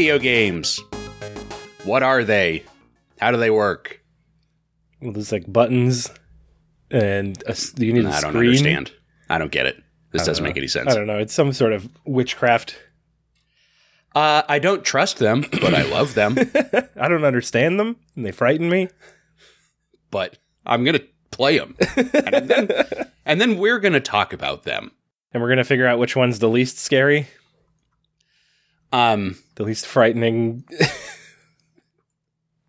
Video games. What are they? How do they work? Well, there's like buttons, and a, you need a I don't screen. understand. I don't get it. This doesn't know. make any sense. I don't know. It's some sort of witchcraft. Uh, I don't trust them, but I love them. I don't understand them, and they frighten me. but I'm gonna play them, and then, and then we're gonna talk about them. And we're gonna figure out which one's the least scary, Um, the least frightening.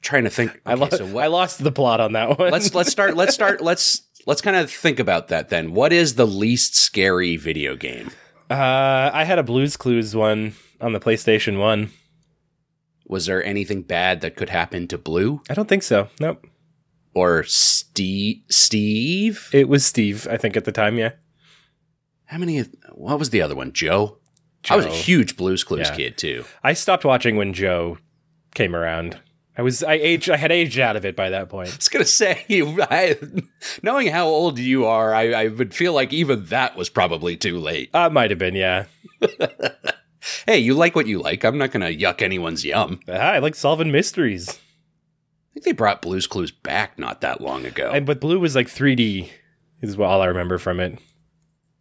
trying to think. I, okay, lo- so what- I lost the plot on that one. let's let's start. Let's start. Let's let's kind of think about that then. What is the least scary video game? Uh, I had a Blues Clues one on the PlayStation One. Was there anything bad that could happen to Blue I don't think so. Nope. or Steve? Steve? It was Steve, I think, at the time. Yeah. How many? What was the other one? Joe. I was a huge Blues Clues Yeah. kid too. I stopped watching when Joe came around. I was I aged I had aged out of it by that point. I was gonna say, I, knowing how old you are, I, I would feel like even that was probably too late. Uh, might have been, yeah. Hey, you like what you like. I'm not gonna yuck anyone's yum. Ah, I like solving mysteries. I think they brought Blues Clues back not that long ago. And but blue was like 3D. Is what all I remember from it.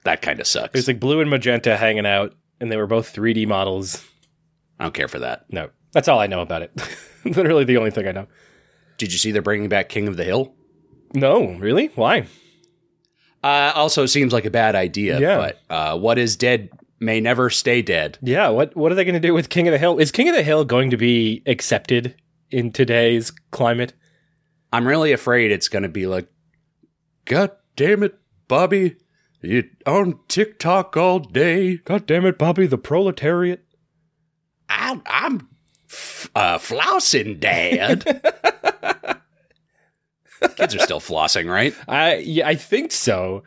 that kind of It sucks. was like blue and magenta hanging out, and they were both 3D models. I don't care for that. No, that's all I know about it. Literally the only thing I know. Did you see they're bringing back King of the Hill? No, really? Why? Uh, also seems like a bad idea. Yeah. But uh, what is dead may never stay dead. Yeah. What What are they going to do with King of the Hill? Is King of the Hill going to be accepted in today's climate? I'm really afraid it's going to be like, God damn it, Bobby, you on TikTok all day. God damn it, Bobby, the proletariat. I, I'm f- uh, flousing, Dad. Kids are still flossing, right? I yeah, I think so.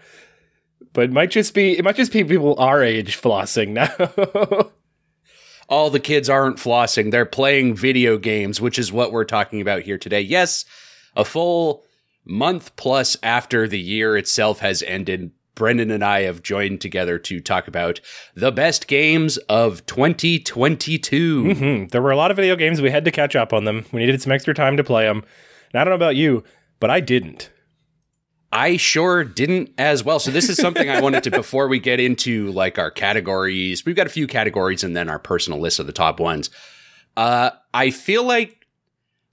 But it might just be it might just be people our age flossing now. All the kids aren't flossing; they're playing video games, which is what we're talking about here today. Yes, a full month plus after the year itself has ended. Brendan and I have joined together to talk about the best games of 2022. Mhm. There were a lot of video games we had to catch up on them. We needed some extra time to play them. And I don't know about you, but I didn't. I sure didn't as well. So this is something I wanted to before we get into like our categories. We've got a few categories and then our personal list of the top ones. Uh I feel like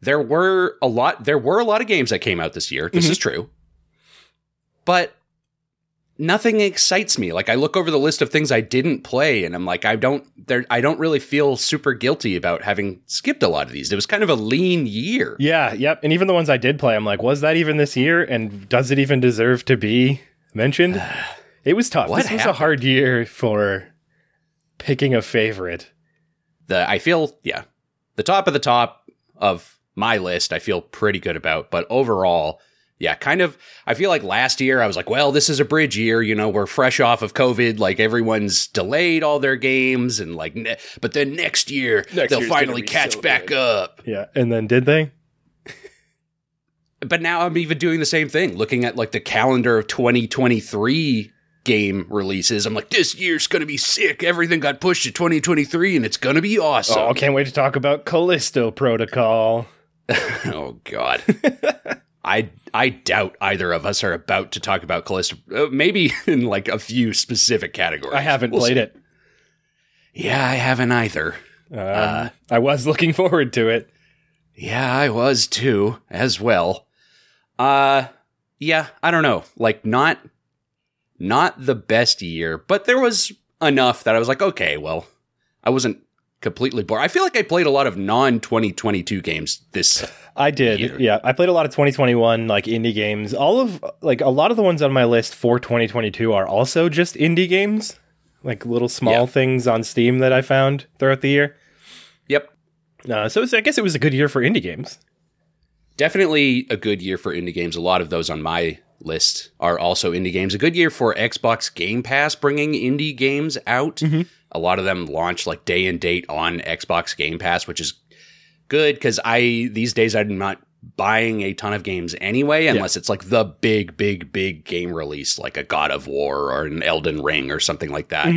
there were a lot there were a lot of games that came out this year. This is true. But nothing excites me. Like I look over the list of things I didn't play and I'm like I don't there I don't really feel super guilty about having skipped a lot of these. It was kind of a lean year. Yeah, yep. And even the ones I did play, I'm like, was that even this year? And does it even deserve to be mentioned? It was tough. What this was a hard year for picking a favorite. the I feel yeah, the top of the top of my list I feel pretty good about, but overall, yeah, kind of I feel like last year I was like, well, this is a bridge year, you know, we're fresh off of COVID, like everyone's delayed all their games and like ne- but then next year Next they'll finally catch so back good. up. Yeah. And then did they? But now I'm even doing the same thing, looking at like the calendar of 2023 game releases. I'm like, this year's going to be sick. Everything got pushed to 2023 and it's going to be oh, awesome. Oh, can't wait to talk about Callisto Protocol. Oh God, I I doubt either of us are about to talk about Callisto. Uh, maybe in like a few specific categories. I haven't We'll played see. it. Yeah, I haven't either. Um, Uh, I was looking forward to it. Yeah, I was too, as well. Uh, yeah, I don't know. Like not not the best year, but there was enough that I was like, okay, well, I wasn't completely bored. I feel like I played a lot of non 2022 games this I did. year. Yeah, I played a lot of 2021 like indie games. All of like a lot of the ones on my list for 2022 are also just indie games, like little small Yeah. things on Steam that I found throughout the year. Yep. Uh, so I guess it was a good year for indie games. definitely a good year for indie games. A lot of those on my list are also indie games. A good year for Xbox Game Pass bringing indie games out. A lot of them launch like day and date on Xbox Game Pass, which is good because I these days I'm not buying a ton of games anyway, unless it's like the big, big, big game release, like a God of War or an Elden Ring or something like that.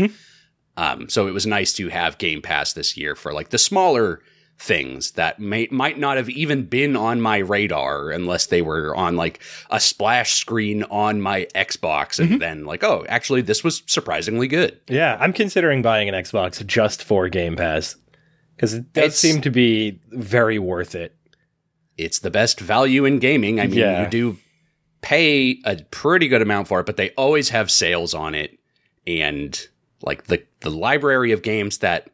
Um, so it was nice to have Game Pass this year for like the smaller things that may might not have even been on my radar unless they were on like a splash screen on my Xbox and then like oh actually this was surprisingly good. Yeah, I'm considering buying an Xbox just for Game Pass because it does It's- seem to be very worth it. It's the best value in gaming. I mean Yeah. you do pay a pretty good amount for it but they always have sales on it and like the the library of games that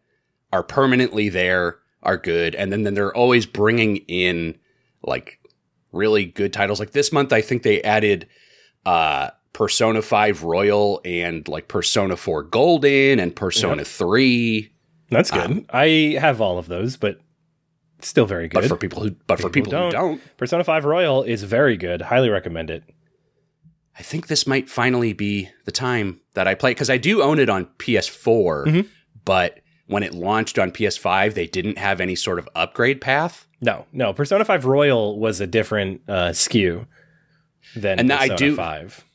are permanently there are good and then, then they're always bringing in like really good titles like this month i think they added uh persona 5 royal and like persona 4 golden and persona 3 That's good. I have all of those, but still very good. but for people who but for People people who don't. don't Persona 5 Royal is very good. Highly recommend it. i think this might finally be the time that i play because i do own it on ps4 Mhm. but when it launched on ps5 they didn't have any sort of upgrade path No, no. Persona 5 Royal was a different uh, SKU than And I Persona do- 5.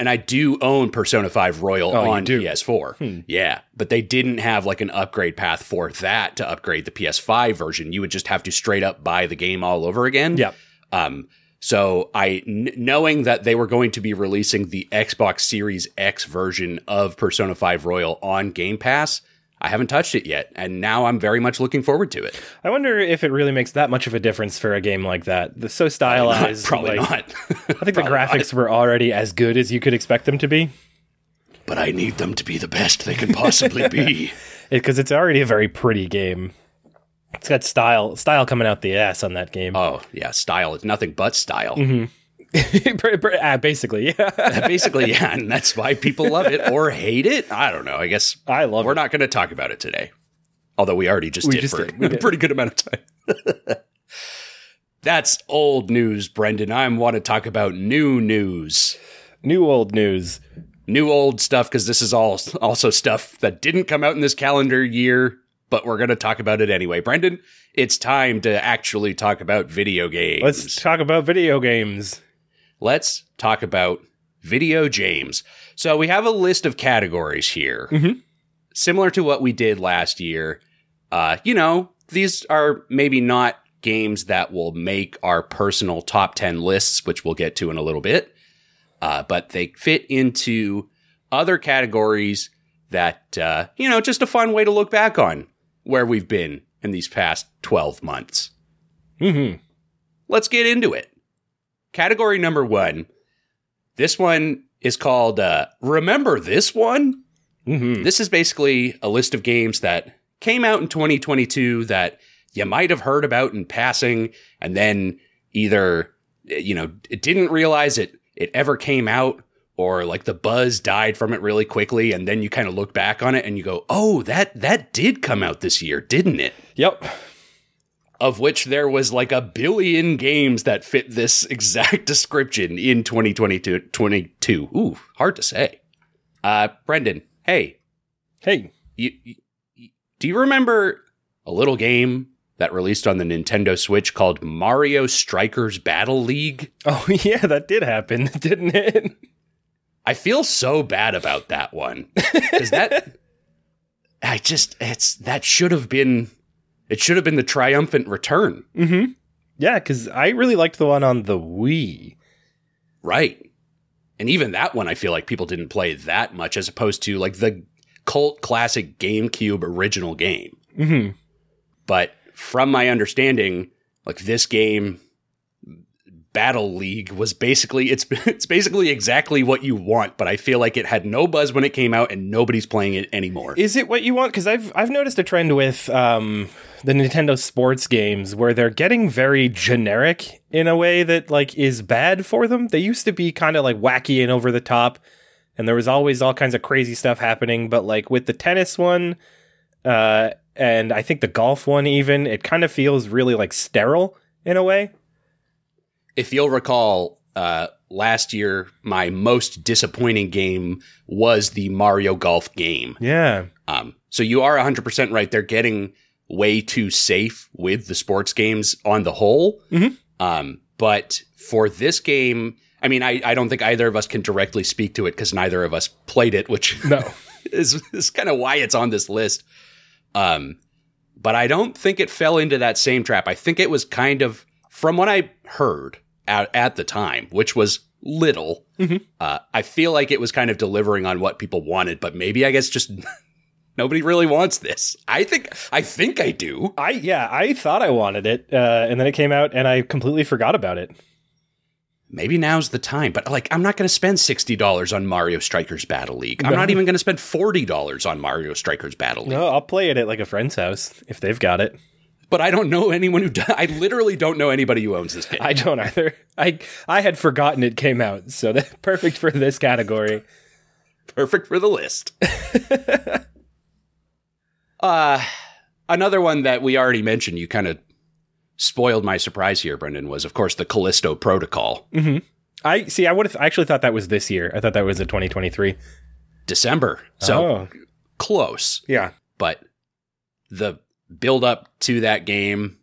And I do own Persona 5 Royal Oh, on? PS4. Hmm. Yeah, but they didn't have like an upgrade path for that to upgrade the PS5 version. You would just have to straight up buy the game all over again. Yep. Um so I knowing that they were going to be releasing the Xbox Series X version of Persona 5 Royal on Game Pass, I haven't touched it yet, and now I'm very much looking forward to it. I wonder if it really makes that much of a difference for a game like that. The so stylized. Probably like- not. I think the graphics were already as good as you could expect them to be but I need them to be the best they can possibly be. because it's already a very pretty game. It's got style style coming out the ass on that game. Oh yeah, style is nothing but style. Ah, Uh, basically, yeah. Uh, basically, yeah, and that's why people love it or hate it. I don't know. I guess I love we're it. not going to talk about it today. Although we already just We did just for did. A pretty good amount of time. that's old news, Brendan. I want to talk about new news. New old news. New old stuff because this is all also stuff that didn't come out in this calendar year, but we're going to talk about it anyway. Brendan, it's time to actually talk about video games. Let's talk about video games. Let's talk about video games. So we have a list of categories here, Mhm. similar to what we did last year. Uh, you know, these are maybe not games that will make our personal top 10 lists, which we'll get to in a little bit, uh, but they fit into other categories that, uh, you know, just a fun way to look back on where we've been in these past 12 months hmm let's get into it. Category number one. This one is called uh, Remember This One? hmm This is basically a list of games that came out in 2022 that you might have heard about in passing and then either, you know, it didn't realize it, it ever came out or like the buzz died from it really quickly and then you kind of look back on it and you go, "Oh, that that did come out this year, didn't it?" Yep. Of which there was like a billion games that fit this exact description in 2022. 22. Ooh, hard to say. Uh, Brendan, hey, Hey. you, you, do you remember a little game that released on the Nintendo Switch called Mario Strikers Battle League? Oh yeah, that did happen, didn't it? I feel so bad about that one because that I just it's that should have been it should have been the triumphant return, Mm-hmm. Yeah, because I really liked the one on the Wii. right? And even that one, I feel like people didn't play that much as opposed to like the cult classic GameCube original game. Mm-hmm. But from my understanding, like this game, Battle League was basically it's it's basically exactly what you want. But I feel like it had no buzz when it came out, and nobody's playing it anymore. Is it what you want? Because I've I've noticed a trend with um, the Nintendo sports games where they're getting very generic in a way that like is bad for them. They used to be kind of like wacky and over the top, and there was always all kinds of crazy stuff happening. But like with the tennis one, uh, and I think the golf one even, it kind of feels really like sterile in a way. If you'll recall, uh, last year my most disappointing game was the Mario Golf game. Yeah. Um, so you are 100% right. They're getting way too safe with the sports games on the whole. Mhm. Um, but for this game, I mean, I, I don't think either of us can directly speak to it because neither of us played it, which No. is, is kind of why it's on this list. Um, but I don't think it fell into that same trap. I think it was kind of from what I heard at, at the time, which was little. Mhm. Uh, I feel like it was kind of delivering on what people wanted, but maybe I guess just nobody really wants this. I think I think I do. I yeah, I thought I wanted it, uh, and then it came out, and I completely forgot about it. Maybe now's the time, but like I'm not going to spend sixty dollars on Mario Strikers Battle League. I'm No. not even going to spend forty dollars on Mario Strikers Battle League. No, I'll play it at like a friend's house if they've got it. But I don't know anyone who. Does. I literally don't know anybody who owns this game. I don't either. I I had forgotten it came out, so that's perfect for this category. Perfect for the list. uh another one that we already mentioned. You kind of spoiled my surprise here, Brendan. Was of course the Callisto Protocol. I see. I would have I actually thought that was this year. I thought that was a 2023. December, so oh, close. yeah. but the build up to that game,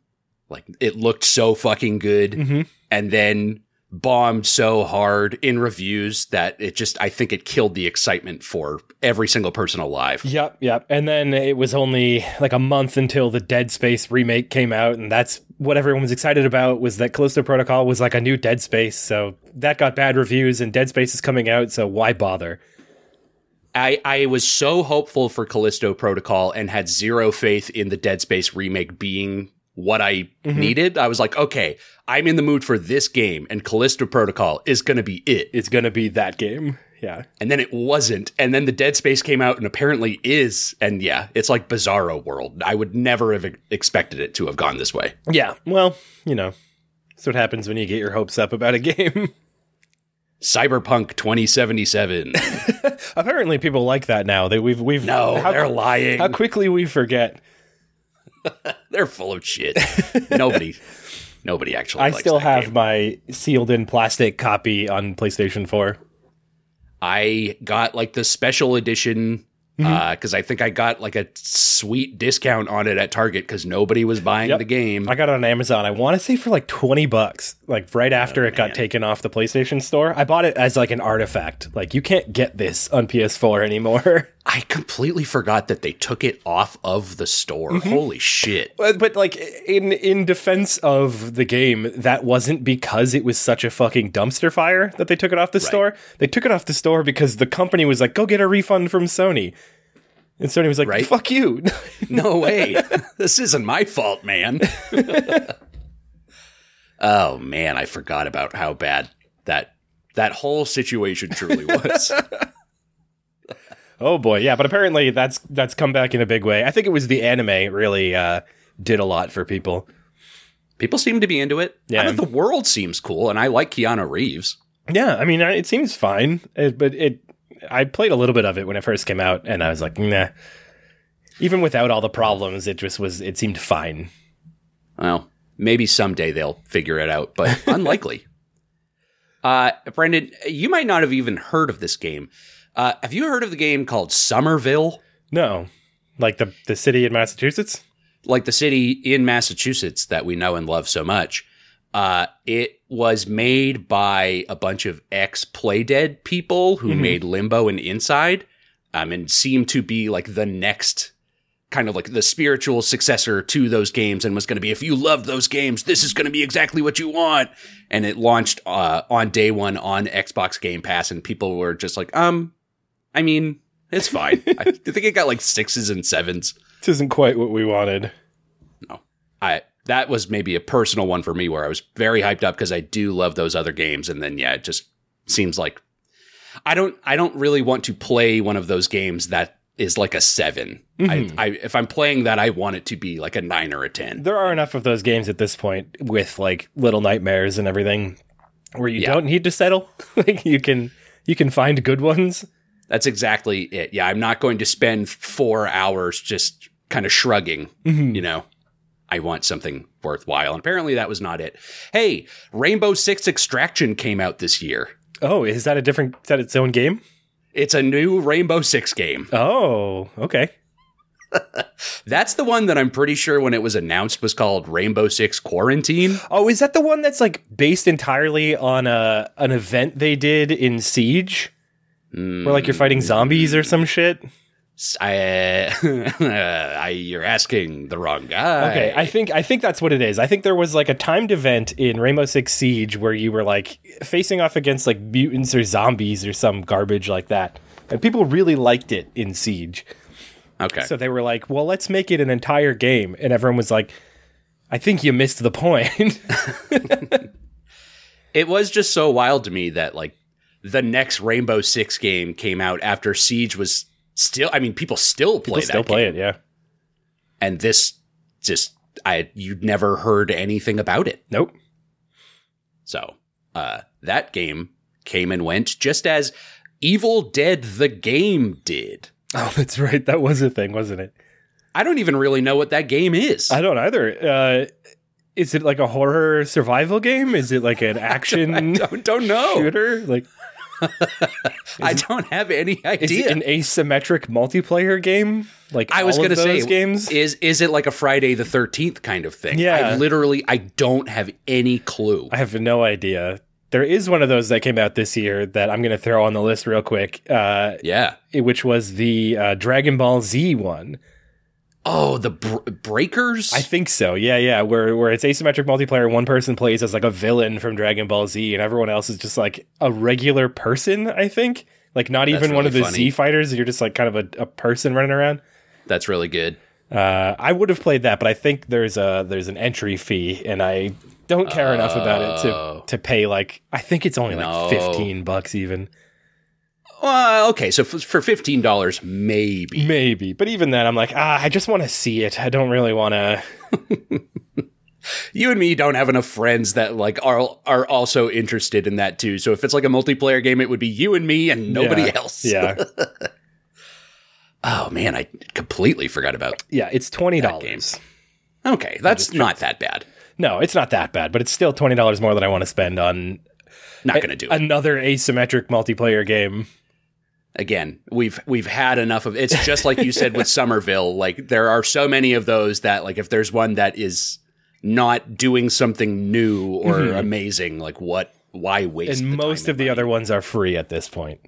like it looked so fucking good, hmm and then bombed so hard in reviews that it just I think it killed the excitement for every single person alive. Yep, yep. And then it was only like a month until the Dead Space remake came out, and that's what everyone was excited about was that Callisto Protocol was like a new Dead Space. So that got bad reviews, and Dead Space is coming out, so why bother? I I was so hopeful for Callisto Protocol and had zero faith in the Dead Space remake being what I mm-hmm. needed. I was like, okay, I'm in the mood for this game, and Callisto Protocol is going to be it. It's gonna be that game. Yeah. and then it wasn't and then the dead space came out and apparently is and yeah it's like bizarro world i would never have expected it to have gone this way Yeah. Well, you know, that's what happens when you get your hopes up about a game. Cyberpunk 2077 Apparently, people like that now. That we've we've no how, they're lying how quickly we forget. they're full of shit nobody nobody actually I still have game. my sealed in plastic copy on PlayStation 4. i got like the special edition Mm-hmm. because I think I got like a sweet discount on it at Target because nobody was buying Yep. the game. I got it on Amazon. I want to say for like 20 bucks, like right after it got taken off the PlayStation store. I bought it as like an artifact. Like you can't get this on PS4 anymore. I completely forgot that they took it off of the store. Mm-hmm. Holy shit! but, but like in in defense of the game, that wasn't because it was such a fucking dumpster fire that they took it off the store. They took it off the store because the company was like, "Go get a refund from Sony." And Sony was like, Right. "Fuck you." No way. this isn't my fault, man. oh man, I forgot about how bad that that whole situation truly was. Oh boy, yeah, but apparently that's that's come back in a big way. I think it was the anime really uh, did a lot for people. People seem to be into it. Yeah. I know the world seems cool, and I like Keanu Reeves. Yeah, I mean, it seems fine, uh, but it. I played a little bit of it when it first came out, and I was like, nah. Even without all the problems, it just was. It seemed fine. Well, maybe someday they'll figure it out, but unlikely. uh, Brendan, you might not have even heard of this game. Uh, have you heard of the game called Somerville? No, like the the city in Massachusetts. like the city in Massachusetts that we know and love so much. Uh, it was made by a bunch of ex Playdead people who Mhm. made Limbo and Inside, um, and seemed to be like the next kind of like the spiritual successor to those games, and was going to be if you love those games, this is going to be exactly what you want. And it launched uh, on day one on Xbox Game Pass, and people were just like, um, I mean, it's fine. I think it got like sixes and sevens. This isn't quite what we wanted. No, I that was maybe a personal one for me where I was very hyped up because I do love those other games, and then yeah, it just seems like I don't I don't really want to play one of those games that is like a 7 Mhm. I, I if I'm playing that, I want it to be like a nine or a ten. There are enough of those games at this point with like little nightmares and everything, where you Yeah. don't need to settle. like you can you can find good ones. That's exactly it. Yeah, I'm not going to spend four hours just kind of shrugging. Mhm. You know, I want something worthwhile, and apparently that was not it. Hey, Rainbow Six Extraction came out this year. Oh, is that a different? Is that its own game? It's a new Rainbow Six game. Oh, okay. That's the one that I'm pretty sure when it was announced was called Rainbow Six Quarantine. Oh, is that the one that's like based entirely on a an event they did in Siege, where like you're fighting zombies or some shit? I you're asking the wrong guy. Okay, I think I think that's what it is. I think there was like a timed event in Rainbow Six Siege where you were like facing off against like mutants or zombies or some garbage like that, and people really liked it in Siege. okay. So they were like, "Well, let's make it an entire game," and everyone was like, "I think you missed the point." it was just so wild to me that like the next Rainbow Six game came out after Siege was still. I mean, people still play People that. still play game. it, yeah. and this just I you'd never heard anything about it. Nope. So uh, that game came and went just as Evil Dead the game did. Oh, that's right. That was a thing, wasn't it? I don't even really know what that game is. I don't either. Uh, is it like a horror survival game? Is it like an action I don't, don't know. shooter? Like, I don't have any idea. is it an asymmetric multiplayer game? Like I was going to say those games. is is it like a Friday the 13th kind of thing? Yeah. I literally I don't have any clue. I have no idea. There is one of those that came out this year that I'm going to throw on the list real quick, uh, yeah. which was the uh, Dragon Ball Z one. Oh, the br- breakers? I think so. Yeah, yeah. Where where it's asymmetric multiplayer. One person plays as like a villain from Dragon Ball Z, and everyone else is just like a regular person. I think, like not That's even one of the funny. Z fighters. You're just like kind of a, a person running around. That's really good. Uh, I would have played that, but I think there's a there's an entry fee, and I don't care enough about it Oh. to to pay like I think it's only No. like fifteen bucks even. Well, okay, so f- for fifteen dollars, maybe. Maybe, but even then, I'm like, ah, I just want to see it. I don't really want to. You and me don't have enough friends that like are are also interested in that too. So if it's like a multiplayer game, it would be you and me and nobody Yeah. else. Yeah, Oh man, I completely forgot about. yeah, it's twenty dollars. Okay, that's not that bad. No, it's not that bad, but it's still twenty dollars more than I want to spend on Not going to do it. another asymmetric multiplayer game. Again, we've we've had enough of. It's just like you said with Somerville. Like there are so many of those that like if there's one that is not doing something new or mm-hmm. amazing, like what? Why waste? And most of the money? other ones are free at this point.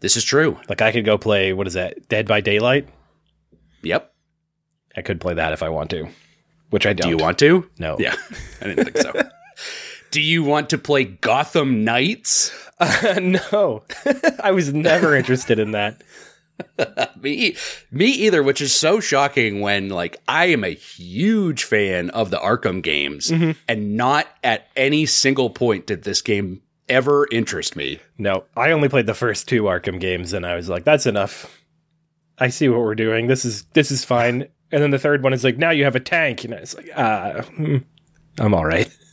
This is true. Like I could go play what is that? Dead by Daylight. Yep. I could play that if I want to, which I don't. Do you want to? No. Yeah, I didn't think so. Do you want to play Gotham Knights? no, I was never interested in that. Me, me either. Which is so shocking when like I am a huge fan of the Arkham games, and not at any single point did this game ever interest me. No, I only played the first two Arkham games, and I was like, "That's enough. I see what we're doing. This is this is fine." And then the third one is like, "Now you have a tank," and it's like, "Ah, hmm, I'm all right."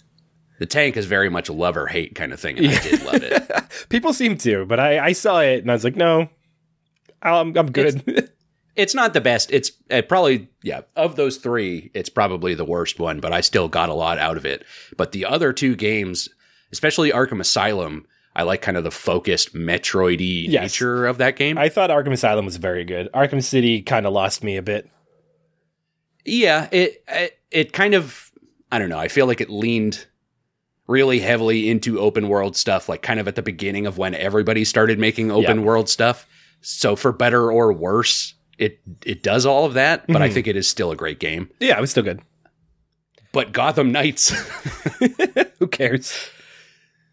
The tank is very much a love or hate kind of thing, and I did love it. People seem to, but I I saw it, and I was like, "No, I'm I'm good." It's not the best. It's uh, probably yeah of those three, it's probably the worst one, but I still got a lot out of it. But the other two games, especially Arkham Asylum, I like kind of the focused Metroidy Yes. nature of that game. I thought Arkham Asylum was very good. Arkham City kind of lost me a bit. yeah, it, it it kind of I don't know. I feel like it leaned really heavily into open world stuff, like kind of at the beginning of when everybody started making open world stuff. So for better or worse, it it does all of that. But I Mhm. think it is still a great game. Yeah, it was still good. But Gotham Knights. Who cares?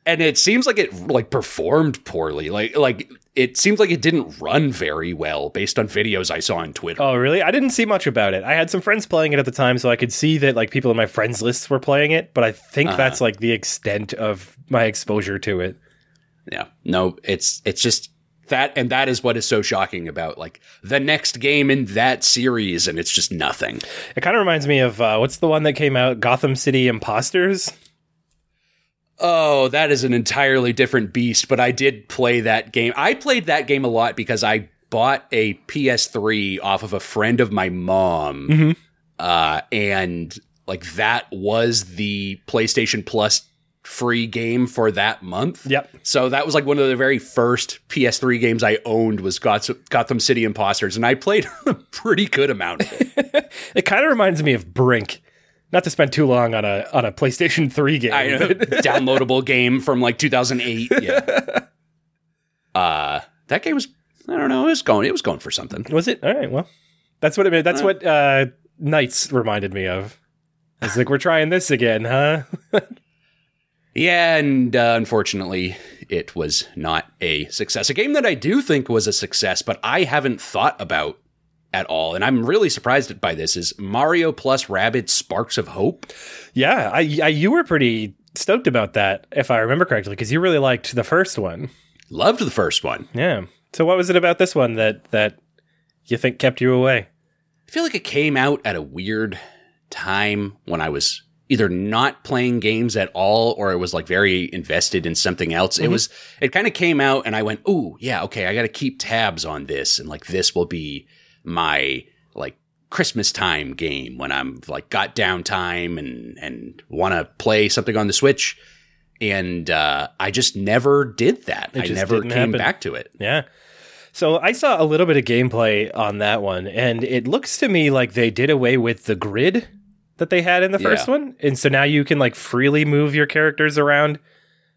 and it seems like it like performed poorly like like it seems like it didn't run very well based on videos i saw on twitter Oh, really? I didn't see much about it. I had some friends playing it at the time, so I could see that like people in my friends lists were playing it, but I think Uh-huh. that's like the extent of my exposure to it. yeah no it's it's just that and that is what is so shocking about like the next game in that series and it's just nothing It kind of reminds me of uh, what's the one that came out, Gotham City Impostors. Oh that is an entirely different beast but i did play that game i played that game a lot because i bought a ps3 off of a friend of my mom Mhm. uh, and like that was the PlayStation Plus free game for that month. Yep. So that was like one of the very first PS3 games I owned was Gotham City Impostors, and I played a pretty good amount of it. It kind of reminds me of Brink. Not to spend too long on a on a PlayStation 3 game. I know, downloadable game from like 2008. Yeah. Uh, that game was I don't know. It was going. It was going for something. Was it? All right. Well, that's what it meant. That's what uh, Knights reminded me of. It's like we're trying this again, huh? Yeah, and uh, unfortunately, it was not a success. A game that I do think was a success, but I haven't thought about at all, and I'm really surprised by this. Is Mario plus Rabbids Sparks of Hope? yeah, I, I you were pretty stoked about that, if I remember correctly, because you really liked the first one. Loved the first one. Yeah. So what was it about this one that that you think kept you away? I feel like it came out at a weird time when I was either not playing games at all or it was like very invested in something else. It mm-hmm. was, it kind of came out and I went, Ooh, yeah, okay, I got to keep tabs on this. And like, this will be my like Christmas time game when I'm like got downtime and, and want to play something on the Switch. And, uh, I just never did that. I never came happen. back to it. Yeah. So I saw a little bit of gameplay on that one, and it looks to me like they did away with the grid that they had in the first Yeah. one, and so now you can like freely move your characters around.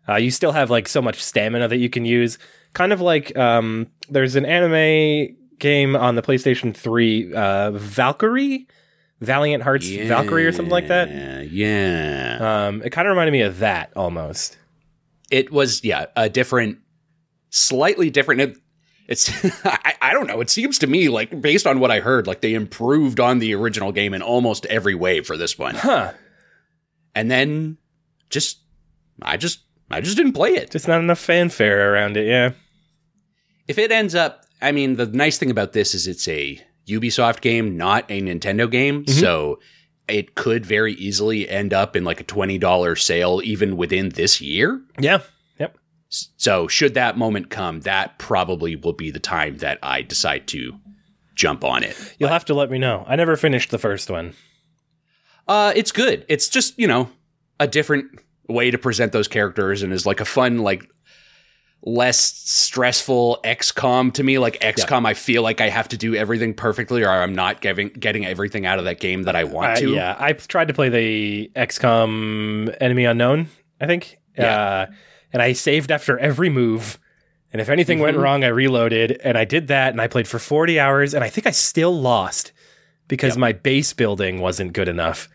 Uh, you still have like so much stamina that you can use, kind of like um, there's an anime game on the PlayStation Three, uh, Valkyrie, Valiant Hearts Valkyrie or something like that. Yeah. Yeah. Um, it kind of reminded me of that almost. it was yeah a different slightly different it, it's I, I don't know it seems to me like based on what i heard like they improved on the original game in almost every way for this one Huh? and then just i just i just didn't play it Just not enough fanfare around it. Yeah. if it ends up i mean the nice thing about this is it's a ubisoft game not a nintendo game so it could very easily end up in like a $20 sale even within this year Yeah. Yep. So, should that moment come, that probably will be the time that I decide to jump on it. You'll have to let me know. I never finished the first one. Uh, it's good. It's just, you know, a different way to present those characters and is like a fun, like, less stressful XCOM to me. Like, XCOM, I feel like I have to do everything perfectly or I'm not getting, getting everything out of that game that I want Uh, to. yeah, I tried to play the XCOM Enemy Unknown, I think. Yeah. Uh, and I saved after every move. And if anything went Mhm. wrong, I reloaded. And I did that and I played for 40 hours. And I think I still lost because Yep. my base building wasn't good enough.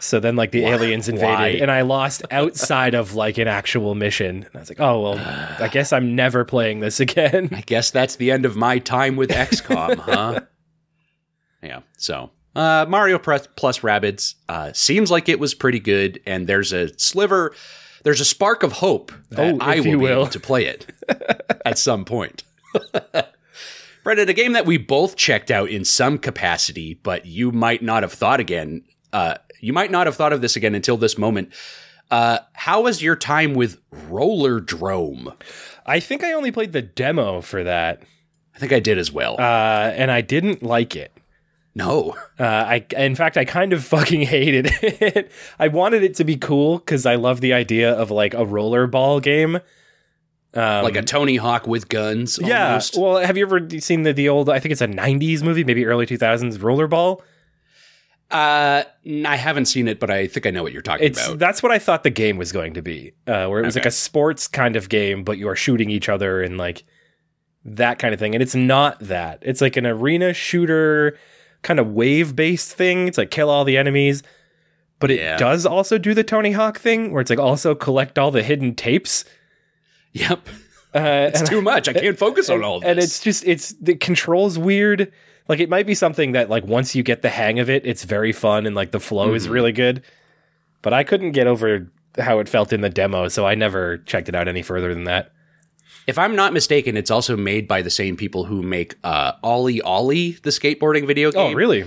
So then, like, the aliens invaded Why? and I lost outside of like an actual mission. And I was like, oh, well, I guess I'm never playing this again. I guess that's the end of my time with XCOM, huh? Yeah. So, uh, Mario plus, plus Rabbids uh, seems like it was pretty good, and there's a sliver, there's a spark of hope that Oh, I if will be able to play it at some point. Brendan, a game that we both checked out in some capacity, but you might not have thought again. Uh, you might not have thought of this again until this moment. Uh, how was your time with Rollerdrome? I think I only played the demo for that. I think I did as well. Uh, and I didn't like it. no. Uh, I, in fact, I kind of fucking hated it. I wanted it to be cool because I love the idea of like a rollerball game. Um, like a Tony Hawk with guns. yeah. almost. Well, have you ever seen the the old? I think it's a '90s movie, maybe early 2000s Rollerball. Uh, I haven't seen it, but I think I know what you're talking It's about. that's what I thought the game was going to be, uh, where it was like a sports kind of game, but you are shooting each other and like that kind of thing. And it's not that. It's like an arena shooter kind of wave based thing. It's like kill all the enemies. But it Yeah. does also do the Tony Hawk thing where it's like also collect all the hidden tapes. Yep, Uh, it's too much. I can't focus on all of this. and it's just it's the controls weird. Like it might be something that like once you get the hang of it, it's very fun and like the flow is Mhm. really good. But I couldn't get over how it felt in the demo, so I never checked it out any further than that. if I'm not mistaken, it's also made by the same people who make uh, OlliOlli, the skateboarding video game. Oh, really?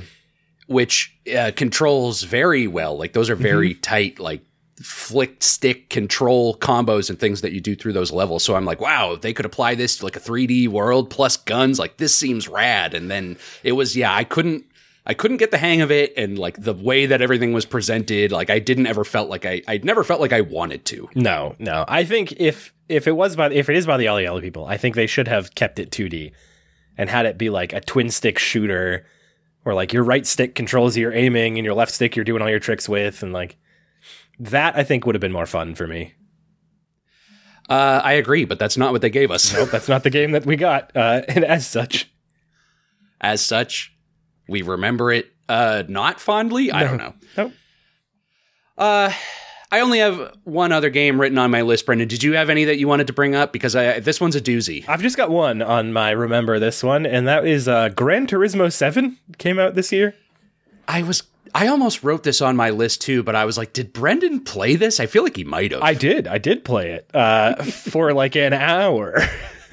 Which uh, controls very well. Like those are very Mm-hmm. tight, like flick stick control combos and things that you do through those levels. So I'm like, wow, they could apply this to like a 3D world plus guns, like this seems rad. And then it was, yeah, I couldn't. I couldn't get the hang of it, and like the way that everything was presented, like I didn't ever felt like I, I never felt like I wanted to. No, no. I think if if it was by if it is by the Ollie people, I think they should have kept it 2D and had it be like a twin stick shooter where like your right stick controls your aiming and your left stick you're doing all your tricks with and like that I think would have been more fun for me. Uh, I agree, but that's not what they gave us. Nope, that's not the game that we got. Uh, and as such, As such, we remember it uh, not fondly. I don't know. Nope. Uh, I only have one other game written on my list, Brendan. Did you have any that you wanted to bring up? Because I, this one's a doozy. I've just got one on my remember this one, and that is uh, Gran Turismo Seven came out this year. I was I almost wrote this on my list too, but I was like, did Brendan play this? I feel like he might have. I did, I did play it uh, for like an hour.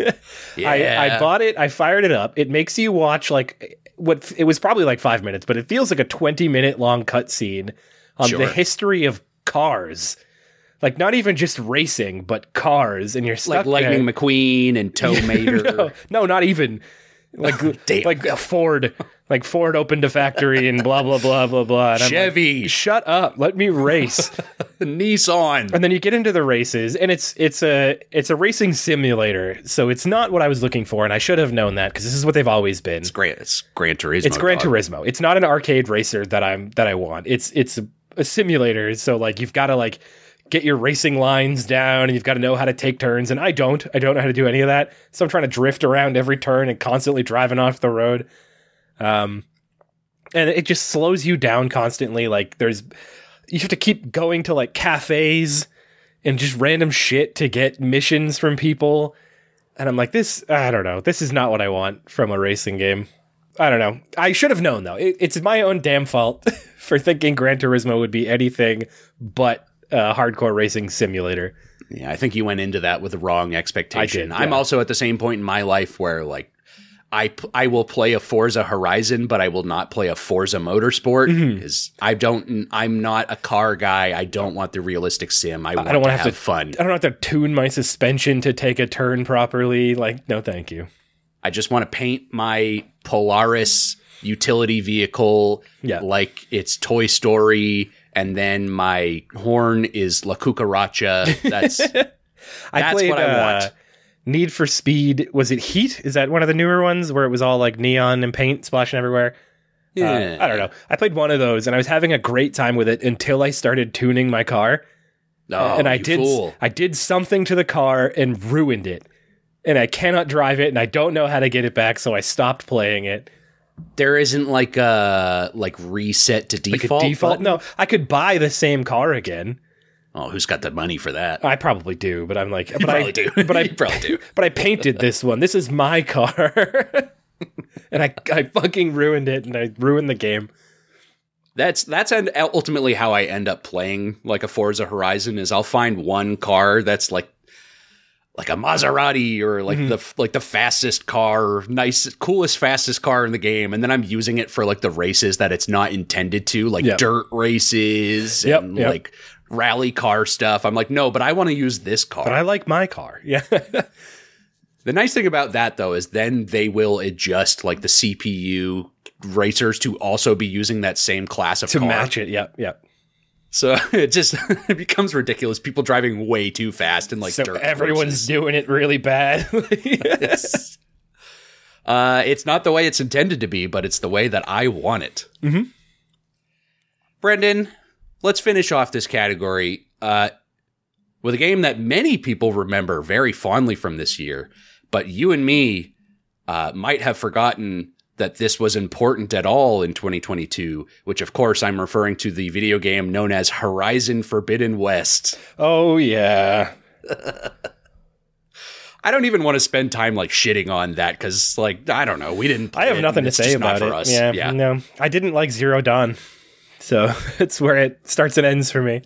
I, I bought it. I fired it up. It makes you watch like what it was probably like five minutes, but it feels like a twenty minute long cutscene on Sure. the history of cars. Like not even just racing, but cars, and you're stuck like Lightning there. McQueen and Tow Mater. no, no, not even like like a Ford. Like Ford opened a factory and blah blah blah blah blah. And I'm like, Chevy, Shut up! Let me race. Nissan. and then you get into the races, and it's it's a it's a racing simulator. So it's not what I was looking for, and I should have known that because this is what they've always been. It's great. It's Gran Turismo. It's Gran. Turismo. It's not an arcade racer that I'm that I want. It's it's a, a simulator. So like you've got to like get your racing lines down and you've got to know how to take turns. And I don't. I don't know how to do any of that. So I'm trying to drift around every turn and constantly driving off the road. Um, and it just slows you down constantly. Like there's you have to keep going to like cafes and just random shit to get missions from people. And I'm like, this, I don't know. This is not what I want from a racing game. I don't know. I should have known though. It, it's my own damn fault for thinking Gran Turismo would be anything but a hardcore racing simulator. Yeah, I think you went into that with the wrong expectation. I did, I'm also at the same point in my life where like I I will play a Forza Horizon, but I will not play a Forza Motorsport Mm-hmm. because I don't. I'm not a car guy. I don't want the realistic sim. I, want don't wanna have, have to- fun. I don't have to tune my suspension to take a turn properly. Like, no, thank you. I just want to paint my Polaris utility vehicle Yeah. like it's Toy Story, and then my horn is La Cucaracha. That's I That's played what I uh, want. Need for Speed. Was it Heat? Is that one of the newer ones where it was all like neon and paint splashing everywhere? Uh, Yeah. I don't know. I played one of those and I was having a great time with it until I started tuning my car. oh, and I did fool. I did something to the car and ruined it. And I cannot drive it and I don't know how to get it back, so I stopped playing it. There isn't like a like reset to Like default. a default. button? No, I could buy the same car again. Oh, who's got the money for that? I probably do, but I'm like, but I do. but I probably do. But I painted this one. This is my car, and I I fucking ruined it, and I ruined the game. That's that's and ultimately how I end up playing like a Forza Horizon is I'll find one car that's like like a Maserati or like Mm-hmm. the like the fastest car, nice coolest fastest car in the game and then I'm using it for like the races that it's not intended to, like Yep. dirt races Yep, and yep. like rally car stuff. I'm like, "No, but I want to use this car." But I like my car. Yeah, The nice thing about that though is then they will adjust like the CPU racers to also be using that same class of to car. match it. Yep, yep. So it just it becomes ridiculous. People driving way too fast and like So everyone's doing it really bad. Yes. Uh, it's not the way it's intended to be, but it's the way that I want it. Mm-hmm. Brendan, let's finish off this category uh, with a game that many people remember very fondly from this year, but you and me uh, might have forgotten that this was important at all in 2022, which of course I'm referring to the video game known as Horizon Forbidden West. oh yeah. I don't even want to spend time like shitting on that because, like, I don't know. We didn't. I have nothing to say about it. us. Yeah, yeah. no, I didn't like Zero Dawn, so it's where it starts and ends for me.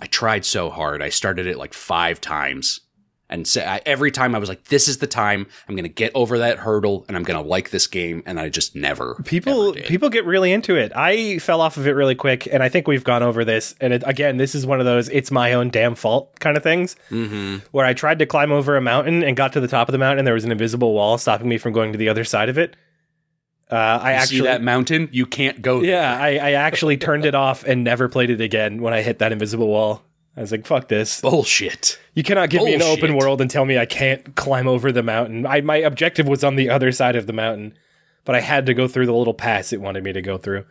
I tried so hard. I started it like five times, and so I, every time I was like, "This is the time. I'm going to get over that hurdle, and I'm going to like this game." And I just never. People people get really into it. I fell off of it really quick, and I think we've gone over this. And it, again, this is one of those "it's my own damn fault" kind of things, Mhm. where I tried to climb over a mountain and got to the top of the mountain, and there was an invisible wall stopping me from going to the other side of it. Uh, I You actually see that mountain? You can't go. there. Yeah, I, I actually turned it off and never played it again when I hit that invisible wall. I was like, fuck this. Bullshit. You cannot give me an open world and tell me I can't climb over the mountain. I, my objective was on the other side of the mountain, but I had to go through the little pass it wanted me to go through.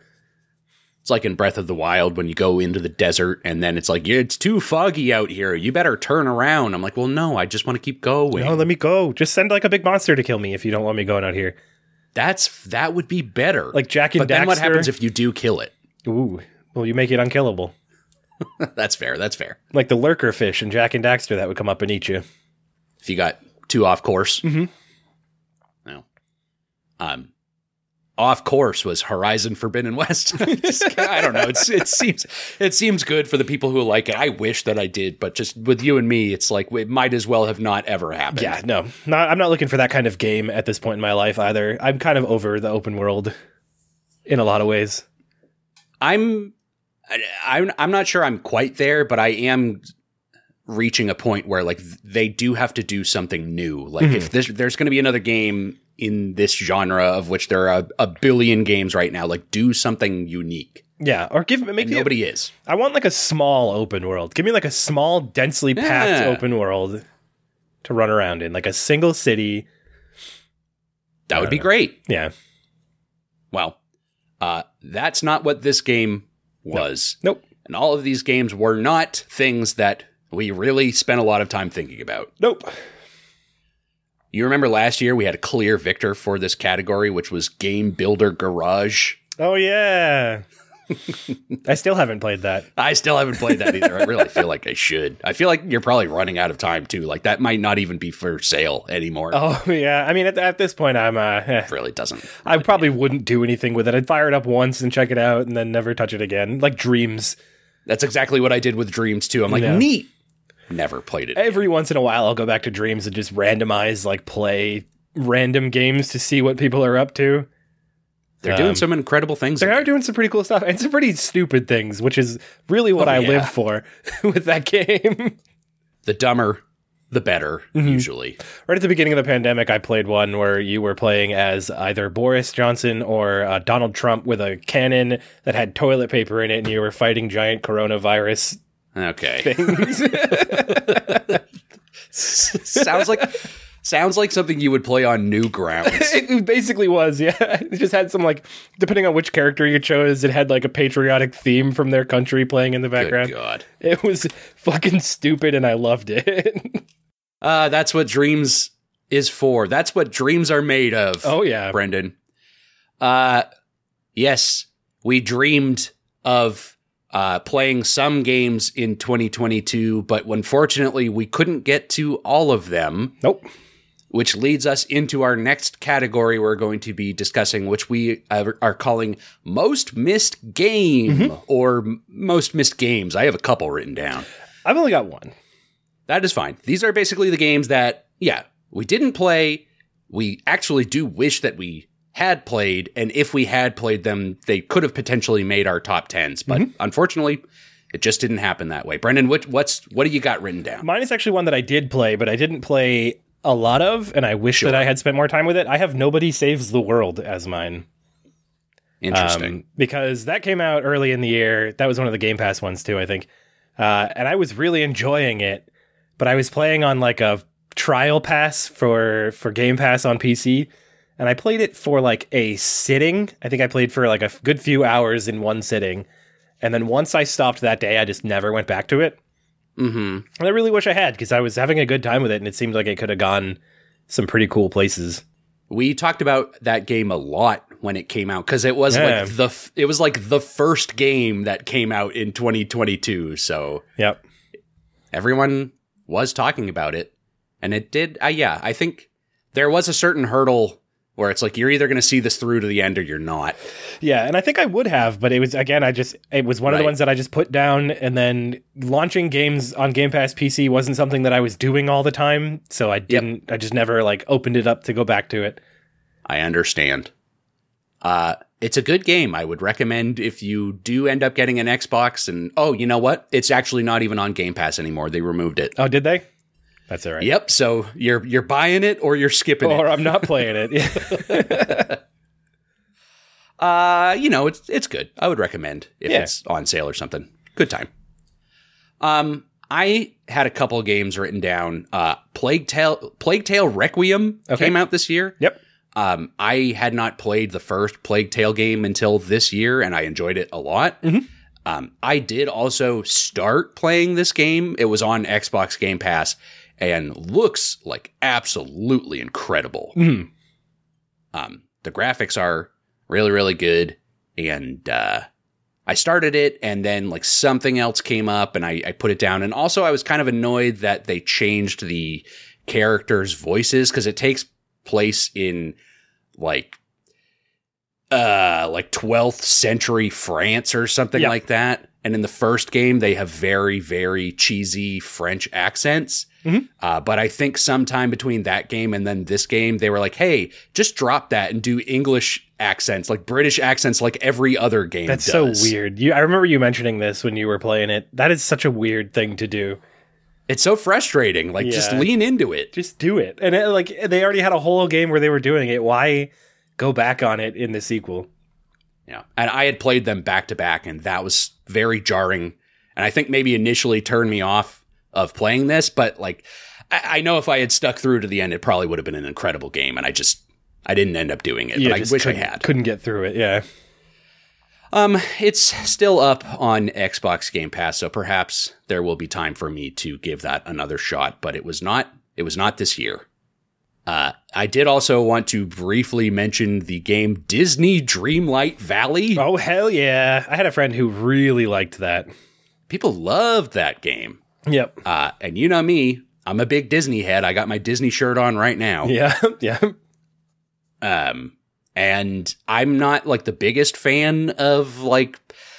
It's like in Breath of the Wild when you go into the desert and then it's like it's too foggy out here. You better turn around. I'm like, well, no, I just want to keep going. No, let me go. Just send like a big monster to kill me if you don't want me going out here. That's that would be better. Like Jack and but then what happens if you do kill it? Ooh, well, you make it unkillable. that's fair. That's fair. Like the lurker fish and Jak and Daxter that would come up and eat you. If you got too off course. Mm-hmm. No. Um, off course was Horizon Forbidden West. Just- I don't know. It's, it seems it seems good for the people who like it. I wish that I did, but just with you and me, it's like it might as well have not ever happened. Yeah, no, not, I'm not looking for that kind of game at this point in my life either. I'm kind of over the open world in a lot of ways. I'm I'm I'm not sure I'm quite there, but I am reaching a point where like they do have to do something new. Like if this, there's going to be another game in this genre of which there are a, a billion games right now, like do something unique. Yeah, or give make me. Nobody is. I want like a small open world. Give me like a small, densely packed Yeah. open world to run around in, like a single city. That would be great. Yeah. Well, uh, that's not what this game was. Nope. And all of these games were not things that we really spent a lot of time thinking about. Nope. You remember last year we had a clear victor for this category, which was Game Builder Garage. Oh yeah. I still haven't played that. I still haven't played that either. I really feel like I should. I feel like you're probably running out of time too. Like that might not even be for sale anymore. Oh yeah. I mean, at, at this point, I'm. Uh, eh. Really doesn't. I probably wouldn't do anything with it. I'd fire it up once and check it out, and then never touch it again. Like Dreams. That's exactly what I did with Dreams too. I'm like, Yeah. neat. Never played it. Every once in a while, I'll go back to Dreams and just randomize, like play random games to see what people are up to. They're doing Um, some incredible things. They are doing some pretty cool stuff and some pretty stupid things, which is really what Oh, I yeah. live for with that game. the dumber, the better, Mm-hmm. usually. right at the beginning of the pandemic, I played one where you were playing as either Boris Johnson or uh, Donald Trump with a cannon that had toilet paper in it, and you were fighting giant coronavirus Okay. things. sounds like sounds like something you would play on Newgrounds. it basically was, yeah. It just had some like, depending on which character you chose, it had like a patriotic theme from their country playing in the Good background. God. It was fucking stupid, and I loved it. Uh, that's what dreams is for. That's what dreams are made of. oh yeah, Brendan. Uh, yes, we dreamed of uh, playing some games in 2022, but unfortunately, we couldn't get to all of them, nope. which leads us into our next category we're going to be discussing, which we are are calling Most Missed Game or Most Missed Games. I have a couple written down. I've only got one. That is fine. These are basically the games that, yeah, we didn't play. We actually do wish that we had played, and if we had played them, they could have potentially made our top tens. But unfortunately, it just didn't happen that way. Brendan, what, what's what do you got written down? Mine is actually one that I did play, but I didn't play a lot of, and I wish Sure. that I had spent more time with it. I have Nobody Saves the World as mine. Interesting. Um, because that came out early in the year. That was one of the Game Pass ones too, I think. Uh, and I was really enjoying it, but I was playing on like a trial pass for for Game Pass on PC, and I played it for like a sitting. I think I played for like a good few hours in one sitting, and then once I stopped that day, I just never went back to it. hmm And I really wish I had because I was having a good time with it, and it seemed like it could have gone some pretty cool places. We talked about that game a lot when it came out because it was Yeah. like the f- it was like the first game that came out in 2022. So Yep. everyone was talking about it and it did uh, yeah i think there was a certain hurdle where it's like you're either going to see this through to the end or you're not. Yeah, and I think I would have, but it was again, I just it was one of the ones that I just put down, and then launching games on Game Pass PC wasn't something that I was doing all the time, so I didn't. I just never like opened it up to go back to it. i understand. Uh it's a good game. I would recommend if you do end up getting an xbox and oh you know what? It's actually not even on game pass anymore. They removed it. Oh, did they? That's all right. yep so you're you're buying it or you're skipping Or it I'm not playing it. Uh, you know, it's it's good. I would recommend if Yeah. it's on sale or something. Good time. Um, I had a couple of games written down. Uh, Plague Tale, Plague Tale Requiem Okay. came out this year. yep. Um, I had not played the first Plague Tale game until this year, and I enjoyed it a lot. Mhm. Um, I did also start playing this game. It was on Xbox Game Pass and looks like absolutely incredible. Mhm. Um, the graphics are really, really good. And uh, I started it, and then like something else came up, and I, I put it down. And also, I was kind of annoyed that they changed the characters' voices because it takes place in like uh like 12th century France or something Yeah. like that. And in the first game, they have very, very cheesy French accents. Mhm. Uh, but I think sometime between that game and then this game, they were like, hey, just drop that and do English accents, like British accents, like every other game That's does. so weird. You, I remember you mentioning this when you were playing it. That is such a weird thing to do. It's so frustrating. Like, just lean into it. Just do it. And it, like they already had a whole game where they were doing it. Why go back on it in the sequel? Yeah. And I had played them back to back, and that was very jarring. And I think maybe initially turned me off of playing this, but like, I, I know if I had stuck through to the end, it probably would have been an incredible game. And I just, I didn't end up doing it, You but I wish I had. Couldn't get through it. Yeah. Um, it's still up on Xbox Game Pass, so perhaps there will be time for me to give that another shot, but it was not, it was not this year. Uh, I did also want to briefly mention the game Disney Dreamlight Valley. Oh hell yeah! I had a friend who really liked that. People loved that game. Yep. Uh, and you know me, I'm a big Disney head. I got my Disney shirt on right now. Yeah. Yeah. Um, and I'm not like the biggest fan of like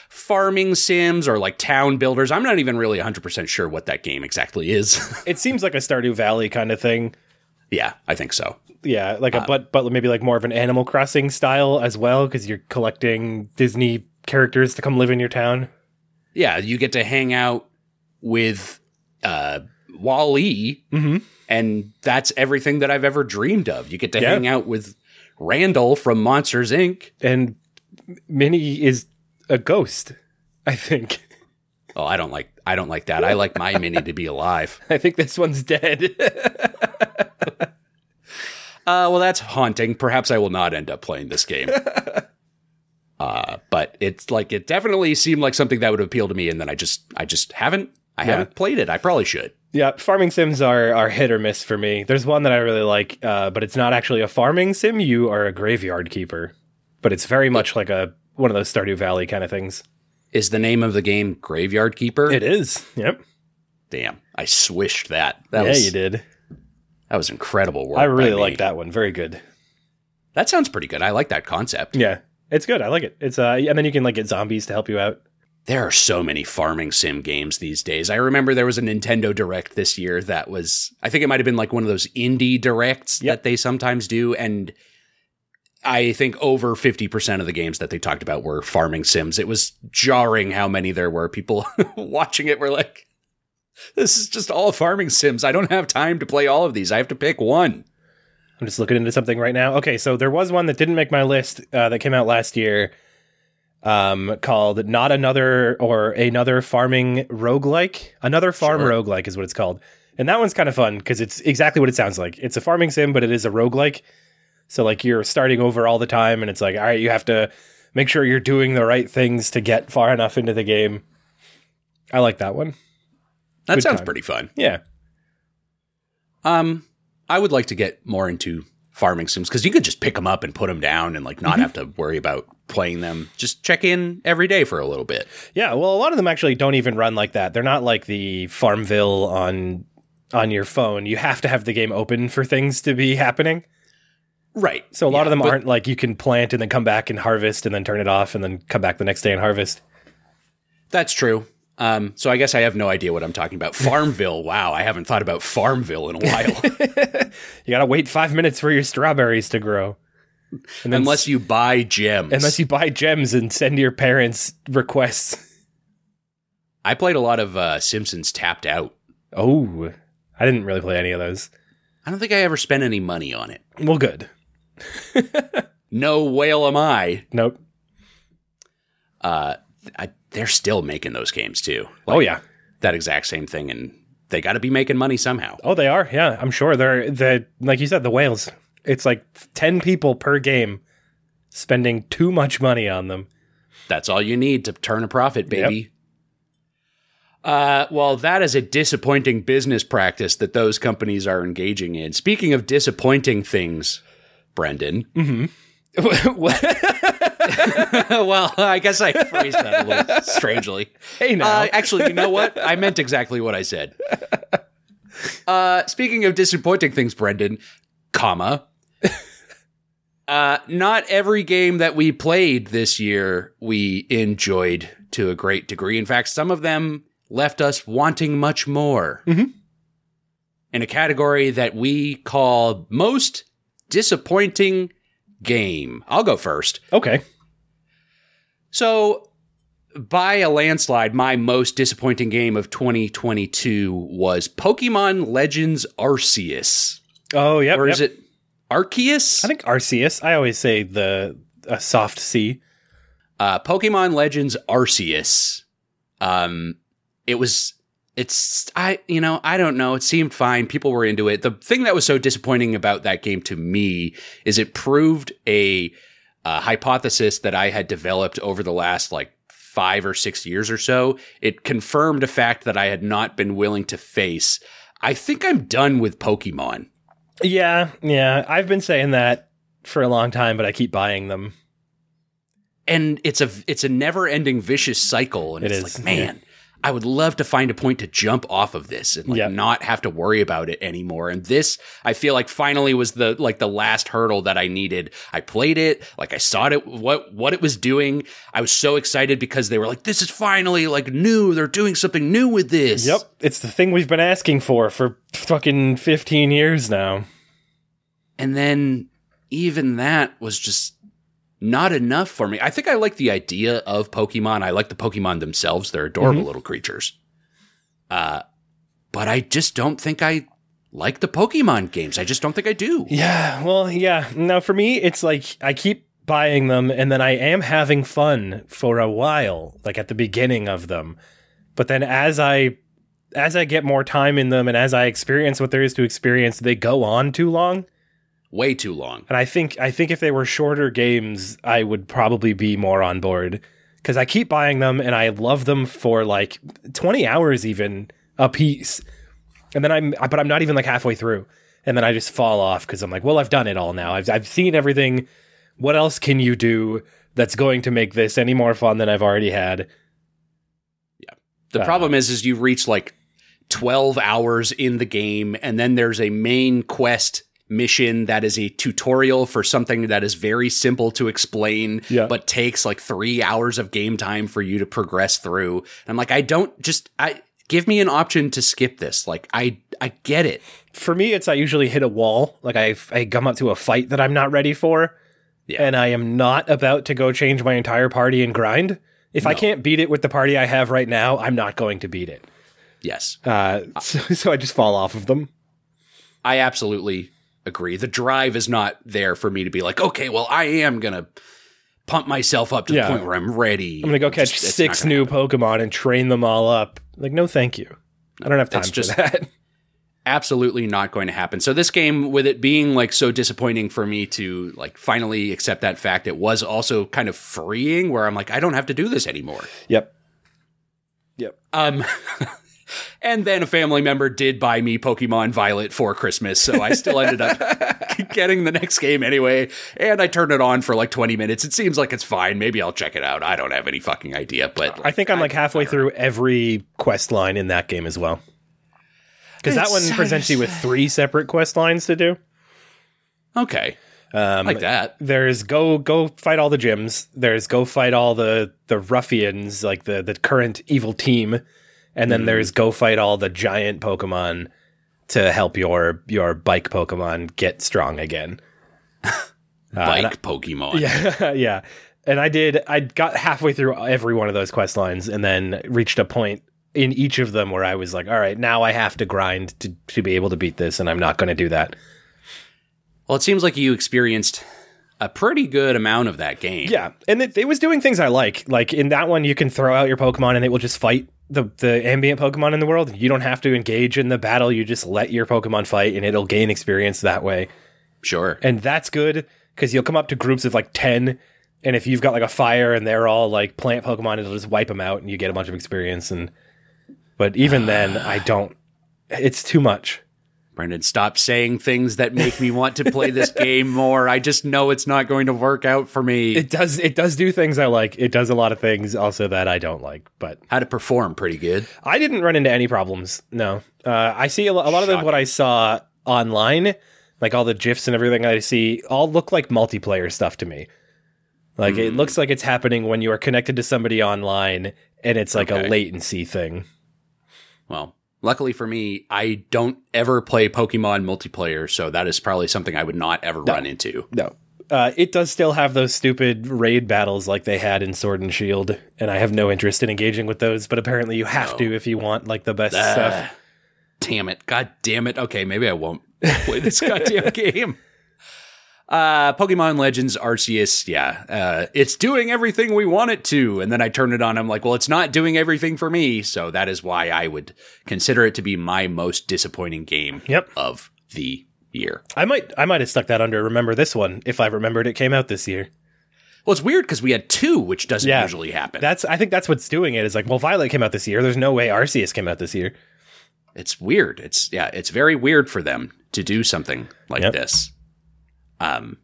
farming sims or like town builders. I'm not even really 100% sure what that game exactly is. It seems like a Stardew Valley kind of thing. yeah, I think so. Yeah, like a Uh, but but maybe like more of an Animal Crossing style as well because you're collecting Disney characters to come live in your town. Yeah, you get to hang out with uh, Wally, Mm-hmm. and that's everything that I've ever dreamed of. You get to Yeah. hang out with Randall from Monsters Inc. And Minnie is a ghost. I think. Oh, I don't like I don't like that. I like my Minnie to be alive. I think this one's dead. Uh, well, that's haunting. Perhaps I will not end up playing this game. uh, but it's like it definitely seemed like something that would appeal to me, and then I just I just haven't I Yeah. haven't played it. I probably should. yeah, farming sims are are hit or miss for me. There's one that I really like, uh, but it's not actually a farming sim. You are a graveyard keeper, but it's very much like a one of those Stardew Valley kind of things. Is the name of the game Graveyard Keeper? It is. Yep. Damn, I swished that. That yeah, was you did. that was incredible work. I really like that one. Very good. That sounds pretty good. I like that concept. Yeah, it's good. I like it. It's uh, and then you can like get zombies to help you out. There are so many farming sim games these days. I remember there was a Nintendo Direct this year that was, I think it might have been like one of those indie directs Yep. that they sometimes do. And I think over 50% of the games that they talked about were farming sims. It was jarring how many there were. People watching it were like, this is just all farming sims. I don't have time to play all of these. I have to pick one. I'm just looking into something right now. Okay, so there was one that didn't make my list uh, that came out last year um, called Not Another or Another Farming Roguelike. Another Farm Sure. Roguelike is what it's called. And that one's kind of fun because it's exactly what it sounds like. It's a farming sim, but it is a roguelike. So, like, you're starting over all the time, and it's like, all right, you have to make sure you're doing the right things to get far enough into the game. I like that one. That Good sounds time. pretty fun. Yeah. Um, I would like to get more into farming sims because you could just pick them up and put them down and like not have to worry about playing them. Just check in every day for a little bit. Yeah, well, a lot of them actually don't even run like that. They're not like the Farmville on on your phone. You have to have the game open for things to be happening. Right. So a lot Yeah, of them aren't like you can plant and then come back and harvest and then turn it off and then come back the next day and harvest. That's true. Um, so I guess I have no idea what I'm talking about. Farmville. Wow, I haven't thought about Farmville in a while. You got to wait 5 minutes for your strawberries to grow. Unless you buy gems. unless you buy gems and send your parents requests. I played a lot of uh, Simpsons Tapped Out. Oh, I didn't really play any of those. I don't think I ever spent any money on it. Well, good. No whale am I. Nope. Uh, I they're still making those games too. oh yeah. that exact same thing, and they got to be making money somehow. Oh, they are. Yeah, I'm sure they're the like you said the whales. It's like 10 people per game spending too much money on them. That's all you need to turn a profit, baby. Uh, well, that is a disappointing business practice that those companies are engaging in. Speaking of disappointing things, Brendan. well, I guess I phrased that a little strangely. Hey, now. Uh, actually, you know what? I meant exactly what I said. Uh, speaking of disappointing things, Brendan, comma. Uh, not every game that we played this year we enjoyed to a great degree. In fact, some of them left us wanting much more. Mhm. In a category that we call most disappointing game. I'll go first. okay. So, by a landslide, my most disappointing game of 2022 was Pokemon Legends Arceus. Oh, yeah. Or is yep. it Arceus? I think Arceus. I always say the a soft C. uh, Pokemon Legends Arceus. Um, it was, it's, I, you know, I don't know. It seemed fine. People were into it. The thing that was so disappointing about that game to me is it proved a, uh hypothesis that I had developed over the last like five or six years or so. It confirmed a fact that I had not been willing to face. I think I'm done with Pokemon. Yeah, yeah. I've been saying that for a long time, but I keep buying them. and it's a it's a never ending vicious cycle and It it's is, like man i would love to find a point to jump off of this and like Yeah. not have to worry about it anymore. And this i feel like finally was the like the last hurdle that i needed. I played it like i saw it what what it was doing. I was so excited because they were like this is finally like new. They're doing something new with this. Yep, it's the thing we've been asking for for fucking 15 years now. and then even that was just not enough for me. I think I like the idea of Pokemon. I like the Pokemon themselves. They're adorable little creatures. Uh, but I just don't think I like the Pokemon games. I just don't think I do. Yeah, well, yeah. Now for me, it's like I keep buying them and then I am having fun for a while, like at the beginning of them. But then as I as I get more time in them and as I experience what there is to experience, they go on too long. Way too long. And I think I think if they were shorter games, I would probably be more on board because I keep buying them and I love them for like 20 hours even a piece. And then I'm but I'm not even like halfway through. And then I just fall off cuz I'm like, well, I've done it all now. I've I've seen everything. What else can you do that's going to make this any more fun than I've already had? Yeah. The Uh, problem is, is you reach like 12 hours in the game and then there's a main quest mission that is a tutorial for something that is very simple to explain, Yeah. but takes like three hours of game time for you to progress through. And I'm like, I don't just, I give me an option to skip this. Like, I, I get it. For me, it's I usually hit a wall. Like I I come up to a fight that I'm not ready for. Yeah. and I am not about to go change my entire party and grind. If I can't beat it with the party I have right now, I'm not going to beat it. Yes, Uh, so, so I just fall off of them. I absolutely agree. The drive is not there for me to be like, okay, well, I am going to pump myself up to Yeah. the point where I'm ready. I'm gonna go catch Just- six new happen. Pokemon and train them all up. Like, no, thank you. I don't have time It's for just- that. absolutely not going to happen. So this game with it being like so disappointing for me to like finally accept that fact, it was also kind of freeing where I'm like I don't have to do this anymore. Yep. Yep. Um and then a family member did buy me Pokemon Violet for Christmas, so I still ended up getting the next game anyway, and I turned it on for like 20 minutes. It seems like it's fine. Maybe I'll check it out. I don't have any fucking idea, but I think I'm like halfway through every quest line in that game as well. Because that one presents you with three separate quest lines to do. okay. Um, Like that. there's go go fight all the gyms. There's go fight all the the ruffians, like the the current evil team, and then there's mm-hmm. go fight all the giant Pokemon to help your your bike Pokemon get strong again. Bike uh, Pokemon. Yeah, yeah. And I did. I got halfway through every one of those quest lines, and then reached a point in each of them where I was like, "All right, now I have to grind to to be able to beat this, and I'm not going to do that." Well, it seems like you experienced a pretty good amount of that game. Yeah, and it, it was doing things I like. Like in that one, you can throw out your Pokemon, and it will just fight the the ambient Pokemon in the world. You don't have to engage in the battle. You just let your Pokemon fight, and it'll gain experience that way. Sure. and that's good because you'll come up to groups of like 10 and if you've got like a fire and they're all like plant pokemon it'll just wipe them out and you get a bunch of experience and but even then i don't it's too much Brendan, stop saying things that make me want to play this game more. I just know it's not going to work out for me. it does it does do things i like it does a lot of things also that i don't like but How to perform pretty good. i didn't run into any problems no uh, i see a, lo- a lot of what i saw online like all the gifs and everything i see all look like multiplayer stuff to me like it looks like it's happening when you are connected to somebody online and it's like Okay. a latency thing Well, luckily for me, I don't ever play Pokemon multiplayer, so that is probably something I would not ever run into. No. Uh, it does still have those stupid raid battles like they had in Sword and Shield, and I have no interest in engaging with those. But apparently, you have to if you want like the best Ah, stuff. Damn it. God damn it. Okay, maybe I won't play this goddamn game. Uh, Pokemon Legends Arceus, yeah, uh, it's doing everything we want it to. And then I turn it on. I'm like, well, it's not doing everything for me. So that is why I would consider it to be my most disappointing game Yep. of the year. I might, I might have stuck that under. Remember this one if I remembered it came out this year. Well, it's weird because we had two, which doesn't Yeah. usually happen. That's, I think that's what's doing it. Is like, well, Violet came out this year. There's no way Arceus came out this year. it's weird. It's yeah, it's very weird for them to do something like Yep. this. Um,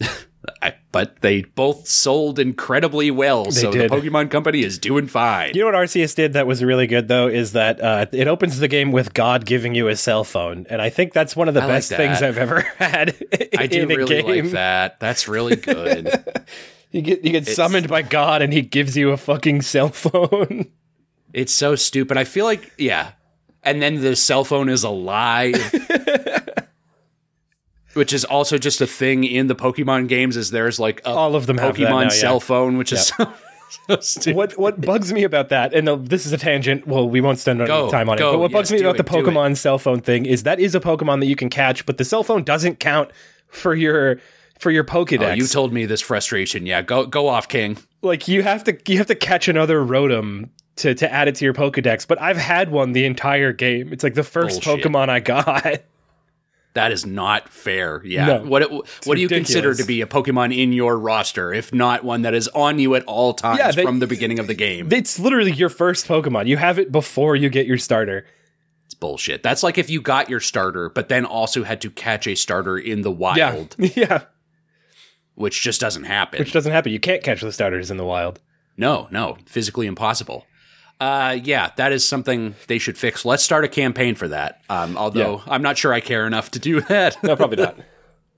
I, but they both sold incredibly well, so did. the Pokemon Company is doing fine. You know what Arceus did that was really good though is that uh, it opens the game with God giving you a cell phone, and I think that's one of the I like best things. I've ever had. I do in a really game. like that. That's really good. You get you get summoned by God, and He gives you a fucking cell phone. it's so stupid. I feel like yeah, and then the cell phone is alive. Which is also just a thing in the Pokemon games. Is there's like a All of them Pokemon now, yeah. cell phone, which is so, what what bugs me about that, and uh, this is a tangent. Well, we won't spend any Go, time on go, it. But what bugs me about it, the. Pokemon cell phone thing is that is a Pokemon that you can catch, but the cell phone doesn't count for your for your Pokedex. Oh, you told me this frustration. Yeah, go go off, King. like you have to you have to catch another Rotom to to add it to your Pokedex. But I've had one the entire game. It's like the first Bullshit. Pokemon I got. That is not fair. Yeah. No, what what do you consider to be a Pokemon in your roster, if not one that is on you at all times Yeah, they- from the beginning of the game? It's literally your first Pokemon. You have it before you get your starter. It's bullshit. That's like if you got your starter, but then also had to catch a starter in the wild, Yeah, yeah. which just doesn't happen. Which doesn't happen. You can't catch the starters in the wild. no, no, physically impossible. Uh, yeah, that is something they should fix. Let's start a campaign for that. Um, although I'm not sure I care enough to do that. No, probably not.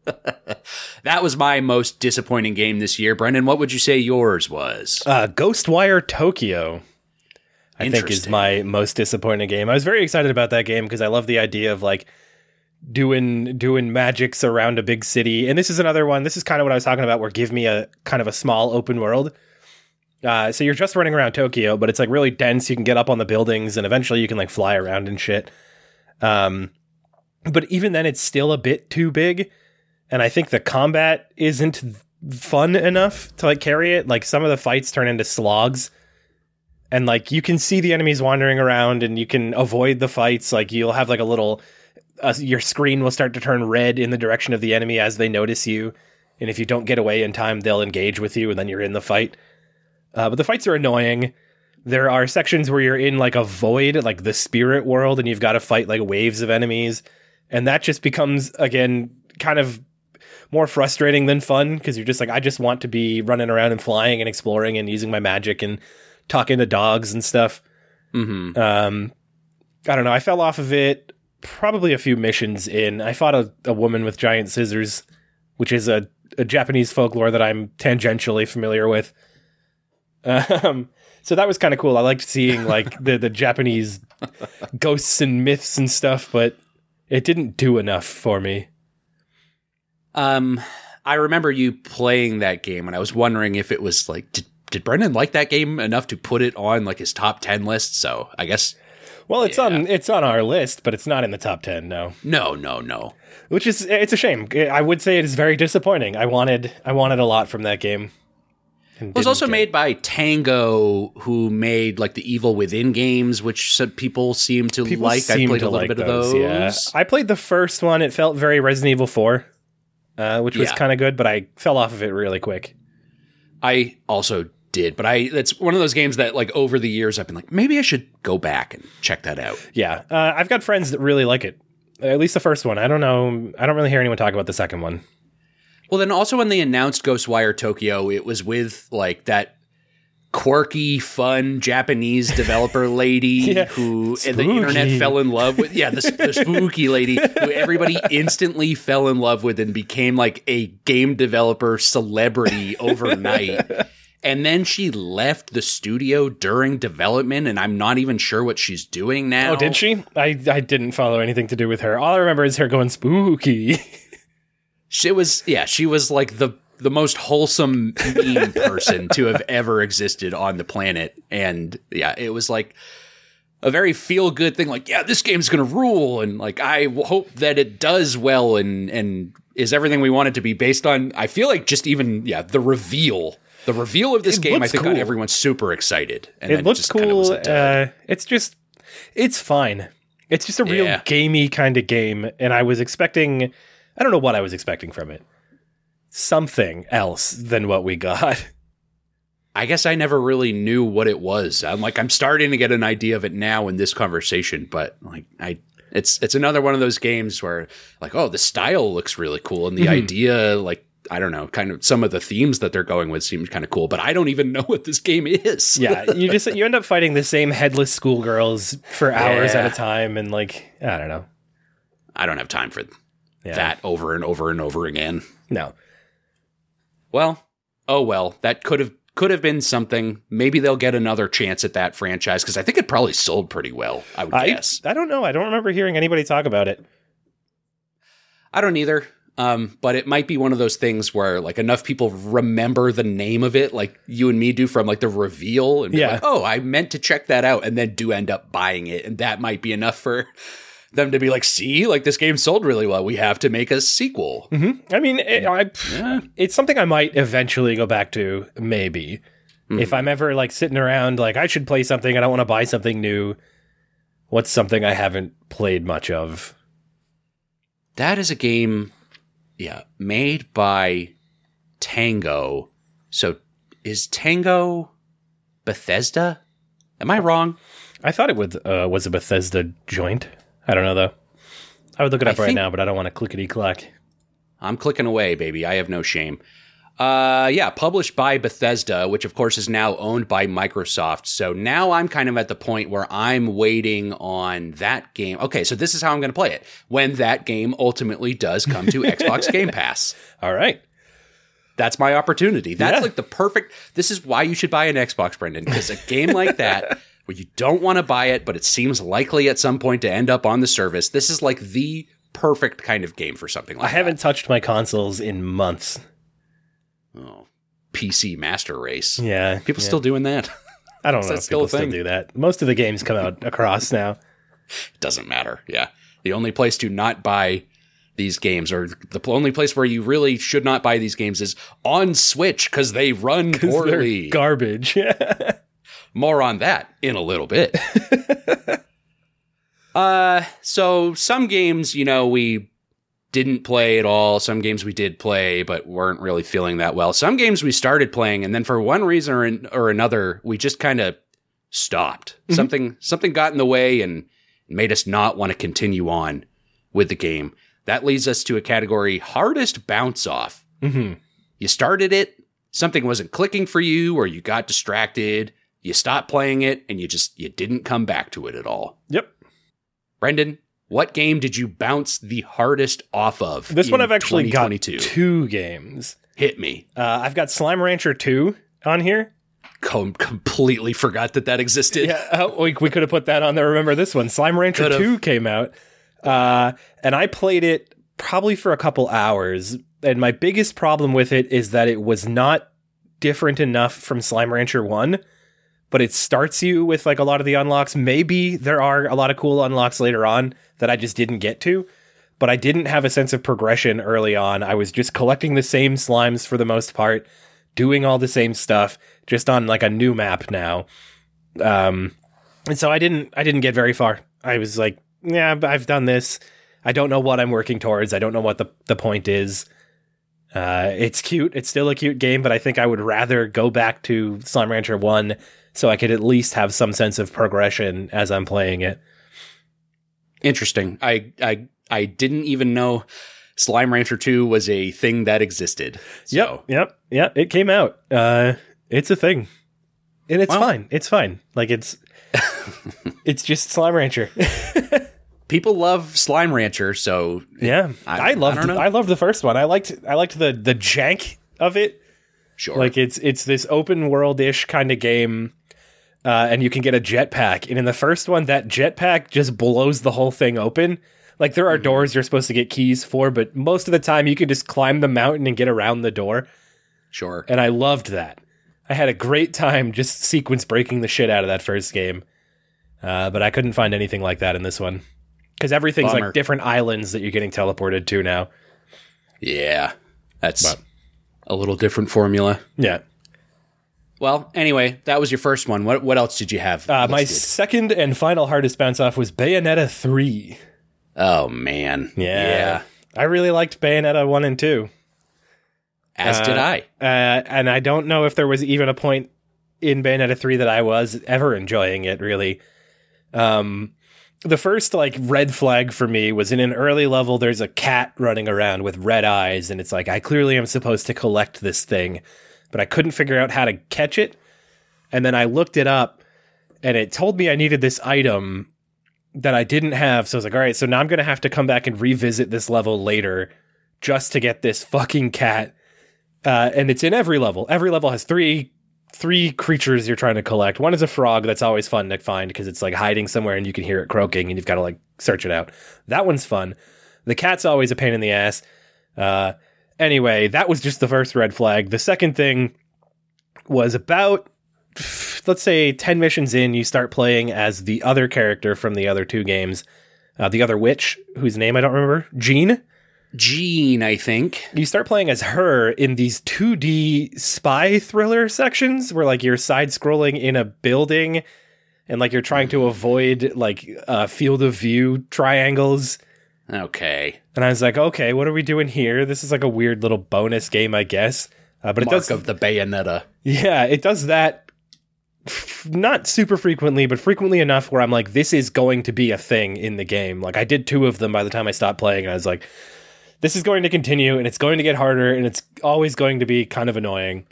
that was my most disappointing game this year. Brendan, what would you say yours was? Uh, Ghostwire Tokyo, I think, is my most disappointing game. I was very excited about that game because I love the idea of like doing doing magics around a big city. And this is another one. This is kind of what I was talking about. Where give me a kind of a small open world. Uh, so you're just running around Tokyo, but it's like really dense. You can get up on the buildings, and eventually you can like fly around and shit. Um, but even then, it's still a bit too big, and I think the combat isn't fun enough to like carry it. Like some of the fights turn into slogs. And like you can see the enemies wandering around and you can avoid the fights. Like you'll have like a little uh, your screen will start to turn red in the direction of the enemy as they notice you. And if you don't get away in time, they'll engage with you and then you're in the fight. Uh, but the fights are annoying. There are sections where you're in like a void, like the spirit world, and you've got to fight like waves of enemies. And that just becomes, again, kind of more frustrating than fun because you're just like, I just want to be running around and flying and exploring and using my magic and talking to dogs and stuff. hmm Um, I don't know. I fell off of it probably a few missions in. I fought a, a woman with giant scissors, which is a, a Japanese folklore that I'm tangentially familiar with. Um, so that was kind of cool. I liked seeing like the the Japanese ghosts and myths and stuff, but it didn't do enough for me. Um, I remember you playing that game, and I was wondering if it was like, did, did Brendan like that game enough to put it on like his top ten list? So I guess Well, it's on it's on our list, but it's not in the top ten. No, no, no, no. which is it's a shame. I would say it is very disappointing. I wanted I wanted a lot from that game. It was also made by Tango, who made like the Evil Within games, which some people seem to People like. I played a little like bit of those. Yeah. I played the first one. It felt very Resident Evil 4. uh, which was Yeah. kind of good, but I fell off of it really quick. I also did, but I that's one of those games that like over the years I've been like maybe I should go back and check that out. Yeah, uh, I've got friends that really like it. At least the first one. I don't know. I don't really hear anyone talk about the second one. Well, then also when they announced Ghostwire Tokyo, it was with like that quirky, fun Japanese developer lady Yeah. who and the internet fell in love with. Yeah, the, the spooky lady who everybody instantly fell in love with and became like a game developer celebrity overnight. And then she left the studio during development, and I'm not even sure what she's doing now. Oh, did she? I I didn't follow anything to do with her. All I remember is her going spooky. She was yeah, she was like the the most wholesome meme person to have ever existed on the planet. And yeah, it was like a very feel good thing like yeah, this game's going to rule and like I hope that it does well and and is everything we want it to be based on I feel like just even yeah, the reveal the reveal of this It game I think got everyone super excited. And it looks cool. Uh, it's just, it's fine. It's just a real Yeah. gamey kind of game, and I was expecting. I don't know what I was expecting from it. Something else than what we got. I guess I never really knew what it was. I'm like I'm starting to get an idea of it now in this conversation, but like I it's it's another one of those games where like oh the style looks really cool and the Mhm. idea like I don't know kind of some of the themes that they're going with seems kind of cool, but I don't even know what this game is. yeah, you just you end up fighting the same headless schoolgirls for hours at a time, and like I don't know. I don't have time for Yeah. that over and over and over again. No, Well, oh well, that could have could have been something. Maybe they'll get another chance at that franchise because I think it probably sold pretty well. I would I guess. I don't know. I don't remember hearing anybody talk about it. I don't either. Um, but it might be one of those things where like enough people remember the name of it, like you and me do from like the reveal, and be Yeah. like, oh, I meant to check that out, and then do end up buying it, and that might be enough for them to be like, see, like this game sold really well. We have to make a sequel. hmm I mean, it, I, Yeah. it's something I might eventually go back to, maybe. Mm-hmm. If I'm ever like sitting around, like I should play something I don't want to buy something new. What's something I haven't played much of? That is a game, yeah, made by Tango. So is Tango Bethesda? Am I wrong? I thought it was uh, was a Bethesda joint. I don't know though. I would look it I up right think- now, but I don't want to clickety clack. I'm clicking away, baby. I have no shame. Uh, yeah, published by Bethesda, which of course is now owned by Microsoft. So now I'm kind of at the point where I'm waiting on that game. Okay, so this is how I'm going to play it when that game ultimately does come to Xbox Game Pass. All right. That's my opportunity. That's Yeah. like the perfect. This is why you should buy an Xbox, Brendan, because a game like that, where you don't want to buy it, but it seems likely at some point to end up on the service, this is like the perfect kind of game for something like that. I haven't touched my consoles in months. Oh, PC Master Race. Yeah. People yeah. still doing that? I don't know if people still do that. Most of the games come out across now. It doesn't matter. Yeah. The only place to not buy these games, or the only place where you really should not buy these games, is on Switch because they run poorly. garbage. More on that in a little bit. uh, so some games, you know, we didn't play at all. Some games we did play, but weren't really feeling that well. Some games we started playing, and then for one reason or, an- or another, we just kind of stopped. Mhm. Something something got in the way and made us not want to continue on with the game. That leads us to a category hardest bounce off hmm you started it, something wasn't clicking for you, or you got distracted, you stopped playing it, and you just you didn't come back to it at all. Yep. Brendan, what game did you bounce the hardest off of? This one I've actually got two games. Hit me. Uh, I've got Slime Rancher 2 on here. Com- completely forgot that that existed. Yeah, uh, we, we could have put that on there. Remember this one? Slime Rancher Could've. 2 came out. Uh, and I played it probably for a couple hours. And my biggest problem with it is that it was not different enough from Slime Rancher 1, but it starts you with like a lot of the unlocks. Maybe there are a lot of cool unlocks later on that I just didn't get to. But I didn't have a sense of progression early on. I was just collecting the same slimes for the most part, doing all the same stuff, just on like a new map now. Um, and so I didn't I didn't get very far. I was like, yeah, I've done this. I don't know what I'm working towards. I don't know what the the point is. Uh, it's cute. It's still a cute game, but I think I would rather go back to Slime Rancher 1 so I could at least have some sense of progression as I'm playing it. Interesting. I I I didn't even know Slime Rancher 2 was a thing that existed. So. Yep, yep, yep. It came out. Uh, it's a thing, and it's Well- fine. It's fine. Like it's, it's just Slime Rancher. People love Slime Rancher, so yeah, I- I, loved. I. I loved the first one. I liked. I liked the the jank of it. sure. Like it's it's this open world ish kind of game. Uh, and you can get a jetpack. And in the first one, that jetpack just blows the whole thing open. Like there are doors you're supposed to get keys for, but most of the time you can just climb the mountain and get around the door. sure. and I loved that. I had a great time just sequence breaking the shit out of that first game, uh, but I couldn't find anything like that in this one because everything's Bummer. like different islands that you're getting teleported to now. Yeah. That's But- a little different formula. Yeah, Well, anyway, that was your first one. What what else did you have? uh, my second and final hardest bounce off was Bayonetta three. Oh man. Yeah. I really liked Bayonetta one and two, As did Uh, I. uh, and I don't know if there was even a point in Bayonetta three that I was ever enjoying it really. Um, the first like red flag for me was in an early level. There's a cat running around with red eyes, and it's like I clearly am supposed to collect this thing, but I couldn't figure out how to catch it. And then I looked it up, and it told me I needed this item that I didn't have. So I was like, all right, so now I'm gonna have to come back and revisit this level later just to get this fucking cat. Uh, and it's in every level. Every level has three three creatures you're trying to collect. One is a frog that's always fun to find because it's like hiding somewhere and you can hear it croaking and you've got to like search it out. That one's fun. The cat's always a pain in the ass. Uh, anyway, that was just the first red flag. The second thing was about let's say 10 missions in you start playing as the other character from the other two games. Uh, the other witch whose name I don't remember, Jean Gene, I think. you start playing as her in these 2D spy thriller sections where like you're side scrolling in a building and like you're trying to avoid like uh, field of view triangles. Okay. And I was like, okay, what are we doing here? This is like a weird little bonus game, I guess. Uh, but it does, of the Bayonetta. yeah, it does that f- not super frequently, but frequently enough where I'm like, this is going to be a thing in the game. Like I did two of them by the time I stopped playing, and I was like, this is going to continue, and it's going to get harder, and it's always going to be kind of annoying.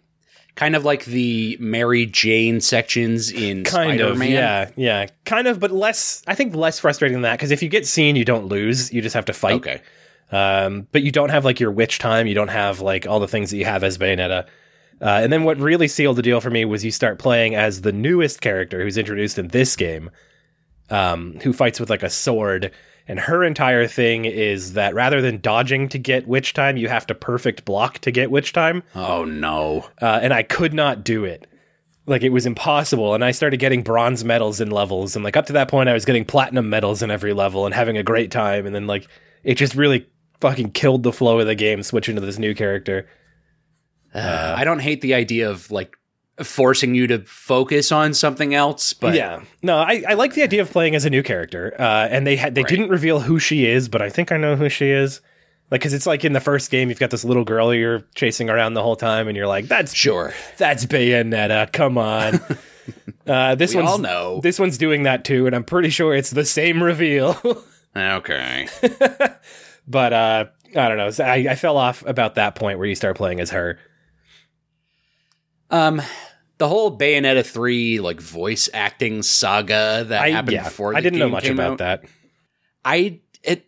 Kind of like the Mary Jane sections in Kind Spider-Man. of, yeah, yeah, kind of, but less. I think less frustrating than that because if you get seen, you don't lose. You just have to fight. Okay. Um, but you don't have like your witch time. You don't have like all the things that you have as Bayonetta. Uh, and then what really sealed the deal for me was you start playing as the newest character who's introduced in this game, um, who fights with like a sword. And her entire thing is that rather than dodging to get witch time, you have to perfect block to get witch time. Oh no. Uh, and I could not do it. Like it was impossible. And I started getting bronze medals in levels. And like up to that point, I was getting platinum medals in every level and having a great time. And then like it just really fucking killed the flow of the game switching to this new character. Uh, I don't hate the idea of like forcing you to focus on something else, but yeah, no, I, I like the idea of playing as a new character. Uh, and they had they Right. didn't reveal who she is, but I think I know who she is. Like, because it's like in the first game, you've got this little girl you're chasing around the whole time, and you're like, "That's sure. that's Bayonetta. Come on." uh, this We one's know. this one's doing that too, and I'm pretty sure it's the same reveal. Okay. but uh, I don't know. I, I fell off about that point where you start playing as her. Um, the whole Bayonetta three like voice acting saga that I happened yeah, before I didn't know much about out, that. I it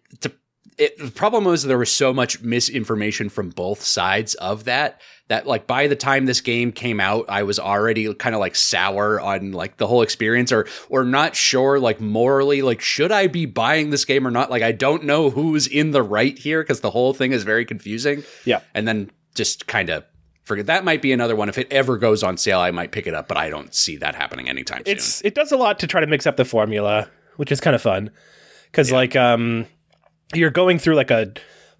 it the problem was there was so much misinformation from both sides of that that like by the time this game came out I was already kind of like sour on like the whole experience or or not sure like morally like should I be buying this game or not like I don't know who's in the right here cuz the whole thing is very confusing. Yeah. And then just kind of forget that might be another one if it ever goes on sale I might pick it up but I don't see that happening anytime soon. It does a lot to try to mix up the formula, which is kind of fun. Because like um, you're going through like a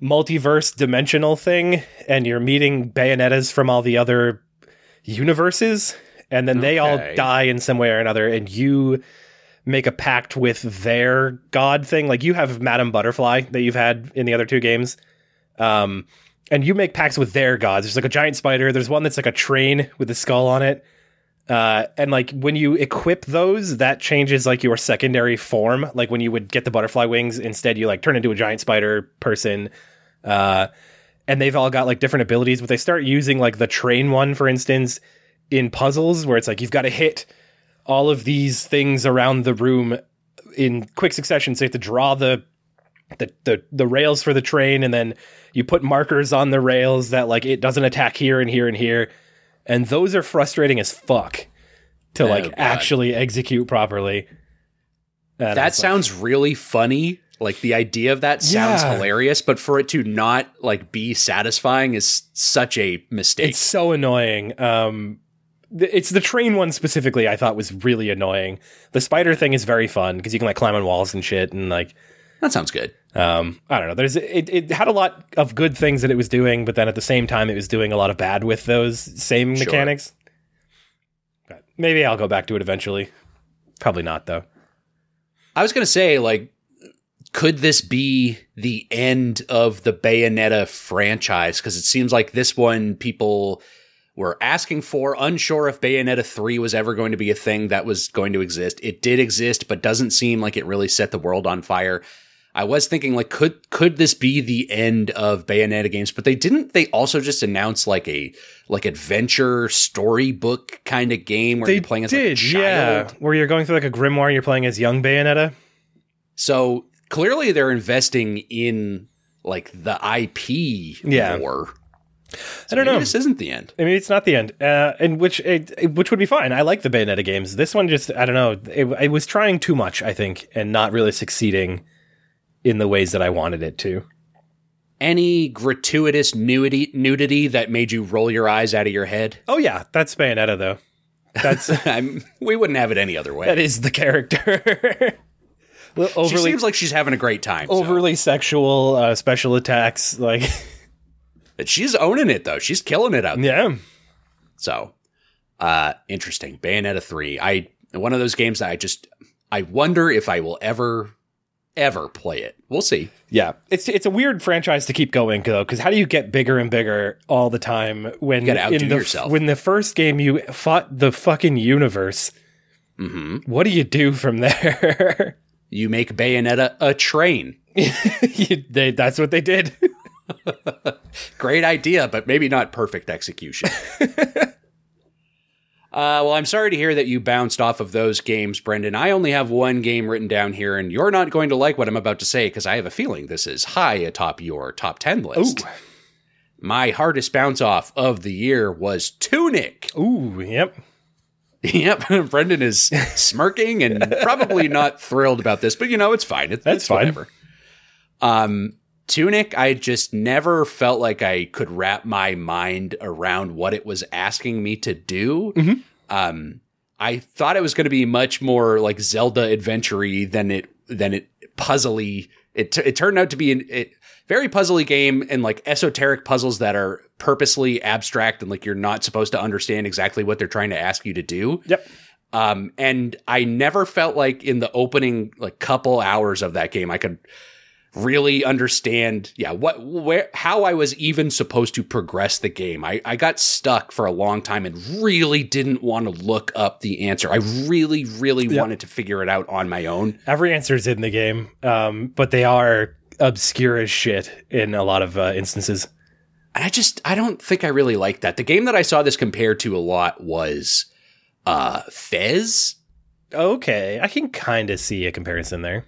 multiverse dimensional thing, and you're meeting Bayonettas from all the other universes, and then they all die in some way or another, and you make a pact with their god thing. Like you have Madame Butterfly that you've had in the other two games. Um, and you make pacts with their gods. There's like a giant spider. There's one that's like a train with a skull on it. Uh, and like when you equip those, that changes like your secondary form. Like when you would get the butterfly wings, instead you like turn into a giant spider person. Uh, and they've all got like different abilities, but they start using like the train one, for instance, in puzzles where it's like you've got to hit all of these things around the room in quick succession. So you have to draw the the the, the rails for the train, and then you put markers on the rails that like it doesn't attack here and here and here and those are frustrating as fuck to Oh, like God. actually execute properly. And that like- sounds really funny. Like the idea of that sounds Yeah. hilarious, but for it to not like be satisfying is such a mistake. it's so annoying. Um, th- it's the train one specifically. I thought was really annoying. The spider thing is very fun because you can like climb on walls and shit, and like that sounds good. um, I don't know. There's it, it had a lot of good things that it was doing, but then at the same time, it was doing a lot of bad with those same Sure. mechanics. But maybe I'll go back to it eventually. Probably not though. I was gonna say, like, could this be the end of the Bayonetta franchise? Because it seems like this one people were asking for, unsure if Bayonetta 3 was ever going to be a thing that was going to exist. It did exist, but doesn't seem like it really set the world on fire. I was thinking like could could this be the end of Bayonetta games? But they didn't they also just announce like a like adventure storybook kind of game where They you're playing as did, like a yeah. child? Where you're going through like a grimoire, and you're playing as young Bayonetta. So clearly they're investing in like the IP Yeah. more. I don't maybe know. This isn't the end. I mean, it's not the end, uh, and which it, it- which would be fine. I like the Bayonetta games. This one just I don't know. It, it was trying too much, I think, and not really succeeding in the ways that I wanted it to. Any gratuitous nudity nudity that made you roll your eyes out of your head? Oh yeah, that's Bayonetta though. That's I'm, we wouldn't have it any other way. that is the character. Well, she overly seems like she's having a great time. so. overly sexual uh, special attacks, like But she's owning it though. She's killing it out there. yeah. So, uh, interesting. Bayonetta three. I one of those games that I just I wonder if I will ever ever play it. We'll see. Yeah, it's it's a weird franchise to keep going though, because how do you get bigger and bigger all the time when outdo in the yourself. when the first game you fought the fucking universe? hmm What do you do from there? You make Bayonetta a train. You- they, that's what they did. Great idea, but maybe not perfect execution. Uh, well, I'm sorry to hear that you bounced off of those games, Brendan. I only have one game written down here, and you're not going to like what I'm about to say because I have a feeling this is high atop your top 10 list. My hardest bounce off of the year was Tunic. Ooh, yep. Yep, Brendan is smirking and probably not thrilled about this, but you know, it's fine. It's, That's it's fine. whatever. Um, Tunic, I just never felt like I could wrap my mind around what it was asking me to do. Mhm. Um, I thought it was going to be much more like Zelda adventure than it than it puzzly. It t- it turned out to be an it, very puzzly game and like esoteric puzzles that are purposely abstract and like you're not supposed to understand exactly what they're trying to ask you to do. Yep. Um, and I never felt like in the opening like couple hours of that game I could really understand yeah what where how I was even supposed to progress the game. I I got stuck for a long time and really didn't want to look up the answer. I really really Yeah. wanted to figure it out on my own. Every answer's in the game, um, but they are obscure as shit in a lot of uh, instances. And I just I don't think I really like that. The game that I saw this compared to a lot was uh Fez Okay, I can kind of see a comparison there.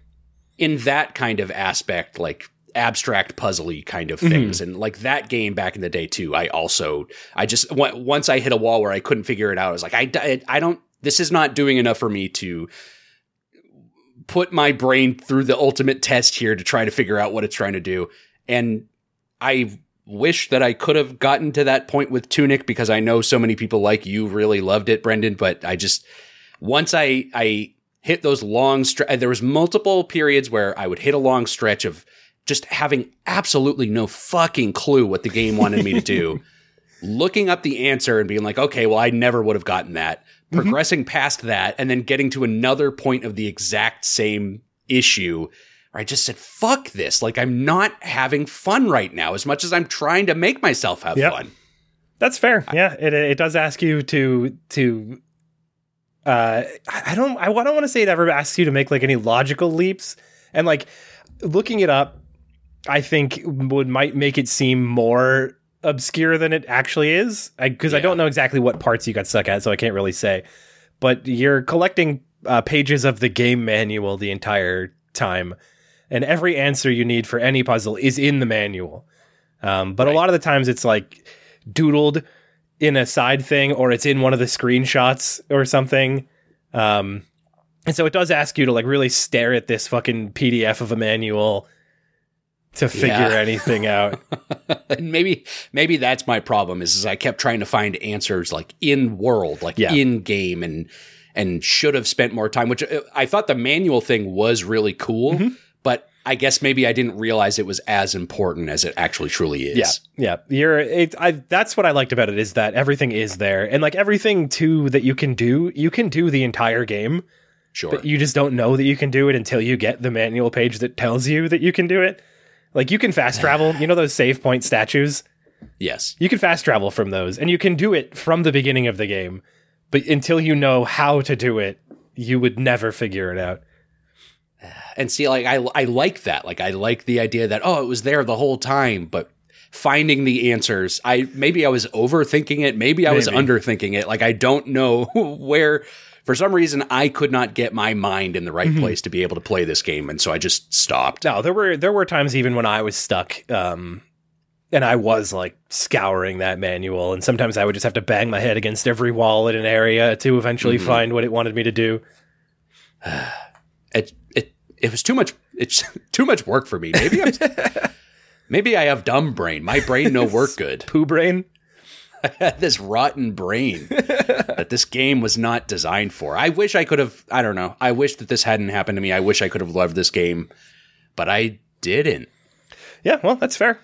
in that kind of aspect, like abstract puzzly kind of Mm-hmm. things. And like that game back in the day too, I also, I just, on- once I hit a wall where I couldn't figure it out, I was like, I, I, I don't, this is not doing enough for me to put my brain through the ultimate test here to try to figure out what it's trying to do. And I wish that I could have gotten to that point with Tunic because I know so many people like you really loved it, Brendan, but I just, once I, I hit those long stre- uh, there was multiple periods where I would hit a long stretch of just having absolutely no fucking clue what the game wanted me to do. Looking up the answer and being like, okay, well, I never would have gotten that. Progressing past that and then getting to another point of the exact same issue where I just said, fuck this. Like, I'm not having fun right now as much as I'm trying to make myself have Yep. fun. That's fair. Yeah, it it does ask you to to. Uh, I I don't. I don't want to say it ever asks you to make like any logical leaps, and like looking it up, I think would might make it seem more obscure than it actually is. Because I, Yeah. don't know exactly what parts you got stuck at, so I can't really say. But you're collecting uh, pages of the game manual the entire time, and every answer you need for any puzzle is in the manual. Um, but a lot of the times it's like doodled in a side thing or it's in one of the screenshots or something. Um, and so it does ask you to like really stare at this fucking PDF of a manual to figure Yeah. anything out. and maybe maybe that's my problem is, is I kept trying to find answers like in world, like Yeah. in game and and should have spent more time, which uh, I thought the manual thing was really cool, Mm-hmm. but I guess maybe I didn't realize it was as important as it actually truly is. Yeah, yeah. You're. It, I. That's what I liked about it is that everything is there, and like everything too that you can do, you can do the entire game, Sure. but you just don't know that you can do it until you get the manual page that tells you that you can do it. Like you can fast travel. You know those save point statues. yes. You can fast travel from those, and you can do it from the beginning of the game. But until you know how to do it, you would never figure it out. And see, like I I like that. Like I like the idea that oh, it was there the whole time, but finding the answers. I maybe I was overthinking it. Maybe I was underthinking it. Like I don't know where. For some reason, I could not get my mind in the right Mm-hmm. place to be able to play this game, and so I just stopped. No, there were there were times even when I was stuck, um, and I was like scouring that manual, and sometimes I would just have to bang my head against every wall in an area to eventually Mhm. find what it wanted me to do. It it it was too much. It's too much work for me. Maybe I'm, maybe I have dumb brain. My brain no work good. Poo brain. I had this rotten brain that this game was not designed for. I wish I could have. I don't know. I wish that this hadn't happened to me. I wish I could have loved this game, but I didn't. Yeah, well, that's fair.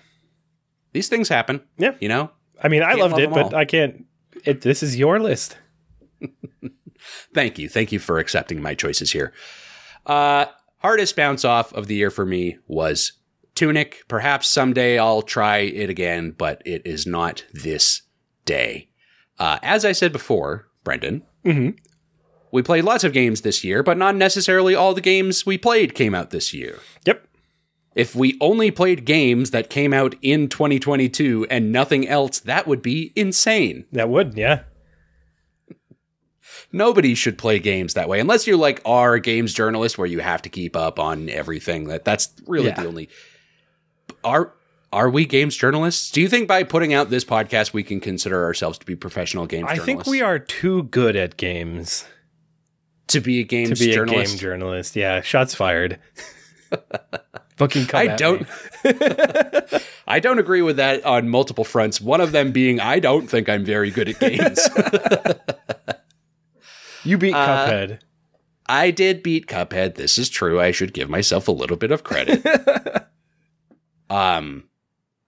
These things happen. Yeah. You know. I mean, I loved love it, but. I can't. It, this is your list. Thank you. Thank you for accepting my choices here. Uh, hardest bounce off of the year for me was Tunic. Perhaps someday I'll try it again, but it is not this day. Uh, as I said before, Brendan, hmm we played lots of games this year, but not necessarily all the games we played came out this year. Yep. If we only played games that came out in 2022 and nothing else, that would be insane. That would, yeah. Nobody should play games that way unless you're like our games journalist where you have to keep up on everything. That that's really Yeah. the only are are we games journalists? Do you think by putting out this podcast we can consider ourselves to be professional games I journalists? think we are too good at games to be a to games be journalist. a game journalist. Yeah, shots fired. Fucking come I don't. I don't agree with that on multiple fronts. One of them being I don't think I'm very good at games. You beat Uh, Cuphead. I did beat Cuphead. This is true. I should give myself a little bit of credit. um,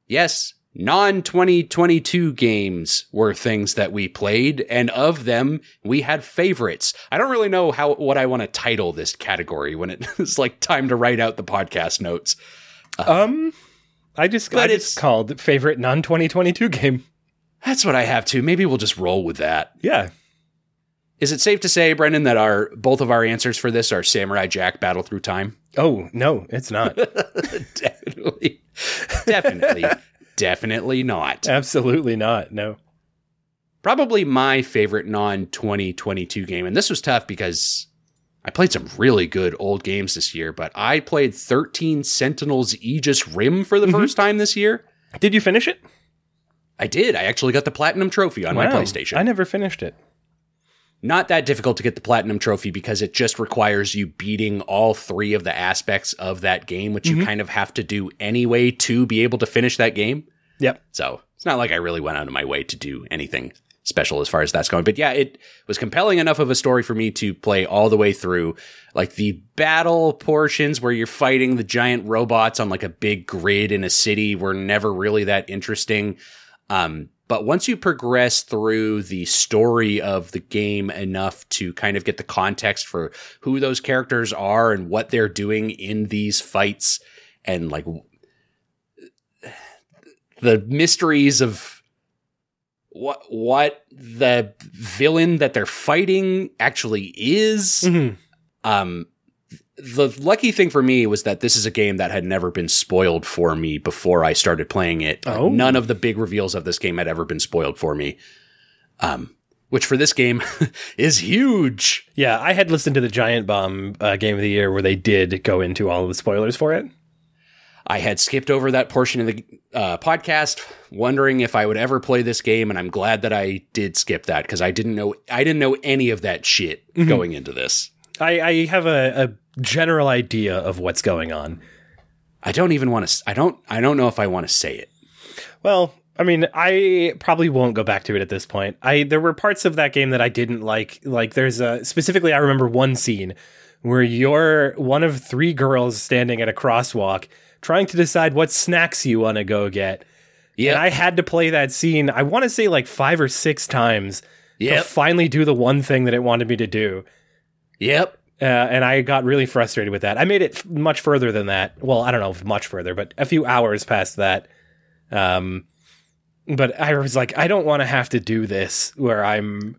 yes, non 2022 games were things that we played, and of them, we had favorites. I don't really know how what I want to title this category when it's like time to write out the podcast notes. Um, I just I it's- just called favorite non 2022 game. That's what I have too. Maybe we'll just roll with that. Yeah, Is it safe to say, Brendan, that our both of our answers for this are Samurai Jack Battle Through Time? Oh no, it's not. definitely, definitely, definitely not. Absolutely not. No. Probably my favorite non 2022 game. And this was tough because I played some really good old games this year, but I played 13 Sentinels Aegis Rim for the Mhm. first time this year. Did you finish it? I did. I actually got the Platinum Trophy on my PlayStation. I never finished it. Not that difficult to get the Platinum Trophy because it just requires you beating all three of the aspects of that game, which you Mhm. kind of have to do anyway to be able to finish that game. Yep. So it's not like I really went out of my way to do anything special as far as that's going. But yeah, it was compelling enough of a story for me to play all the way through. Like the battle portions where you're fighting the giant robots on like a big grid in a city were never really that interesting. Um, But once you progress through the story of the game enough to kind of get the context for who those characters are and what they're doing in these fights and like the mysteries of what what the villain that they're fighting actually is Mhm. um the lucky thing for me was that this is a game that had never been spoiled for me before I started playing it. Oh. None of the big reveals of this game had ever been spoiled for me. Um, which for this game is huge. Yeah, I had listened to the Giant Bomb uh, game of the year where they did go into all of the spoilers for it. I had skipped over that portion of the uh, podcast, wondering if I would ever play this game, and I'm glad that I did skip that because I didn't know I didn't know any of that shit going into this. I, I have a, a general idea of what's going on. I don't even want to. I don't. I don't know if I want to say it. Well, I mean, I probably won't go back to it at this point. I there were parts of that game that I didn't like. Like there's a specifically, I remember one scene where you're one of three girls standing at a crosswalk trying to decide what snacks you want to go get. Yeah, I had to play that scene. I want to say like five or six times to finally do the one thing that it wanted me to do. Yep. Uh, and I got really frustrated with that. I made it f- much further than that. Well, I don't know if much further, but a few hours past that. Um, but I was like, I don't want to have to do this where I'm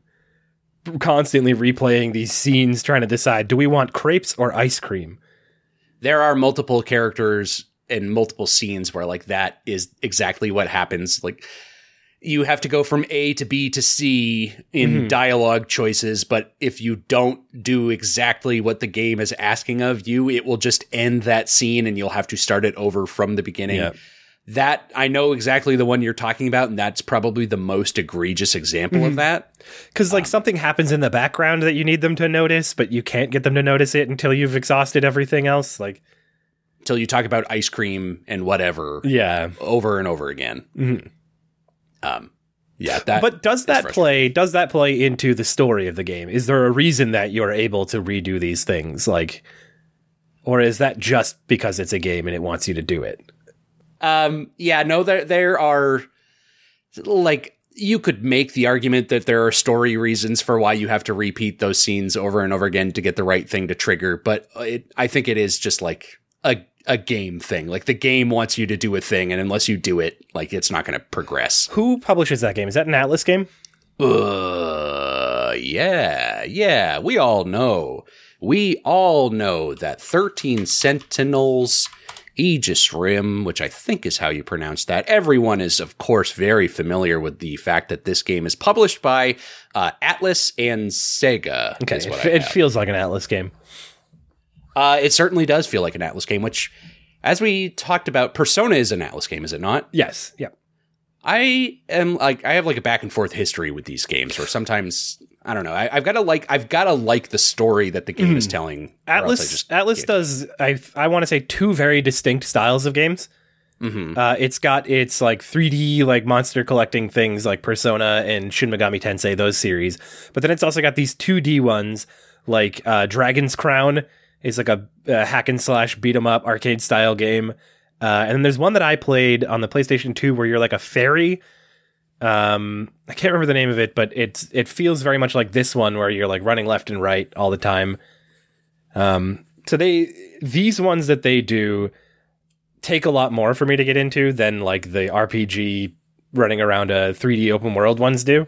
constantly replaying these scenes trying to decide do we want crepes or ice cream? there are multiple characters and multiple scenes where like that is exactly what happens like you have to go from A to B to C in Mhm. dialogue choices but if you don't do exactly what the game is asking of you it will just end that scene and you'll have to start it over from the beginning Yeah. that I know exactly the one you're talking about and that's probably the most egregious example of that Because like something happens in the background that you need them to notice, but you can't get them to notice it until you've exhausted everything else. Like, until you talk about ice cream and whatever yeah. over and over again Mhm. Um yeah that but does that play does that play into the story of the game? Is there a reason that you're able to redo these things? Like or is that just because it's a game and it wants you to do it? Um, yeah, no, there there are like you could make the argument that there are story reasons for why you have to repeat those scenes over and over again to get the right thing to trigger, but it, I think it is just like a a game thing. Like the game wants you to do a thing, and unless you do it, like it's not going to progress. who publishes that game is that an Atlus game Uh, yeah, yeah, we all know. We all know that 13 Sentinels Aegis Rim, which I think is how you pronounce that. Everyone is, of course, very familiar with the fact that this game is published by uh, Atlus and Sega. okay it, it feels like an Atlus game uh, it certainly does feel like an Atlus game, which, as we talked about, Persona is an Atlus game, is it not? yes yeah I am like I have like a back and forth history with these games, where sometimes I don't know. I, I've got to like I've got to like the story that the game is telling. or else I Atlus Atlus does i i want to say two very distinct styles of games Mhm. Uh, it's got its like 3D like monster collecting things like Persona and Shin Megami Tensei those series, but then it's also got these 2D ones like uh, Dragon's Crown is like a, a hack and slash beat 'em up arcade style game, uh, and then there's one that I played on the PlayStation 2 where you're like a fairy. Um, I can't remember the name of it, but it's it feels very much like this one where you're like running left and right all the time. Um, so they these ones that they do take a lot more for me to get into than like the RPG running around a 3D open world ones do.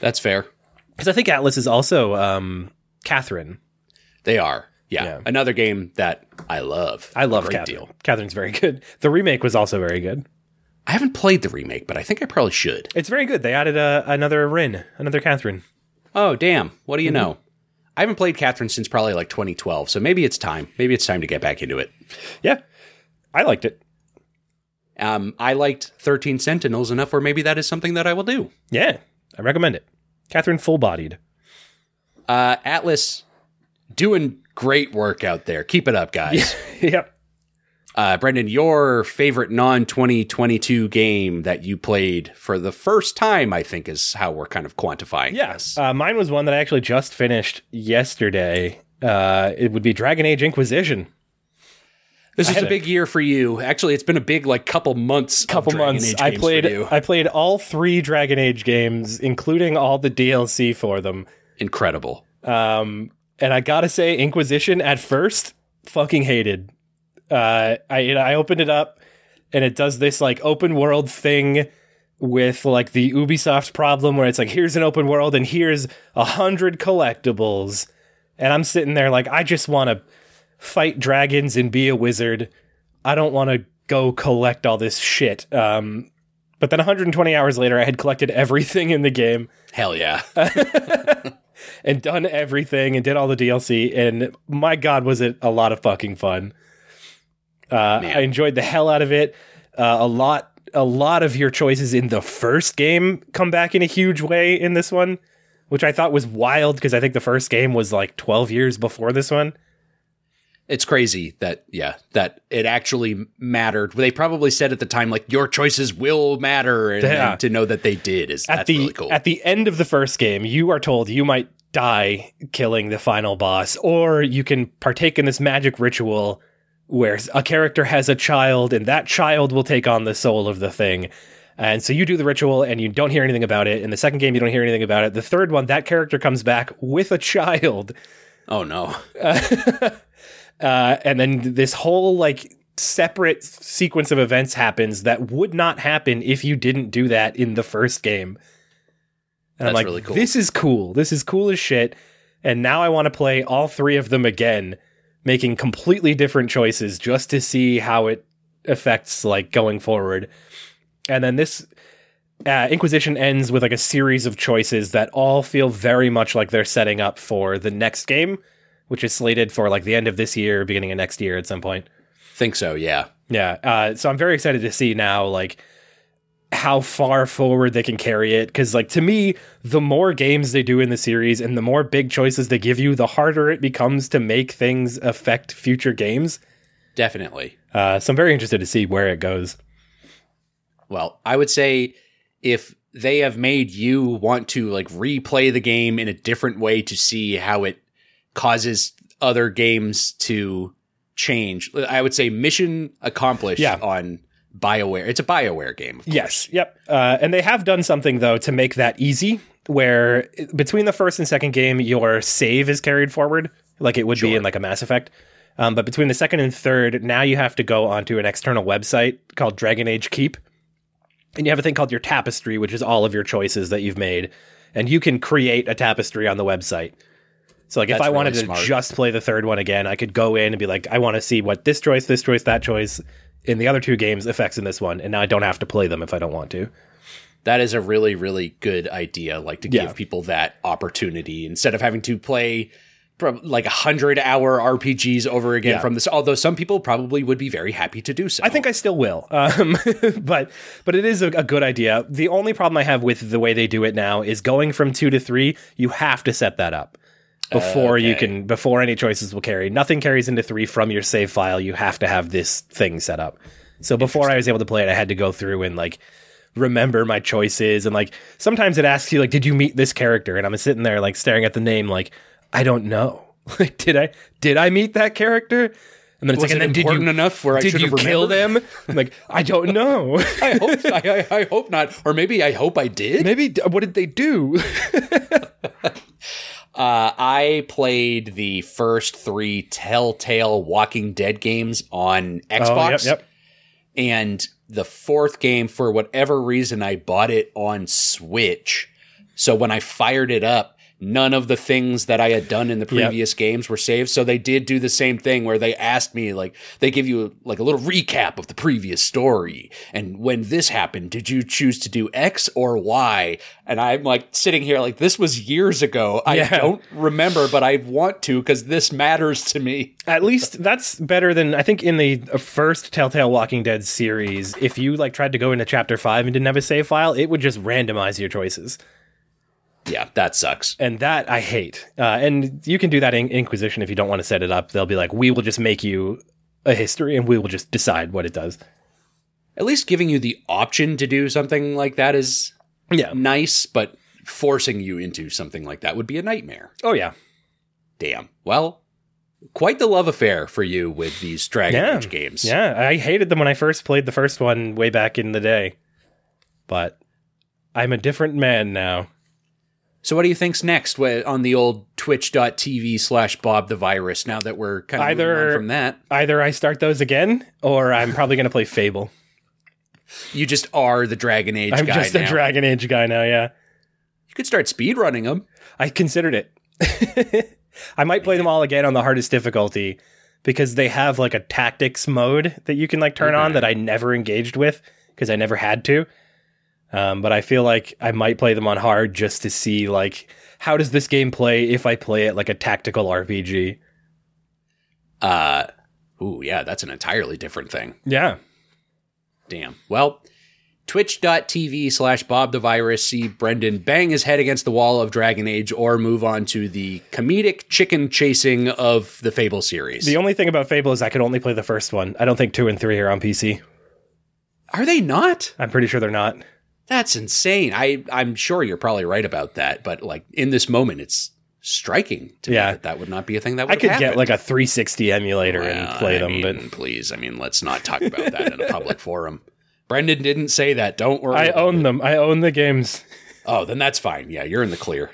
That's fair. Because I think Atlus is also um, Catherine. They are. Yeah. Yeah. Another game that I love. I love Catherine. deal. Catherine's very good. The remake was also very good. I haven't played the remake, but I think I probably should. It's very good. They added a, another Rin, another Catherine. Oh damn! What do Mm-hmm. you know? I haven't played Catherine since probably like 2012, so maybe it's time. Maybe it's time to get back into it. Yeah, I liked it. Um, I liked 13 Sentinels enough where maybe that is something that I will do. Yeah, I recommend it. Catherine full bodied. Uh, Atlus doing great work out there. Keep it up, guys. yep. Uh, Brendan, your favorite non 2022 game that you played for the first time, I think, is how we're kind of quantifying Yes. Uh, mine was one that I actually just finished yesterday. Uh, it would be Dragon Age Inquisition. This is a big year for you. Actually, it's been a big like couple months. couple months. I played. I played all three Dragon Age games, including all the DLC for them. Incredible. Um, and I gotta say, Inquisition at first, fucking hated. Uh, I I opened it up, and it does this like open world thing with like the Ubisoft problem where it's like here's an open world and here's a hundred collectibles, and I'm sitting there like I just want to fight dragons and be a wizard. I don't want to go collect all this shit. Um, but then 120 hours later, I had collected everything in the game Hell yeah. and done everything and did all the DLC. And my God, was it a lot of fucking fun. Uh, I enjoyed the hell out of it. Uh, a lot, a lot of your choices in the first game come back in a huge way in this one, which I thought was wild because I think the first game was like 12 years before this one. it's crazy that yeah that it actually mattered. They probably said at the time like your choices will matter, and, Yeah. and to know that they did is at the really cool. at the end of the first game, you are told you might die killing the final boss, or you can partake in this magic ritual where a character has a child, and that child will take on the soul of the thing. And so you do the ritual, and you don't hear anything about it. In the second game, you don't hear anything about it. The third one, that character comes back with a child, oh no, uh, and then this whole like separate sequence of events happens that would not happen if you didn't do that in the first game. And I'm like, really cool. this is cool. This is cool as shit. And now I want to play all three of them again, making completely different choices just to see how it affects like going forward. And then this uh, Inquisition ends with like a series of choices that all feel very much like they're setting up for the next game, which is slated for like the end of this year, beginning of next year at some point. think so. Yeah, Yeah. Uh, so I'm very excited to see now, like, how far forward they can carry it. Because, like, to me, the more games they do in the series and the more big choices they give you, the harder it becomes to make things affect future games. definitely. Uh, so I'm very interested to see where it goes. Well, I would say if they have made you want to like replay the game in a different way to see how it causes other games to change, I would say mission accomplished Yeah. on BioWare. It's a BioWare game. of. Yes. Yep. Uh, and they have done something though to make that easy, where between the first and second game, your save is carried forward, like it would be in like a Mass Effect. Um, but between the second and third, now you have to go onto an external website called Dragon Age Keep, and you have a thing called your tapestry, which is all of your choices that you've made, and you can create a tapestry on the website. So like if That's I wanted really to smart. just play the third one again, I could go in and be like, I want to see what this choice, this choice, that choice in the other two games effects in this one, and now I don't have to play them if I don't want to. That is a really, really good idea. Like to Yeah. give people that opportunity instead of having to play like a hundred hour RPGs over again Yeah. from this. Although some people probably would be very happy to do so. I think I still will, um, but but it is a, a good idea. The only problem I have with the way they do it now is going from two to three. You have to set that up Uh, before you Okay. can before any choices will carry. Nothing carries into three from your save file. You have to have this thing set up. So before I was able to play it, I had to go through and like remember my choices and like sometimes it asks you like did you meet this character and i'm sitting there like staring at the name like i don't know like did i did i meet that character and then it's Was like and it then did important you enough where I did should you have kill remembered? them I'm like i don't know I hope I, I, I hope not, or maybe I hope I did. maybe what did they do Uh, I played the first three Telltale Walking Dead games on Xbox. oh yep yep and the fourth game for whatever reason I bought it on Switch. So when I fired it up, none of the things that I had done in the previous games were saved. So they did do the same thing where they asked me like they give you like a little recap of the previous story. And when this happened, did you choose to do X or Y? And I'm like sitting here like this was years ago. I don't remember, but I want to because this matters to me. At least that's better than I think in the uh, first Telltale Walking Dead series. If you like tried to go into chapter five and didn't have a save file, it would just randomize your choices, Yeah, that sucks. and that I hate. Uh, and you can do that in Inquisition if you don't want to set it up. They'll be like, "We will just make you a history, and we will just decide what it does." At least giving you the option to do something like that is Yeah. nice, but forcing you into something like that would be a nightmare. Oh yeah. Damn. Well, quite the love affair for you with these Dragon Yeah. Age games. Yeah, I hated them when I first played the first one way back in the day. But I'm a different man now. So what do you think's next on the old twitch.tv slash Bob the Virus now that we're kind of Either- from that? Either I start those again or I'm probably going to play Fable. You just are the Dragon Age I'm guy just now. a Dragon Age guy now, yeah. you could start speedrunning them. I considered it. I might play them all again on the hardest difficulty because they have like a tactics mode that you can like turn on that I never engaged with because I never had to. Um, but I feel like I might play them on hard just to see like how does this game play if I play it like a tactical RPG. Uh, ooh, yeah, that's an entirely different thing. Yeah. Damn. Well, twitch.tv slash Bob the Virus. See Brendan bang his head against the wall of Dragon Age or move on to the comedic chicken chasing of the Fable series. The only thing about Fable is I could only play the first one. I don't think two and three are on PC. Are they not? I'm pretty sure they're not. That's insane. I, I'm sure you're probably right about that, but like in this moment, it's striking to Yeah. me that that would not be a thing that would I could happen. get like a 360 emulator and play I them, mean, but please, I mean, let's not talk about that in a public forum. Brendan didn't say that. Don't worry. I own them. I own the games. Oh, then that's fine. Yeah, you're in the clear.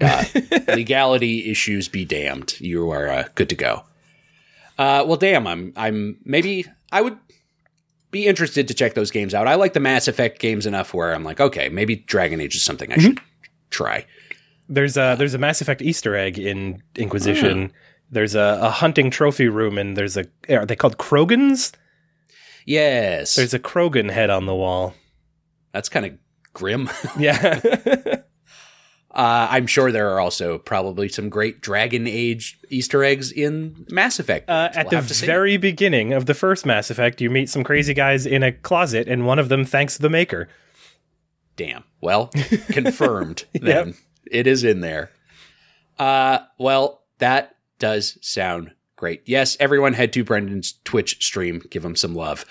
Uh, legality issues be damned. You are uh, good to go. Uh, well, damn. I'm. I'm. Maybe I would be interested to check those games out. I like the Mass Effect games enough where I'm like, okay, maybe Dragon Age is something I mm-hmm. should try. There's a there's a Mass Effect Easter egg in Inquisition. Hmm. There's a, a hunting trophy room, and there's a are they called Krogans? Yes, There's a Krogan head on the wall. that's kind of grim. Yeah, Uh, I'm sure there are also probably some great Dragon Age Easter eggs in Mass Effect. uh, at We'll the very beginning of the first Mass Effect, you meet some crazy guys in a closet, and one of them thanks the maker. Damn. Well, confirmed. Then it is in there. Uh, well, that does sound great. Yes, everyone head to Brendan's Twitch stream. Give him some love.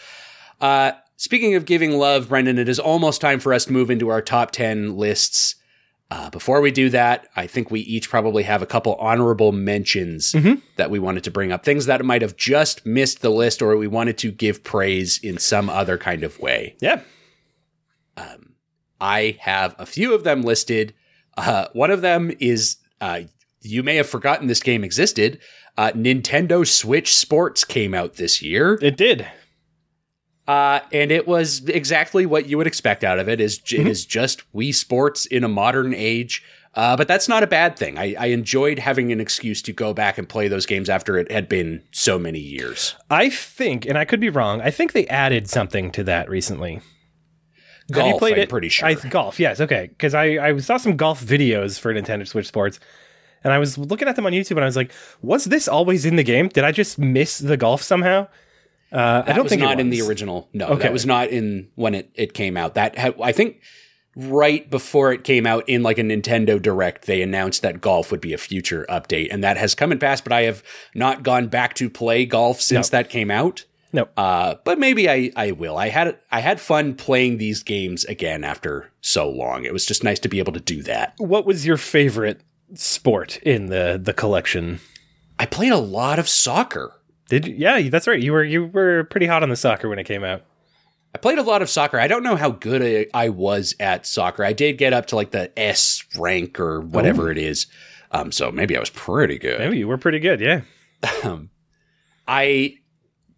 Uh, speaking of giving love, Brendan, it is almost time for us to move into our top 10 lists. Uh, before we do that, I think we each probably have a couple honorable mentions Mhm. that we wanted to bring up. Things that might have just missed the list or we wanted to give praise in some other kind of way. Yeah, Um, I have a few of them listed. Uh, one of them is uh, you may have forgotten this game existed. Uh, Nintendo Switch Sports came out this year, it did. Uh, and it was exactly what you would expect out of it. Is Mm-hmm. it is just Wii Sports in a modern age. Uh, but that's not a bad thing. I, I enjoyed having an excuse to go back and play those games after it had been so many years. I think, and I could be wrong. I think they added something to that recently. Have Golf, you played I'm it? pretty sure. I, golf, yes, okay. Because I, I saw some golf videos for Nintendo Switch Sports, and I was looking at them on YouTube, and I was like, "Was this always in the game? Did I just miss the golf somehow?" Uh, I don't was think not in the original. No, Okay. that was not in when it, it came out. That had, I think right before it came out in like a Nintendo Direct, they announced that golf would be a future update, and that has come and passed. But I have not gone back to play golf since that came out. No. Uh, but maybe I, I will. I had I had fun playing these games again after so long. It was just nice to be able to do that. What was your favorite sport in the the collection? I played a lot of soccer. Did you? Yeah, that's right. You were you were pretty hot on the soccer when it came out. I played a lot of soccer. I don't know how good I, I was at soccer. I did get up to like the S rank or whatever it is. Um, so maybe I was pretty good. Maybe you were pretty good. Yeah. Um, I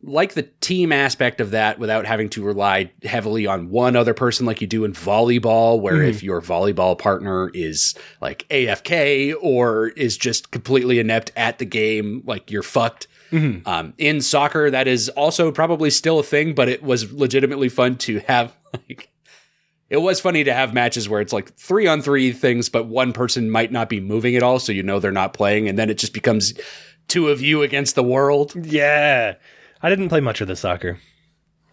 like the team aspect of that without having to rely heavily on one other person like you do in volleyball, where if your volleyball partner is like AFK or is just completely inept at the game, like you're fucked. Mhm. Um, in soccer, that is also probably still a thing, but it was legitimately fun to have like it was funny to have matches where it's like three on three things, but one person might not be moving at all, so you know they're not playing, and then it just becomes two of you against the world. Yeah. I didn't play much of the soccer.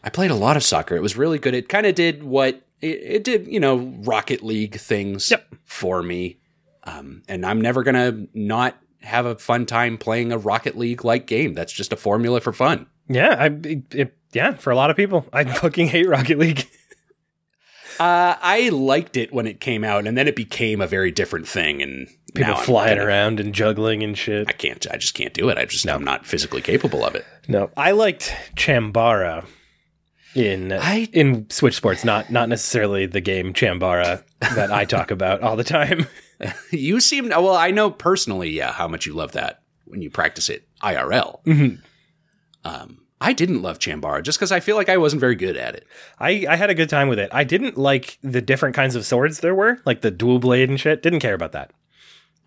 I played a lot of soccer. It was really good. It kind of did what it, it did, you know, Rocket League things Yep. for me. Um, and I'm never gonna not have a fun time playing a Rocket League like game. That's just a formula for fun. Yeah, I it, yeah, for a lot of people. I fucking hate Rocket League. Uh, I liked it when it came out, and then it became a very different thing. And people Now flying gonna- around and juggling and shit. I can't. I just can't do it. I just now I'm not physically capable of it. No, I liked Chambara in I- in Switch Sports, not not necessarily the game Chambara that I talk about all the time. You seem well. I know personally, yeah, how much you love that when you practice it IRL. Mhm. Um, I didn't love Chambara just because I feel like I wasn't very good at it. I, I had a good time with it. I didn't like the different kinds of swords there were, like the dual blade and shit. Didn't care about that.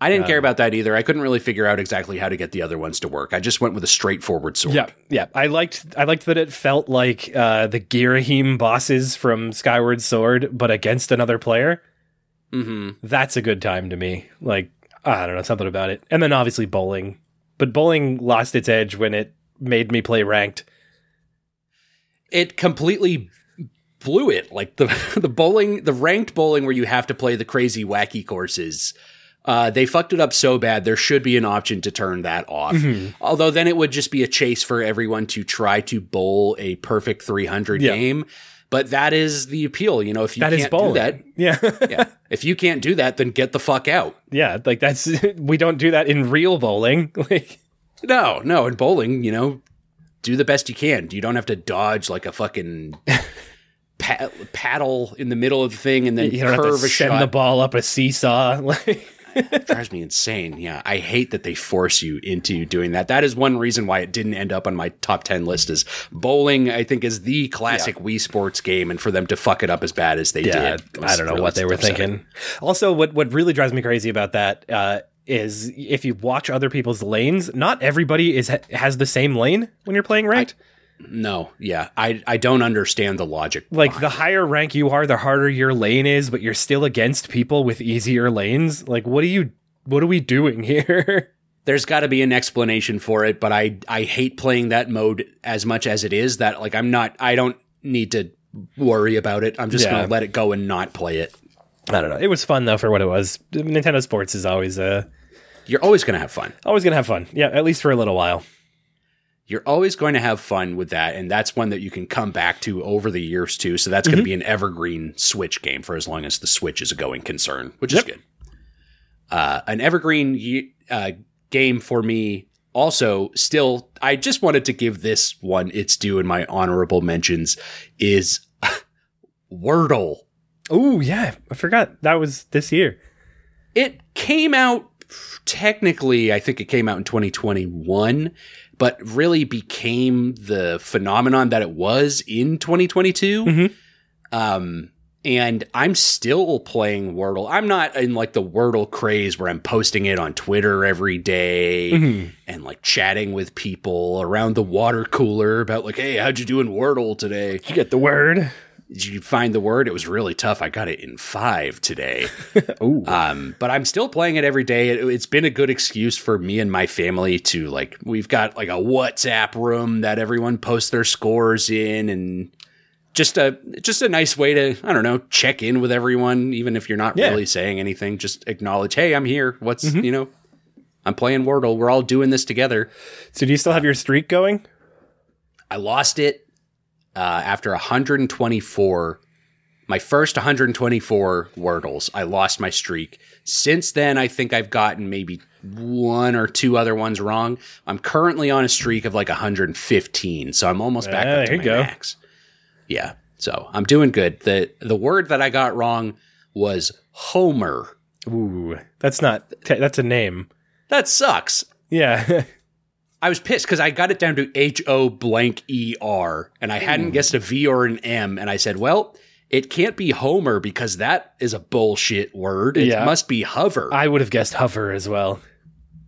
I didn't care about that either. I couldn't really figure out exactly how to get the other ones to work. I just went with a straightforward sword. Yeah, yeah. I liked I liked that it felt like uh, the Girahim bosses from Skyward Sword, but against another player. Hmm That's a good time to me. Like I don't know something about it. And then obviously bowling, but bowling lost its edge when it made me play ranked. It completely blew it. Like the the bowling, the ranked bowling where you have to play the crazy wacky courses. Uh, they fucked it up so bad. There should be an option to turn that off. Mm-hmm. Although then it would just be a chase for everyone to try to bowl a perfect 300 Yeah. game. But that is the appeal. You know, if you That is can't bowling. do that, Yeah, yeah. if you can't do that, then get the fuck out. yeah. Like that's we don't do that in real bowling. Like No, no. In bowling, you know, do the best you can. You don't have to dodge like a fucking pa- paddle in the middle of the thing and then you don't have to send shot. the ball up a seesaw. Like drives me insane. Yeah, I hate that they force you into doing that. That is one reason why it didn't end up on my top ten list. Is bowling? I think is the classic Wii Sports game, and for them to fuck it up as bad as they yeah, did, I don't know really what they were upsetting. thinking. Also, what what really drives me crazy about that uh, is if you watch other people's lanes, not everybody is has the same lane when you're playing ranked. No, yeah, I I don't understand the logic. like the higher rank you are, the harder your lane is, but you're still against people with easier lanes. Like, what are you? What are we doing here? there's got to be an explanation for it, but I I hate playing that mode as much as it is. That like I'm not. I don't need to worry about it. I'm just Yeah. gonna let it go and not play it. I don't know. It was fun though for what it was. Nintendo Sports is always uh You're always gonna have fun. always gonna have fun. Yeah, at least for a little while. You're always going to have fun with that and that's one that you can come back to over the years too so that's going to be an evergreen switch game for as long as the switch is a going concern which Yep. is good uh, an evergreen uh, game for me also still i just wanted to give this one its due in my honorable mentions is wordle Oh yeah, I forgot that was this year. it came out technically i think it came out in 2021 but really became the phenomenon that it was in 2022 Mhm. um and i'm still playing wordle i'm not in like the wordle craze where i'm posting it on twitter every day Mhm. and like chatting with people around the water cooler about like hey how'd you do in wordle today Did you get the word? Did you find the word it was really tough i got it in five today um, but I'm still playing it every day. It, it's been a good excuse for me and my family to like. We've got like a WhatsApp room that everyone posts their scores in, and just a just a nice way to I don't know check in with everyone, even if you're not Yeah. really saying anything. Just acknowledge, hey, I'm here. What's you know, I'm playing Wordle. We're all doing this together. so do you still have your streak going? I lost it uh, after 124. My first 124 Wordles, I lost my streak. Since then, I think I've gotten maybe one or two other ones wrong. I'm currently on a streak of like 115, so I'm almost back up to my go. max. Yeah, so I'm doing good. the The word that I got wrong was Homer. Ooh, that's not. That's a name. That sucks. Yeah. I was pissed because I got it down to H O blank E R, and I hadn't guessed a V or an M, and I said, "Well, it can't be Homer because that is a bullshit word. It Yeah. must be hover." I would have guessed hover as well.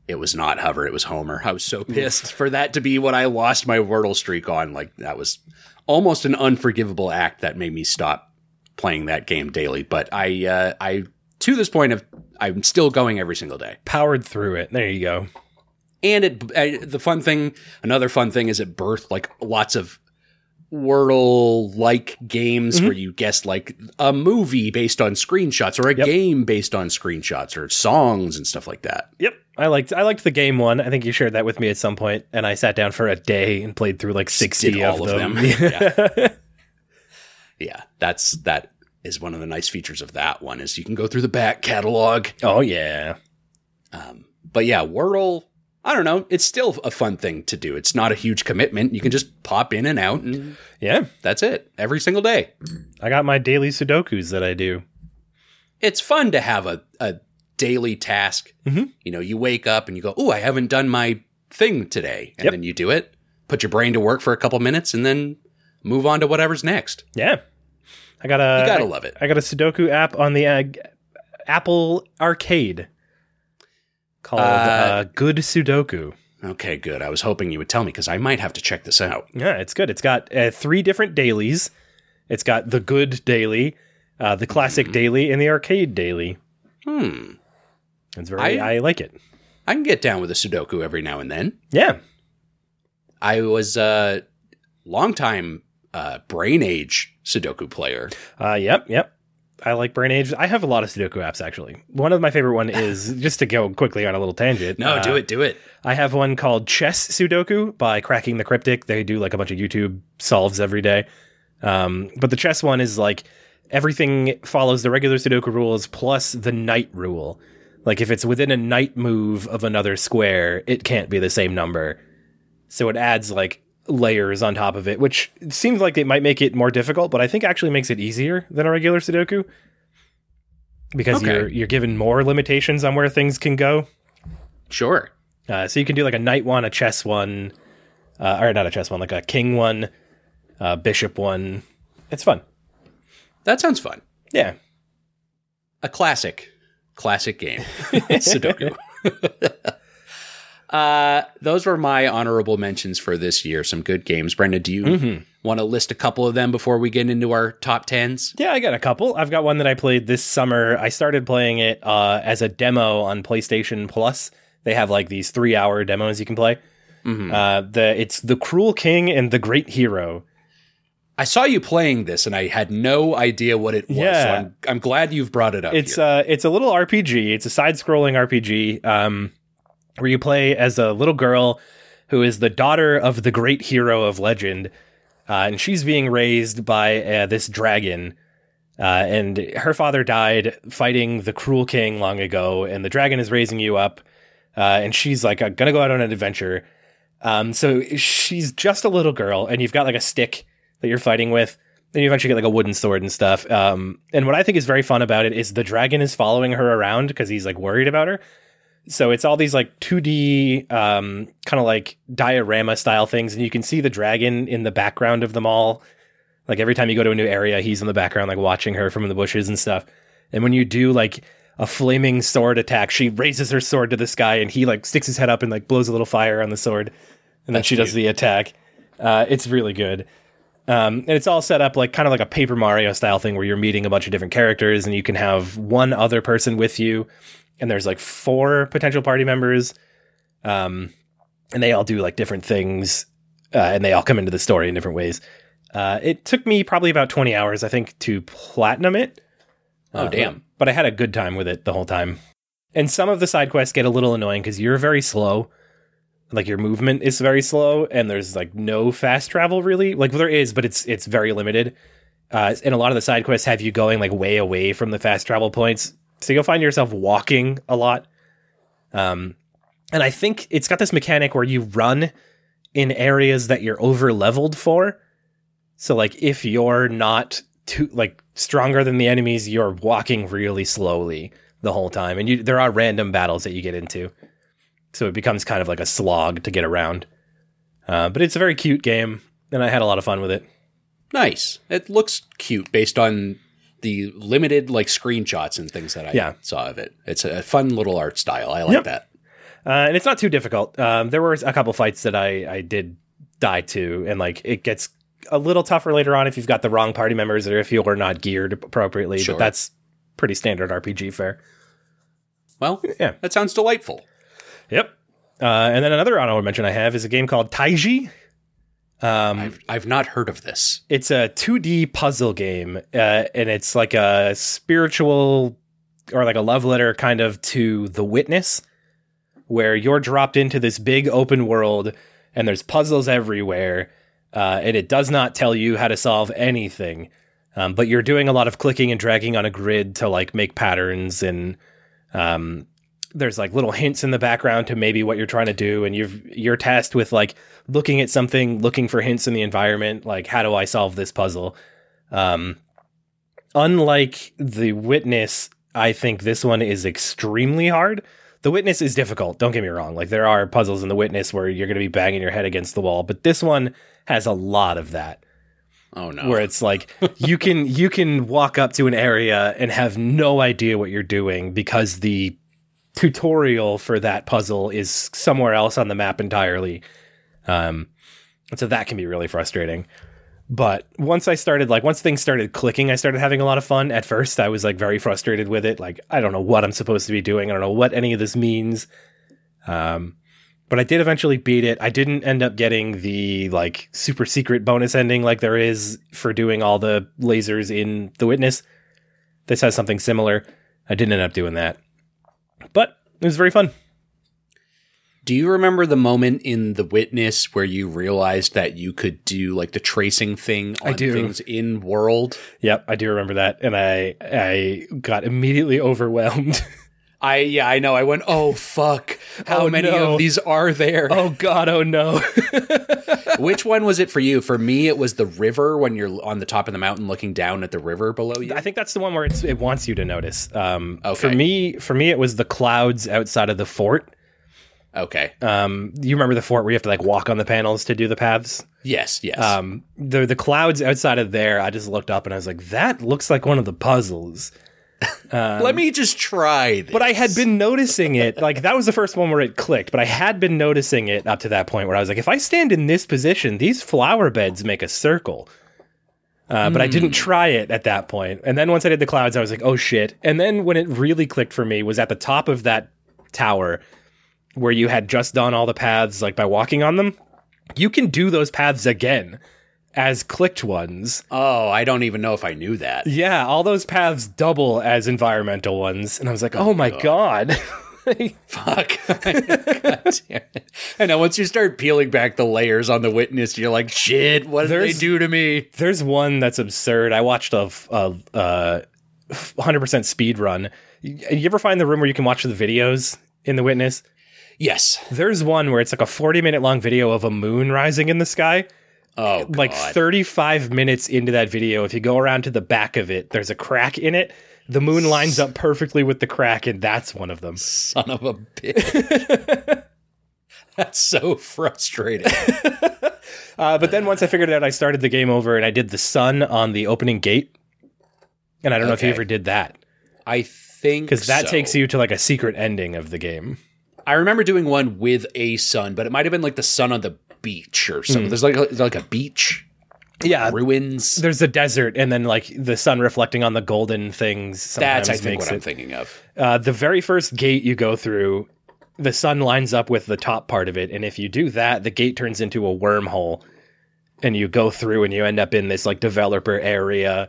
it was not hover; it was Homer. I was so pissed for that to be what I lost my Wordle streak on. Like that was almost an unforgivable act that made me stop playing that game daily. But I, uh, I to this point, of I'm still going every single day. Powered through it. There you go. And it uh, the fun thing another fun thing is it birthed like lots of wordle like games Mm-hmm. where you guess like a movie based on screenshots or a Yep. game based on screenshots or songs and stuff like that Yep. I liked I liked the game one. I think you shared that with me at some point, and I sat down for a day and played through like sixty did of of them. them. yeah. yeah that's that is one of the nice features of that one is you can go through the back catalog oh yeah. Um, but yeah, Wordle, I don't know. It's still a fun thing to do. It's not a huge commitment. You can just pop in and out, and Yeah. that's it every single day. I got my daily Sudokus that I do. It's fun to have a, a daily task. Mhm. You know, you wake up and you go, Oh, I haven't done my thing today. And Yep. then you do it, put your brain to work for a couple minutes, and then move on to whatever's next. Yeah. I got a You gotta love it. I got a Sudoku app on the uh, Apple Arcade called uh, Uh, Good Sudoku. Okay, good. I was hoping you would tell me because I might have to check this out. Yeah, it's good. It's got uh, three different dailies. It's got the good daily, uh, the classic daily, and the arcade daily. Hmm. It's very. I- I, like it. I can get down with a Sudoku every now and then. Yeah. I was a longtime uh, Brain Age Sudoku player. Uh, yep. Yep. I like Brain Age. I have a lot of Sudoku apps actually. One of my favorite one is just to go quickly on a little tangent. No, uh, do it, do it. I have one called Chess Sudoku by Cracking the Cryptic. They do like a bunch of YouTube solves every day. Um, but the chess one is like everything follows the regular Sudoku rules plus the knight rule. Like if it's within a knight move of another square, it can't be the same number. So it adds like layers on top of it, which seems like it might make it more difficult, but I think actually makes it easier than a regular Sudoku. Because Okay. you're you're given more limitations on where things can go. Sure. Uh, so you can do like a knight one, a chess one, uh, or not a chess one, like a king one, uh, bishop one. It's fun. That sounds fun. Yeah. A classic, classic game. Sudoku. uh, those were my honorable mentions for this year. Some good games. Brenda, do you want to list a couple of them before we get into our top tens? Yeah, I got a couple. I've got one that I played this summer. I started playing it uh, as a demo on PlayStation Plus. They have like these three hour demos you can play. Mhm. Uh, the it's the Cruel King and the Great Hero. I saw you playing this, and I had no idea what it was. So Yeah. I'm, I'm glad you've brought it up. It's here. uh it's a little RPG. It's a side scrolling RPG um where you play as a little girl who is the daughter of the great hero of legend. Uh, and she's being raised by uh, this dragon. Uh, and her father died fighting the cruel king long ago, and the dragon is raising you up. Uh, and she's like, I'm gonna go out on an adventure. Um, so she's just a little girl, and you've got like a stick that you're fighting with. Then you eventually get like a wooden sword and stuff. Um, and what I think is very fun about it is the dragon is following her around because he's like worried about her. So it's all these like 2D, um, kind of like diorama style things, and you can see the dragon in the background of them all. Like every time you go to a new area, he's in the background, like watching her from the bushes and stuff. And when you do like a flaming sword attack, she raises her sword to the sky, and he like sticks his head up and like blows a little fire on the sword, and then That's she does the attack. Uh, it's really good. Um, and it's all set up like kind of like a Paper Mario style thing where you're meeting a bunch of different characters and you can have one other person with you. And there's like four potential party members. Um, and they all do like different things. Uh, and they all come into the story in different ways. Uh, it took me probably about 20 hours, I think, to platinum it. Oh, Uh, damn. But I had a good time with it the whole time. And some of the side quests get a little annoying because you're very slow. Like your movement is very slow, and there's like no fast travel really. Like there is, but it's it's very limited. Uh, and a lot of the side quests have you going like way away from the fast travel points, so you'll find yourself walking a lot. Um, and I think it's got this mechanic where you run in areas that you're over leveled for. So like if you're not too like stronger than the enemies, you're walking really slowly the whole time, and you there are random battles that you get into. So it becomes kind of like a slog to get around. Uh, but it's a very cute game, and I had a lot of fun with it. Nice. It looks cute based on the limited like screenshots and things that I Yeah. saw of it. It's a fun little art style. I like Yep. that. Uh, and it's not too difficult. Um, there were a couple fights that I, I did die to, and like it gets a little tougher later on if you've got the wrong party members or if you're not geared appropriately. Sure. But that's pretty standard RPG fare. Well, Yeah. that sounds delightful. Yep. Uh, and then another honorable mention I have is a game called Taiji. Um, I've I've not heard of this. it's a 2D puzzle game, uh, and it's like a spiritual or like a love letter kind of to The Witness, where you're dropped into this big open world and there's puzzles everywhere, uh, and it does not tell you how to solve anything. Um, but you're doing a lot of clicking and dragging on a grid to like make patterns and um, there's like little hints in the background to maybe what you're trying to do and you've you're tasked with like looking at something looking for hints in the environment like how do i solve this puzzle um unlike the witness i think this one is extremely hard the witness is difficult don't get me wrong like there are puzzles in the witness where you're going to be banging your head against the wall but this one has a lot of that Oh no. where it's like you can you can walk up to an area and have no idea what you're doing because the tutorial for that puzzle is somewhere else on the map entirely. Um so that can be really frustrating. But once I started like once things started clicking, I started having a lot of fun. At first I was like very frustrated with it. Like I don't know what I'm supposed to be doing. I don't know what any of this means. Um but I did eventually beat it. I didn't end up getting the like super secret bonus ending like there is for doing all the lasers in The Witness. This has something similar. I didn't end up doing that. But it was very fun. Do you remember the moment in The Witness where you realized that you could do like the tracing thing on I do. things in world? Yep, I do remember that and I I got immediately overwhelmed. I yeah, I know. I went, "Oh fuck. How Oh, many no. of these are there?" oh god, oh no. Which one was it for you? For me, it was the river when you're on the top of the mountain looking down at the river below you. I think that's the one where it's, it wants you to notice. Um, For me, for me, it was the clouds outside of the fort. Okay. Um, you remember the fort where you have to like walk on the panels to do the paths? Yes, yes. um the the clouds outside of there i just looked up and i was like that looks like one of the puzzles Let me just try this. but i had been noticing it like that was the first one where it clicked but i had been noticing it up to that point where i was like if i stand in this position these flower beds make a circle uh, but I didn't try it at that point. And then once I did the clouds, I was like, oh shit. And then when it really clicked for me was at the top of that tower where you had just done all the paths like by walking on them. You can do those paths again as clicked ones. Oh, I don't even know if I knew that. Yeah, all those paths double as environmental ones. And I was like, oh, my god. Fuck. God damn it. I know once you start peeling back the layers on the witness, you're like, shit, what did they do to me? There's one that's absurd. I watched a, a, a 100% speed run. You you ever find the room where you can watch the videos in The Witness? Yes. There's one where it's like a 40 minute long video of a moon rising in the sky. Oh, God. Like 35 minutes into that video, if you go around to the back of it, there's a crack in it. The moon lines up perfectly with the crack, and that's one of them. son of a bitch. That's so frustrating. Uh, but then once I figured it out, I started the game over and I did the sun on the opening gate. And I don't know if you ever did that I think because that so. takes you to like a secret ending of the game. I remember doing one with a sun, but it might have been like the sun on the beach or something. There's like a, there's like a beach Yeah, ruins. there's a desert, and then like the sun reflecting on the golden things. That's I think what I'm thinking of. Uh, the very first gate you go through, the sun lines up with the top part of it, and if you do that, the gate turns into a wormhole, and you go through, and you end up in this like developer area,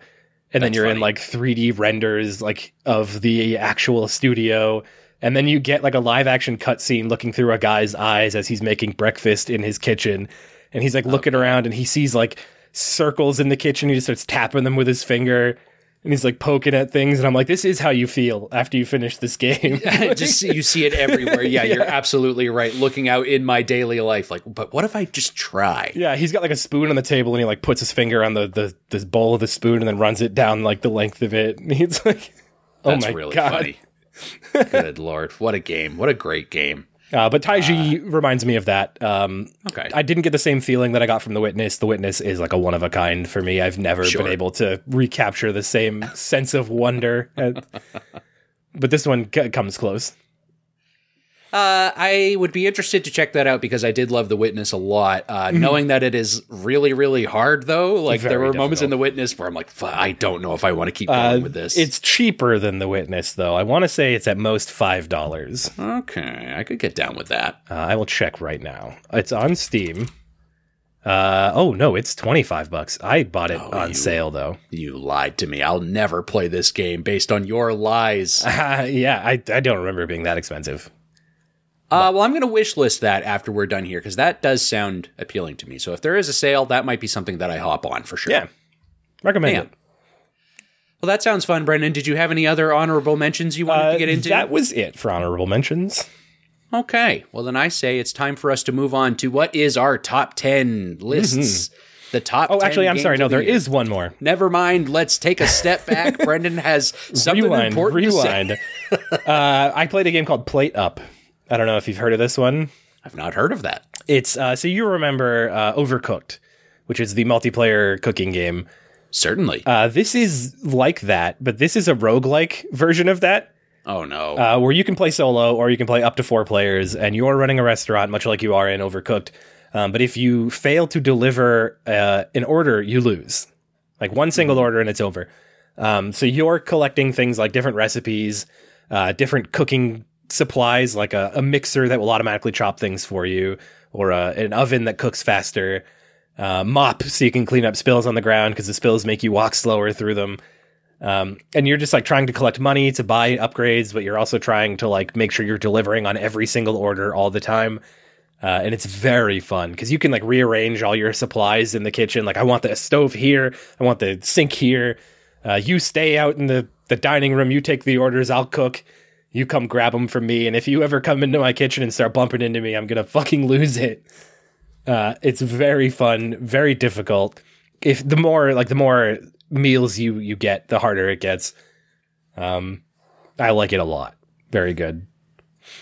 and then you're in like 3D renders like of the actual studio. And then you get like a live action cutscene looking through a guy's eyes as he's making breakfast in his kitchen. And he's like looking around and he sees like circles in the kitchen. He just starts tapping them with his finger. And he's like poking at things. And I'm like, this is how you feel after you finish this game. just you see it everywhere. Yeah, you're absolutely right. Looking out in my daily life, like, but what if I just try? Yeah, he's got like a spoon on the table and he like puts his finger on the the this bowl of the spoon and then runs it down like the length of it. And he's like, "Oh That's my really god!" funny. Good lord, what a game! What a great game. Uh, but Taiji reminds me of that. Um, Okay, I didn't get the same feeling that I got from The Witness. The Witness is like a one of a kind for me. I've never Sure. been able to recapture the same sense of wonder. Uh, but this one c- comes close. Uh, I would be interested to check that out because I did love The Witness a lot. Uh, Knowing that it is really, really hard, though, like there Mm-hmm. Very were moments in. The Witness where I'm like, "Fuck, I don't know if I want to keep Uh, going with this. It's cheaper than The Witness, though. I want to say it's at most five dollars. okay. I could get down with that. Uh, I will check right now. It's on Steam. Uh, oh no, it's twenty five bucks. I bought it Oh, on you- sale though. You lied to me. I'll never play this game based on your lies. Uh, yeah, I I don't remember it being that expensive. Uh, well, I'm going to wish list that after we're done here because that does sound appealing to me. So if there is a sale, that might be something that I hop on for sure. Yeah, recommend Yeah. it. Well, that sounds fun, Brendan. Did you have any other honorable mentions you wanted Uh, to get into? that was it for honorable mentions. Okay. Well, then I say it's time for us to move on to what is our top 10 lists. The top Oh, 10 actually, I'm sorry. No, the there is one more. Never mind. Let's take a step back. Brendan has something rewind, important to say. rewind. uh, I played a game called Plate Up. I don't know if you've heard of this one. I've not heard of that. It's uh, so you remember uh, Overcooked, which is the multiplayer cooking game. Certainly. Uh, this is like that, but this is a roguelike version of that, oh, no. uh, where you can play solo or you can play up to four players, and you're running a restaurant, much like you are in Overcooked. Um, but if you fail to deliver uh, an order, you lose. Like one single order and it's over. Um, so you're collecting things like different recipes, uh, different cooking supplies, like a, a mixer that will automatically chop things for you, or a, an oven that cooks faster, uh, mop so you can clean up spills on the ground because the spills make you walk slower through them. Um, and you're just like trying to collect money to buy upgrades, but you're also trying to like make sure you're delivering on every single order all the time. Uh, and it's very fun because you can like rearrange all your supplies in the kitchen. Like, I want the stove here, I want the sink here. Uh, you stay out in the, the dining room, you take the orders, I'll cook. You come grab them from me. And if you ever come into my kitchen and start bumping into me, I'm going to fucking lose it. Uh, it's very fun, very difficult. If the more like the more meals you you get, the harder it gets. Um, I like it a lot. Very good.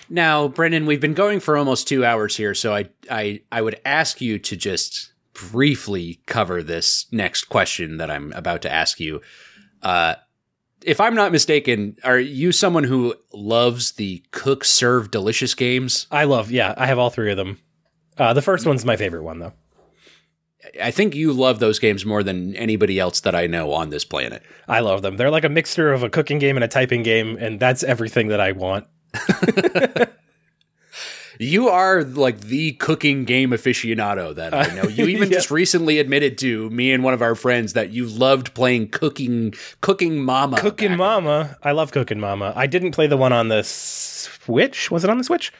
Now, Brendan, we've been going for almost two hours here, so I, I, I would ask you to just briefly cover this next question that I'm about to ask you. Uh, if I'm not mistaken, are you someone who loves the cook serve delicious games? I love. Yeah, I have all three of them. Uh, the first one's my favorite one though. I think you love those games more than anybody else that I know on this planet. I love them. They're like a mixture of a cooking game and a typing game, and that's everything that I want. You are like the cooking game aficionado that I know. You even Yeah. just recently admitted to me and one of our friends that you loved playing cooking cooking mama. Cooking Mama. I love Cooking Mama. I didn't play the one on the Switch. Was it on the Switch?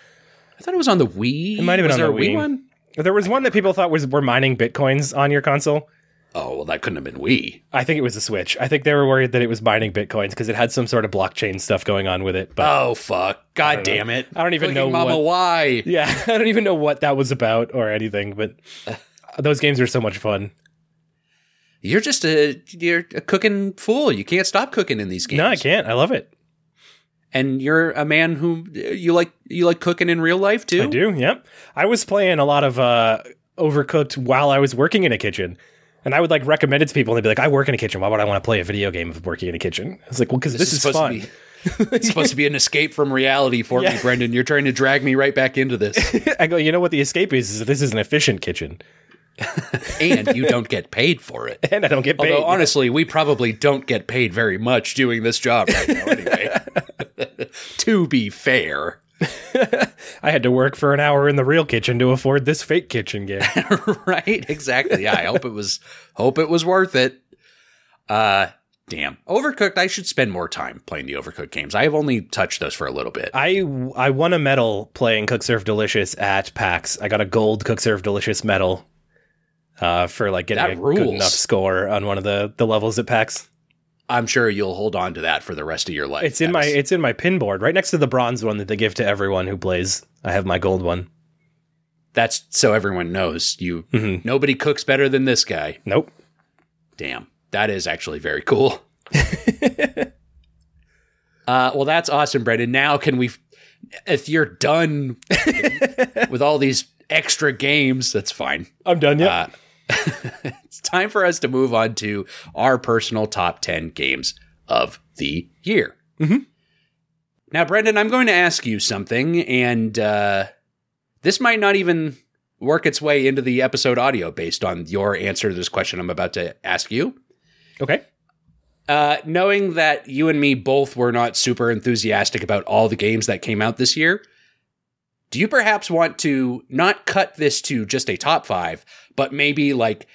I thought it was on the Wii. It might have been was on the Wii Wii. one. There was one that people thought was were mining bitcoins on your console. Oh well, that couldn't have been Wii. I think it was the Switch. I think they were worried that it was mining bitcoins because it had some sort of blockchain stuff going on with it. But Oh fuck! God damn it! I don't even know Mama. what- Why? yeah, I don't even know what that was about or anything. But those games are so much fun. You're just a you're a cooking fool. You can't stop cooking in these games. No, I can't. I love it. And you're a man who you like you like cooking in real life too. I do. Yep. I was playing a lot of uh, Overcooked while I was working in a kitchen. And I would like recommend it to people, and they'd be like, "I work in a kitchen. Why would I want to play a video game of working in a kitchen?" I was like, "Well, because this, is, supposed fun." To be, it's supposed to be an escape from reality for me, Brendan. You're trying to drag me right back into this, I go, "You know what the escape is? Is this is an efficient kitchen, and you don't get paid for it. and I don't get paid." Although honestly, we probably don't get paid very much doing this job right now. Anyway, to be fair, I had to work for an hour in the real kitchen to afford this fake kitchen game. right? Exactly. Yeah, I hope it was hope it was worth it. Uh damn. Overcooked, I should spend more time playing the Overcooked games. I have only touched those for a little bit. I I won a medal playing Cook Serve Delicious at PAX. I got a gold Cook Serve Delicious medal uh, for like getting That a good enough score on one of the the levels at PAX. I'm sure you'll hold on to that for the rest of your life. It's in my it's in my pin board right next to the bronze one that they give to everyone who plays. I have my gold one. that's so everyone knows you Mhm. nobody cooks better than this guy. Nope. Damn. That is actually very cool. uh well that's awesome, Brendan. Now can we if you're done with all these extra games, that's fine. I'm done yet. Uh, it's time for us to move on to our personal top 10 games of the year. Mhm. Now, Brendan, I'm going to ask you something, and uh, this might not even work its way into the episode audio based on your answer to this question I'm about to ask you. okay. Uh, knowing that you and me both were not super enthusiastic about all the games that came out this year, do you perhaps want to not cut this to just a top five, but maybe like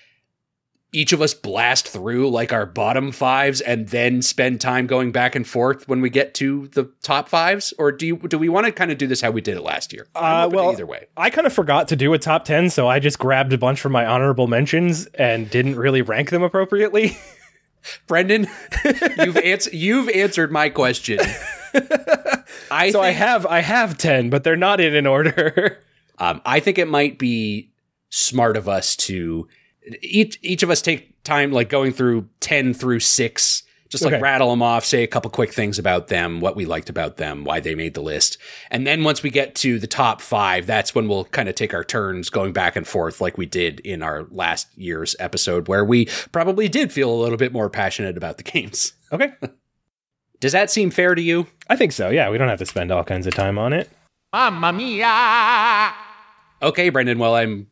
each of us blast through like our bottom fives and then spend time going back and forth when we get to the top fives? Or do you do we want to kind of do this how we did it last year? Uh, well, either way. I kind of forgot to do a top 10, so I just grabbed a bunch from my honorable mentions and didn't really rank them appropriately. Brendan, you've answered you've answered my question. I so think, I have I have ten, but they're not in an order. um, I think it might be smart of us to each each of us take time like going through ten through six just like okay. rattle them off, say a couple quick things about them, what we liked about them, why they made the list. And then once we get to the top five, that's when we'll kind of take our turns going back and forth like we did in our last year's episode, where we probably did feel a little bit more passionate about the games. Okay. Does that seem fair to you? I think so. Yeah, we don't have to spend all kinds of time on it. Mamma mia! Okay, Brendan. Well, I'm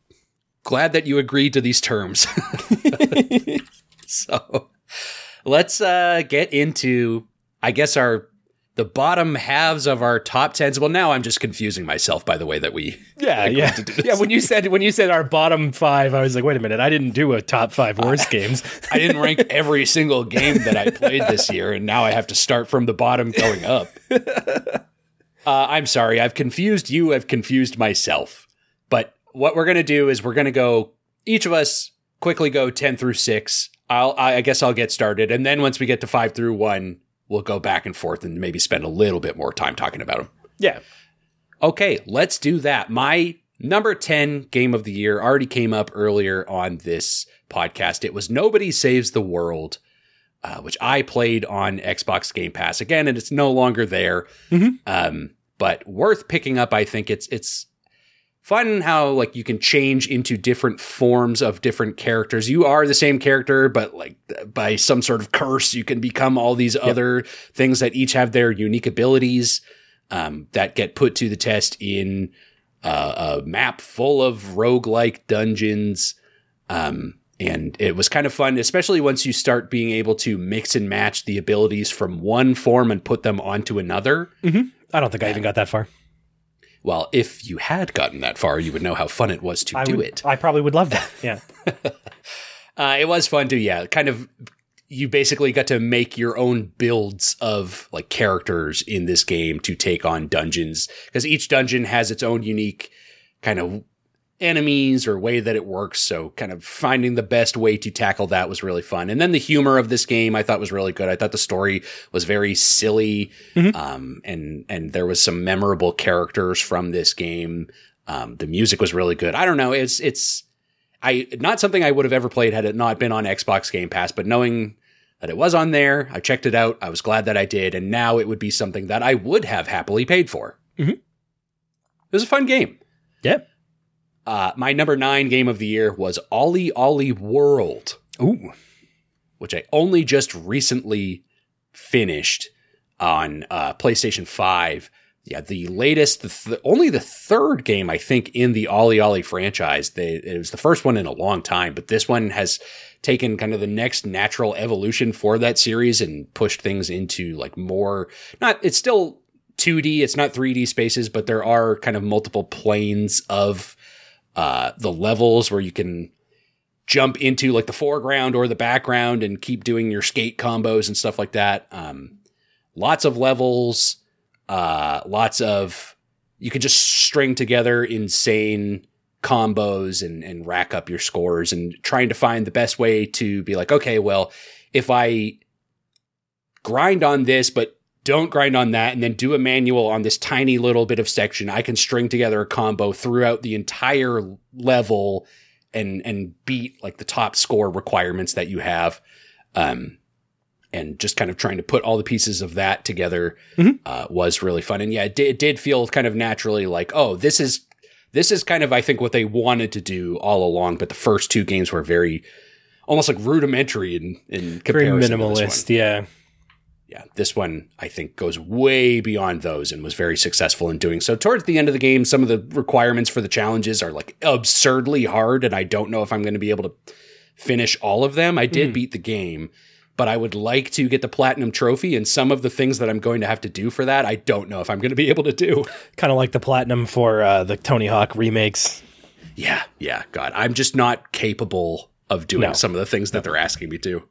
glad that you agreed to these terms. so let's uh, get into, I guess, our the bottom halves of our top tens. Well, now I'm just confusing myself by the way that we. Yeah, yeah, yeah. When you said when you said our bottom five, I was like, wait a minute, I didn't do a top five worst games. I didn't rank every single game that I played this year, and now I have to start from the bottom going up. Uh, I'm sorry, I've confused you. I've confused myself. What we're gonna do is we're gonna go. Each of us quickly go ten through six. I'll. I guess I'll get started, and then once we get to five through one, we'll go back and forth and maybe spend a little bit more time talking about them. Yeah. Okay, let's do that. My number 10 game of the year already came up earlier on this podcast. It was Nobody Saves the World, uh, which I played on Xbox Game Pass again, and it's no longer there. Mm-hmm. Um, but worth picking up. I think it's it's fun how like you can change into different forms of different characters. You are the same character, but like by some sort of curse, you can become all these yep. other things that each have their unique abilities um, that get put to the test in uh, a map full of roguelike dungeons. Um, and it was kind of fun, especially once you start being able to mix and match the abilities from one form and put them onto another. Mm-hmm. I don't think I even got that far. Well, if you had gotten that far, you would know how fun it was to I do would, it. I probably would love that. Yeah. uh, it was fun to, yeah, kind of. You basically got to make your own builds of like characters in this game to take on dungeons because each dungeon has its own unique kind of enemies or way that it works. So kind of finding the best way to tackle that was really fun. And then the humor of this game I thought was really good. I thought the story was very silly. Mm-hmm. Um, and, and there was some memorable characters from this game. Um, the music was really good. I don't know. It's, it's, I, not something I would have ever played had it not been on Xbox Game Pass, but knowing that it was on there, I checked it out. I was glad that I did. And now it would be something that I would have happily paid for. Mm-hmm. It was a fun game. Yeah. Uh, my number nine game of the year was OlliOlli World. Ooh. Which I only just recently finished on uh, PlayStation 5. Yeah, the latest, the th- only the third game I think in the OlliOlli franchise. They, it was the first one in a long time, but this one has taken kind of the next natural evolution for that series and pushed things into like more. Not, it's still 2D, it's not 3D spaces, but there are kind of multiple planes of uh, the levels where you can jump into like the foreground or the background and keep doing your skate combos and stuff like that. Um, lots of levels, uh, lots of you can just string together insane combos and and rack up your scores and trying to find the best way to be like, okay, well, if I grind on this, but don't grind on that and then do a manual on this tiny little bit of section. I can string together a combo throughout the entire level and and beat like the top score requirements that you have. Um, and just kind of trying to put all the pieces of that together mm-hmm. uh, was really fun. And yeah, it did, it did feel kind of naturally like, oh, this is this is kind of I think what they wanted to do all along. But the first two games were very almost like rudimentary in in comparison. Very minimalist, yeah yeah, this one I think goes way beyond those and was very successful in doing so. Towards the end of the game, some of the requirements for the challenges are like absurdly hard, and I don't know if I'm going to be able to finish all of them. I did mm. beat the game, but I would like to get the platinum trophy, and some of the things that I'm going to have to do for that, I don't know if I'm going to be able to do. Kind of like the platinum for uh, the Tony Hawk remakes. Yeah, yeah, God, I'm just not capable of doing no. some of the things that they're asking me to.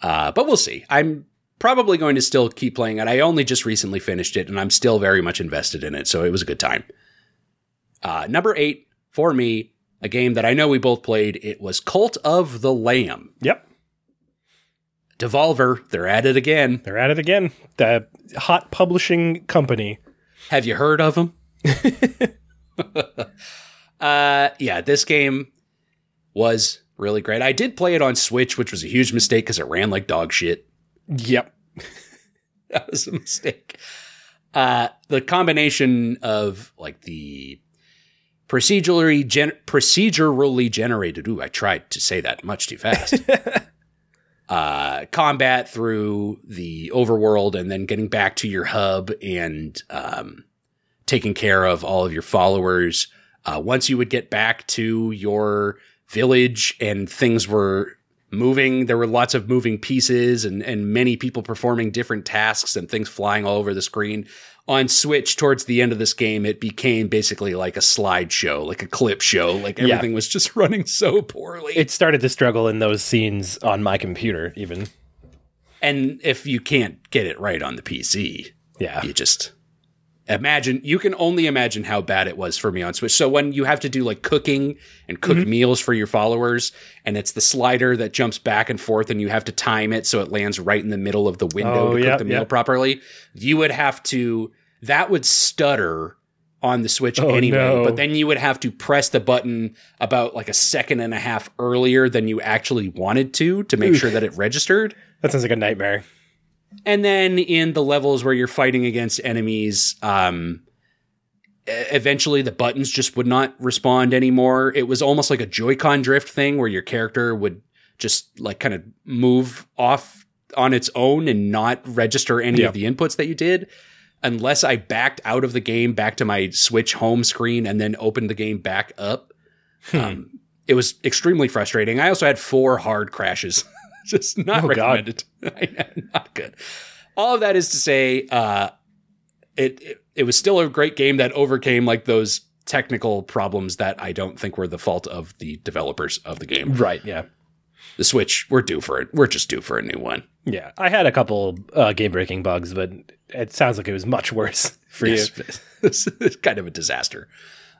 Uh, but we'll see. I'm probably going to still keep playing it. I only just recently finished it and I'm still very much invested in it. So it was a good time. Uh, number eight for me, a game that I know we both played. It was Cult of the Lamb. Yep. Devolver, they're at it again. They're at it again. The hot publishing company. Have you heard of them? uh, yeah, this game was really great. I did play it on Switch, which was a huge mistake because it ran like dog shit. Yep. that was a mistake. Uh, the combination of like the procedurally gen- procedurally generated. Ooh, I tried to say that much too fast. uh, combat through the overworld and then getting back to your hub and um, taking care of all of your followers. Uh, once you would get back to your village and things were moving, there were lots of moving pieces and, and many people performing different tasks and things flying all over the screen. On Switch, towards the end of this game, it became basically like a slideshow, like a clip show. Like Yeah. everything was just running so poorly. It started to struggle in those scenes on my computer, even. and if you can't get it right on the PC, Yeah. you just imagine you can only imagine how bad it was for me on switch so when you have to do like cooking and cook Mm-hmm. meals for your followers and it's the slider that jumps back and forth and you have to time it so it lands right in the middle of the window Oh, to cook yep, the meal yep. properly you would have to that would stutter on the switch Oh, anyway no. but then you would have to press the button about like a second and a half earlier than you actually wanted to to make Oof. sure that it registered That sounds like a nightmare. And then in the levels where you're fighting against enemies, um, eventually the buttons just would not respond anymore. It was almost like a Joy-Con drift thing where your character would just like kind of move off on its own and not register any Yeah. of the inputs that you did. Unless I backed out of the game back to my Switch home screen and then opened the game back up. Hmm. Um, it was extremely frustrating. I also had four hard crashes. Just not Oh, recommended. not good. All of that is to say, uh, it, it it was still a great game that overcame like those technical problems that I don't think were the fault of the developers of the game. Right, yeah. The Switch, we're due for it. We're just due for a new one. Yeah. I had a couple uh, game breaking bugs, but it sounds like it was much worse for you. It's kind of a disaster.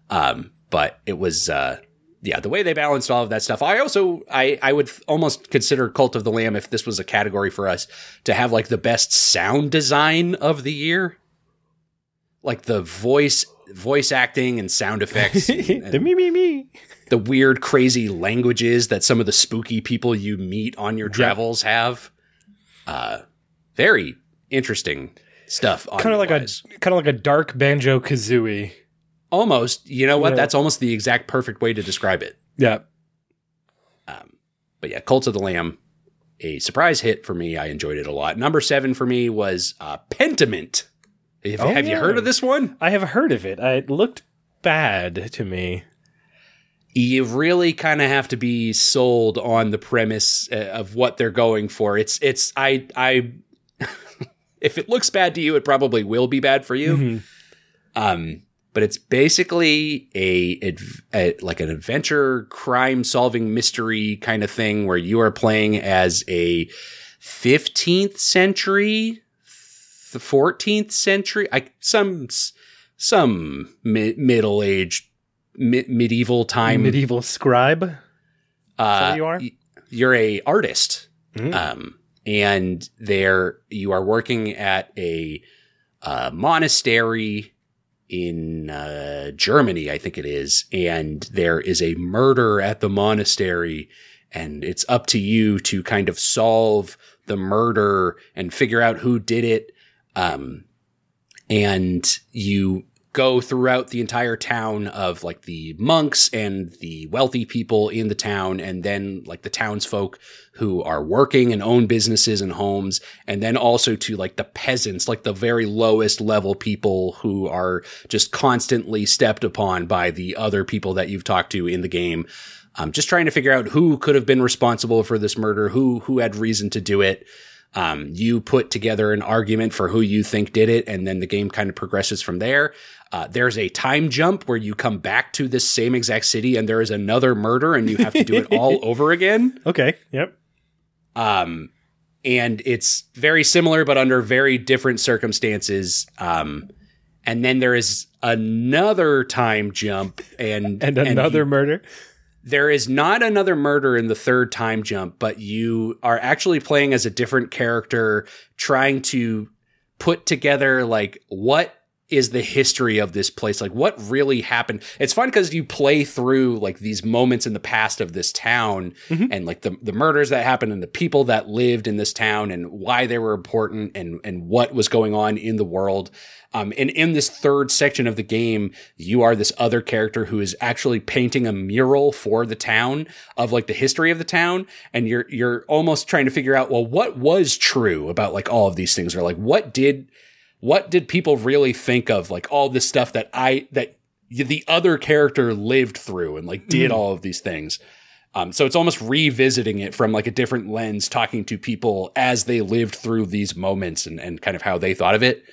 Um, but it was, uh, yeah, the way they balanced all of that stuff. I also, I, I would almost consider Cult of the Lamb if this was a category for us to have like the best sound design of the year, like the voice, voice acting and sound effects, and, the me, me, me. the weird, crazy languages that some of the spooky people you meet on your travels have. Uh, very interesting stuff. Kind of like a kind of like a dark banjo kazooie. Almost. You know what? Yeah. That's almost the exact perfect way to describe it. Yeah. Um, but yeah, Cult of the Lamb, a surprise hit for me. I enjoyed it a lot. Number seven for me was uh, Pentiment. Have, Oh, have you heard of this one? I have heard of it. It looked bad to me. You really kind of have to be sold on the premise uh, of what they're going for. It's it's I I. if it looks bad to you, it probably will be bad for you. Mhm. Um, but it's basically a, a like an adventure crime solving mystery kind of thing where you are playing as a 15th century, the 14th century, I, some some mi- middle age mi- medieval time. Medieval scribe. uh, you are? You're a artist Mm. um, and there you are working at a uh, monastery in uh, Germany, I think it is, and there is a murder at the monastery, and it's up to you to kind of solve the murder and figure out who did it. Um, and you go throughout the entire town of like the monks and the wealthy people in the town and then like the townsfolk who are working and own businesses and homes and then also to like the peasants like the very lowest level people who are just constantly stepped upon by the other people that you've talked to in the game um, just trying to figure out who could have been responsible for this murder who who had reason to do it um, you put together an argument for who you think did it, and then the game kind of progresses from there. Uh, there's a time jump where you come back to this same exact city, and there is another murder, and you have to do it all over again. Okay. Yep. Um, and it's very similar, but under very different circumstances. Um, and then there is another time jump, and And another you- murder. there is not another murder in the third time jump, but you are actually playing as a different character, trying to put together like what is the history of this place. Like what really happened? It's fun because you play through like these moments in the past of this town Mhm. and like the, the murders that happened and the people that lived in this town and why they were important and and what was going on in the world. Um, and in this third section of the game you are this other character who is actually painting a mural for the town of like the history of the town. And you're you're almost trying to figure out well what was true about like all of these things? Or like what did what did people really think of like all this stuff that I that the other character lived through and like did Mhm. all of these things. Um, so it's almost revisiting it from like a different lens, talking to people as they lived through these moments and, and kind of how they thought of it.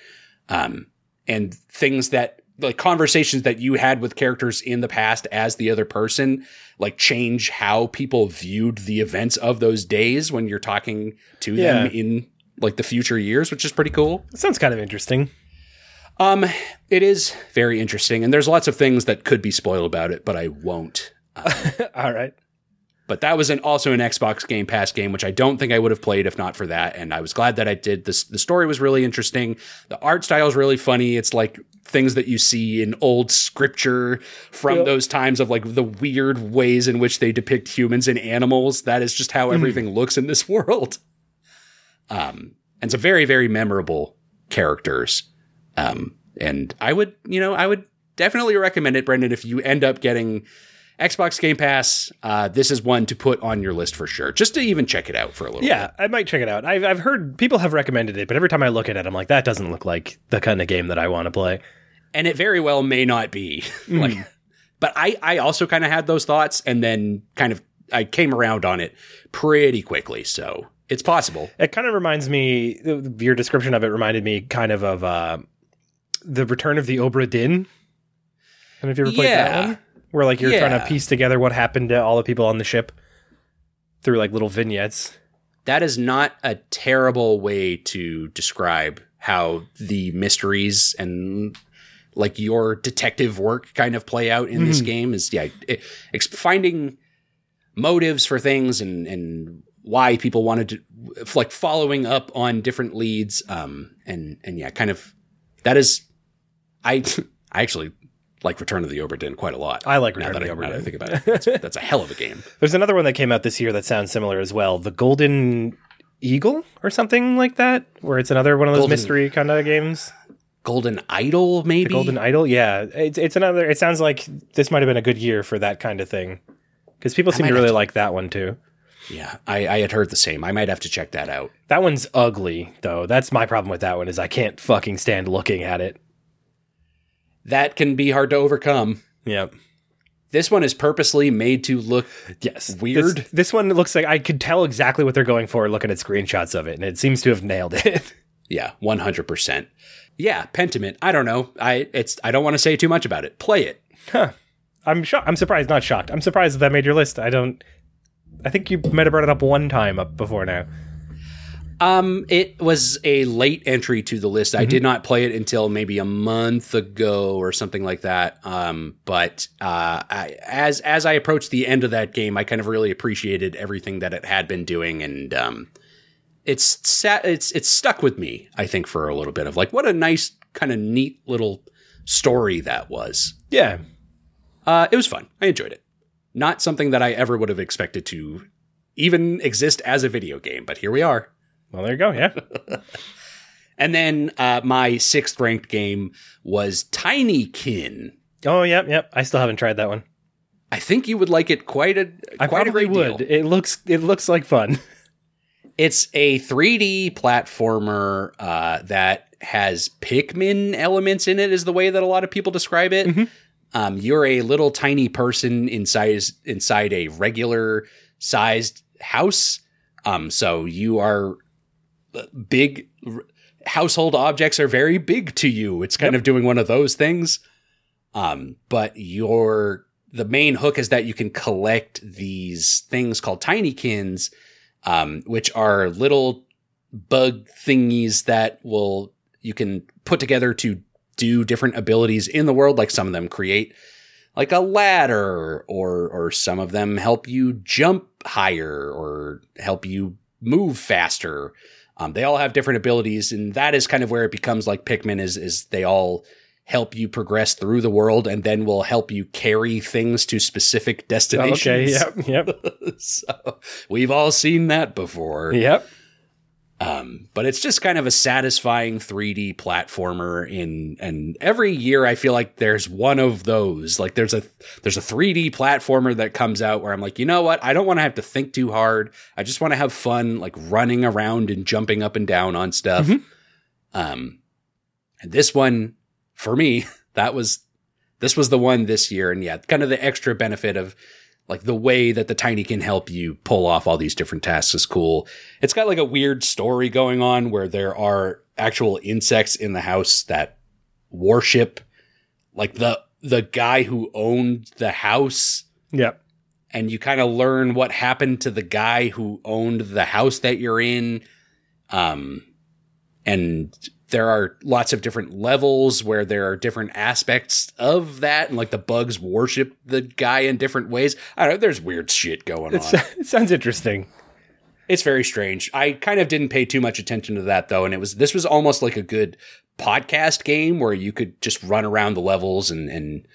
Um, and things that like conversations that you had with characters in the past as the other person, like change how people viewed the events of those days when you're talking to them in like the future years, which is pretty cool. That sounds kind of interesting. Um, it is very interesting, and there's lots of things that could be spoiled about it, but I won't. All right. But that was an, also an Xbox Game Pass game, which I don't think I would have played if not for that. And I was glad that I did. This the story was really interesting. The art style is really funny. It's like things that you see in old scripture from Yep. those times of like the weird ways in which they depict humans and animals. That is just how everything looks in this world. Um, and some very very memorable characters. Um, and I would, you know, I would definitely recommend it, Brendan, if you end up getting Xbox Game Pass, uh, this is one to put on your list for sure, just to even check it out for a little Yeah, I might check it out. I've, I've heard people have recommended it, but every time I look at it, I'm like, that doesn't look like the kind of game that I want to play. And it very well may not be. like, but I, I also kind of had those thoughts and then kind of I came around on it pretty quickly. So it's possible. It kind of reminds me, your description of it reminded me kind of of uh, the Return of the Obra Dinn. If you ever played that one, where like you're trying to piece together what happened to all the people on the ship through like little vignettes. That is not a terrible way to describe how the mysteries and like your detective work kind of play out in this Mhm. game is yeah it, finding motives for things and and why people wanted to like following up on different leads um and and yeah kind of that is i i actually like return of the Obra Dinn quite a lot I like Return that, of I, the now that I think about it that's, that's a hell of a game There's another one that came out this year that sounds similar as well, the Golden Eagle or something like that, where it's another one of those Golden- mystery kind of games. golden idol maybe The Golden Idol, yeah, it's it's another. It sounds like this might have been a good year for that kind of thing because people seem to really to- like that one too. Yeah, I, I had heard the same. I might have to check that out. That one's ugly though. That's my problem with that one is I can't fucking stand looking at it. That can be hard to overcome. Yep. This one is purposely made to look Yes. Weird. This, this one looks like I could tell exactly what they're going for looking at screenshots of it, and it seems to have nailed it. yeah, 100%. Yeah, Pentiment. I don't know. I it's I don't want to say too much about it. Play it. huh. I'm shocked. I'm surprised, not shocked. I'm surprised that, that made your list. I don't. I think you might have brought it up one time up before now. Um it was a late entry to the list. I did not play it until maybe a month ago or something like that. Um but uh I, as as I approached the end of that game, I kind of really appreciated everything that it had been doing and um it's sat it's it's stuck with me i think for a little bit of like what a nice kind of neat little story that was Yeah. uh it was fun i enjoyed it not something that i ever would have expected to even exist as a video game but here we are Well, there you go. Yeah. and then uh my sixth ranked game was tinykin oh, yep, yep. I still haven't tried that one. i think you would like it quite a I quite a probably great would. deal. It looks. It looks like fun. It's a 3D platformer uh, that has Pikmin elements in it, is the way that a lot of people describe it. Mhm. Um, you're a little tiny person inside inside a regular sized house. Um, so you are uh, big. r- Household objects are very big to you. It's kind Yep. of doing one of those things. Um, but your the main hook is that you can collect these things called tinykins um, which are little bug thingies that will you can put together to do different abilities in the world. Like some of them create like a ladder or or some of them help you jump higher or help you move faster. Um, they all have different abilities, and that is kind of where it becomes like Pikmin is is they all help you progress through the world and then will help you carry things to specific destinations. Okay, yep, yep. so we've all seen that before. Yep. Um, but it's just kind of a satisfying 3D platformer in and every year I feel like there's one of those. Like there's a there's a 3D platformer that comes out where I'm like, you know what? I don't want to have to think too hard. I just want to have fun like running around and jumping up and down on stuff. Mhm. Um and this one for me, that was this was the one this year and yeah, kind of the extra benefit of like the way that the tinykin help you pull off all these different tasks is cool. It's got like a weird story going on where there are actual insects in the house that worship like the the guy who owned the house Yep. and you kind of learn what happened to the guy who owned the house that you're in. Um, and there are lots of different levels where there are different aspects of that, and like the bugs worship the guy in different ways. I don't know. There's weird shit going It's, on. it sounds interesting. It's very strange. I kind of didn't pay too much attention to that though, and it was this was almost like a good podcast game where you could just run around the levels and and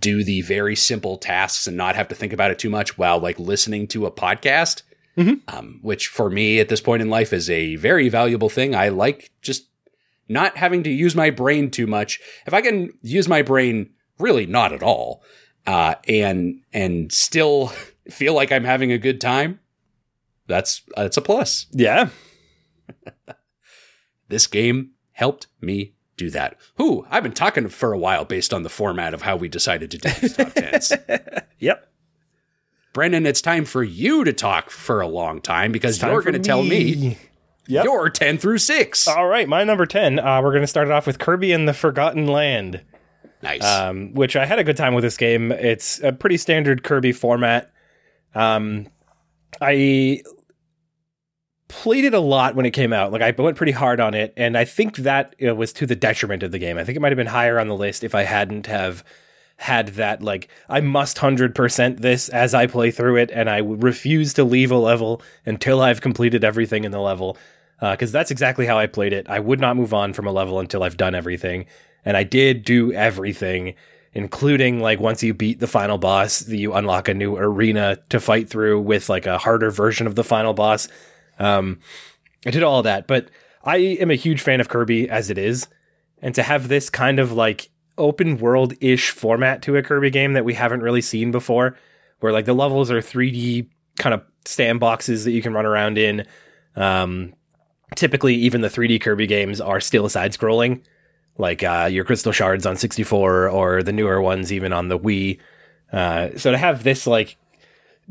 do the very simple tasks and not have to think about it too much while like listening to a podcast. Mhm. Um, which for me at this point in life is a very valuable thing. I like just not having to use my brain too much. If I can use my brain really not at all, uh, and and still feel like I'm having a good time, that's that's a plus. Yeah. This game helped me do that. Who I've been talking for a while based on the format of how we decided to do these top tens. Yep. Brendan, it's time for you to talk for a long time because Time you're going to tell me Yep. your 10 through 6. All right, my number 10, uh, we're going to start it off with Kirby and the Forgotten Land, nice. um, which I had a good time with this game. It's a pretty standard Kirby format. Um, I played it a lot when it came out. Like, I went pretty hard on it, and I think that uh, was to the detriment of the game. I think it might have been higher on the list if I hadn't have had that like I must 100% this as I play through it and I refuse to leave a level until I've completed everything in the level because that's exactly how I played it. I would not move on from a level until I've done everything, and I did do everything, including like once you beat the final boss, you unlock a new arena to fight through with like a harder version of the final boss. Um, I did all that, but I am a huge fan of Kirby as it is, and to have this kind of like open world ish format to a Kirby game that we haven't really seen before, where like the levels are 3D kind of sandboxes that you can run around in. Um, typically, even the 3D Kirby games are still side scrolling, like uh, your Crystal Shards on 64 or the newer ones even on the Wii. Uh, so to have this like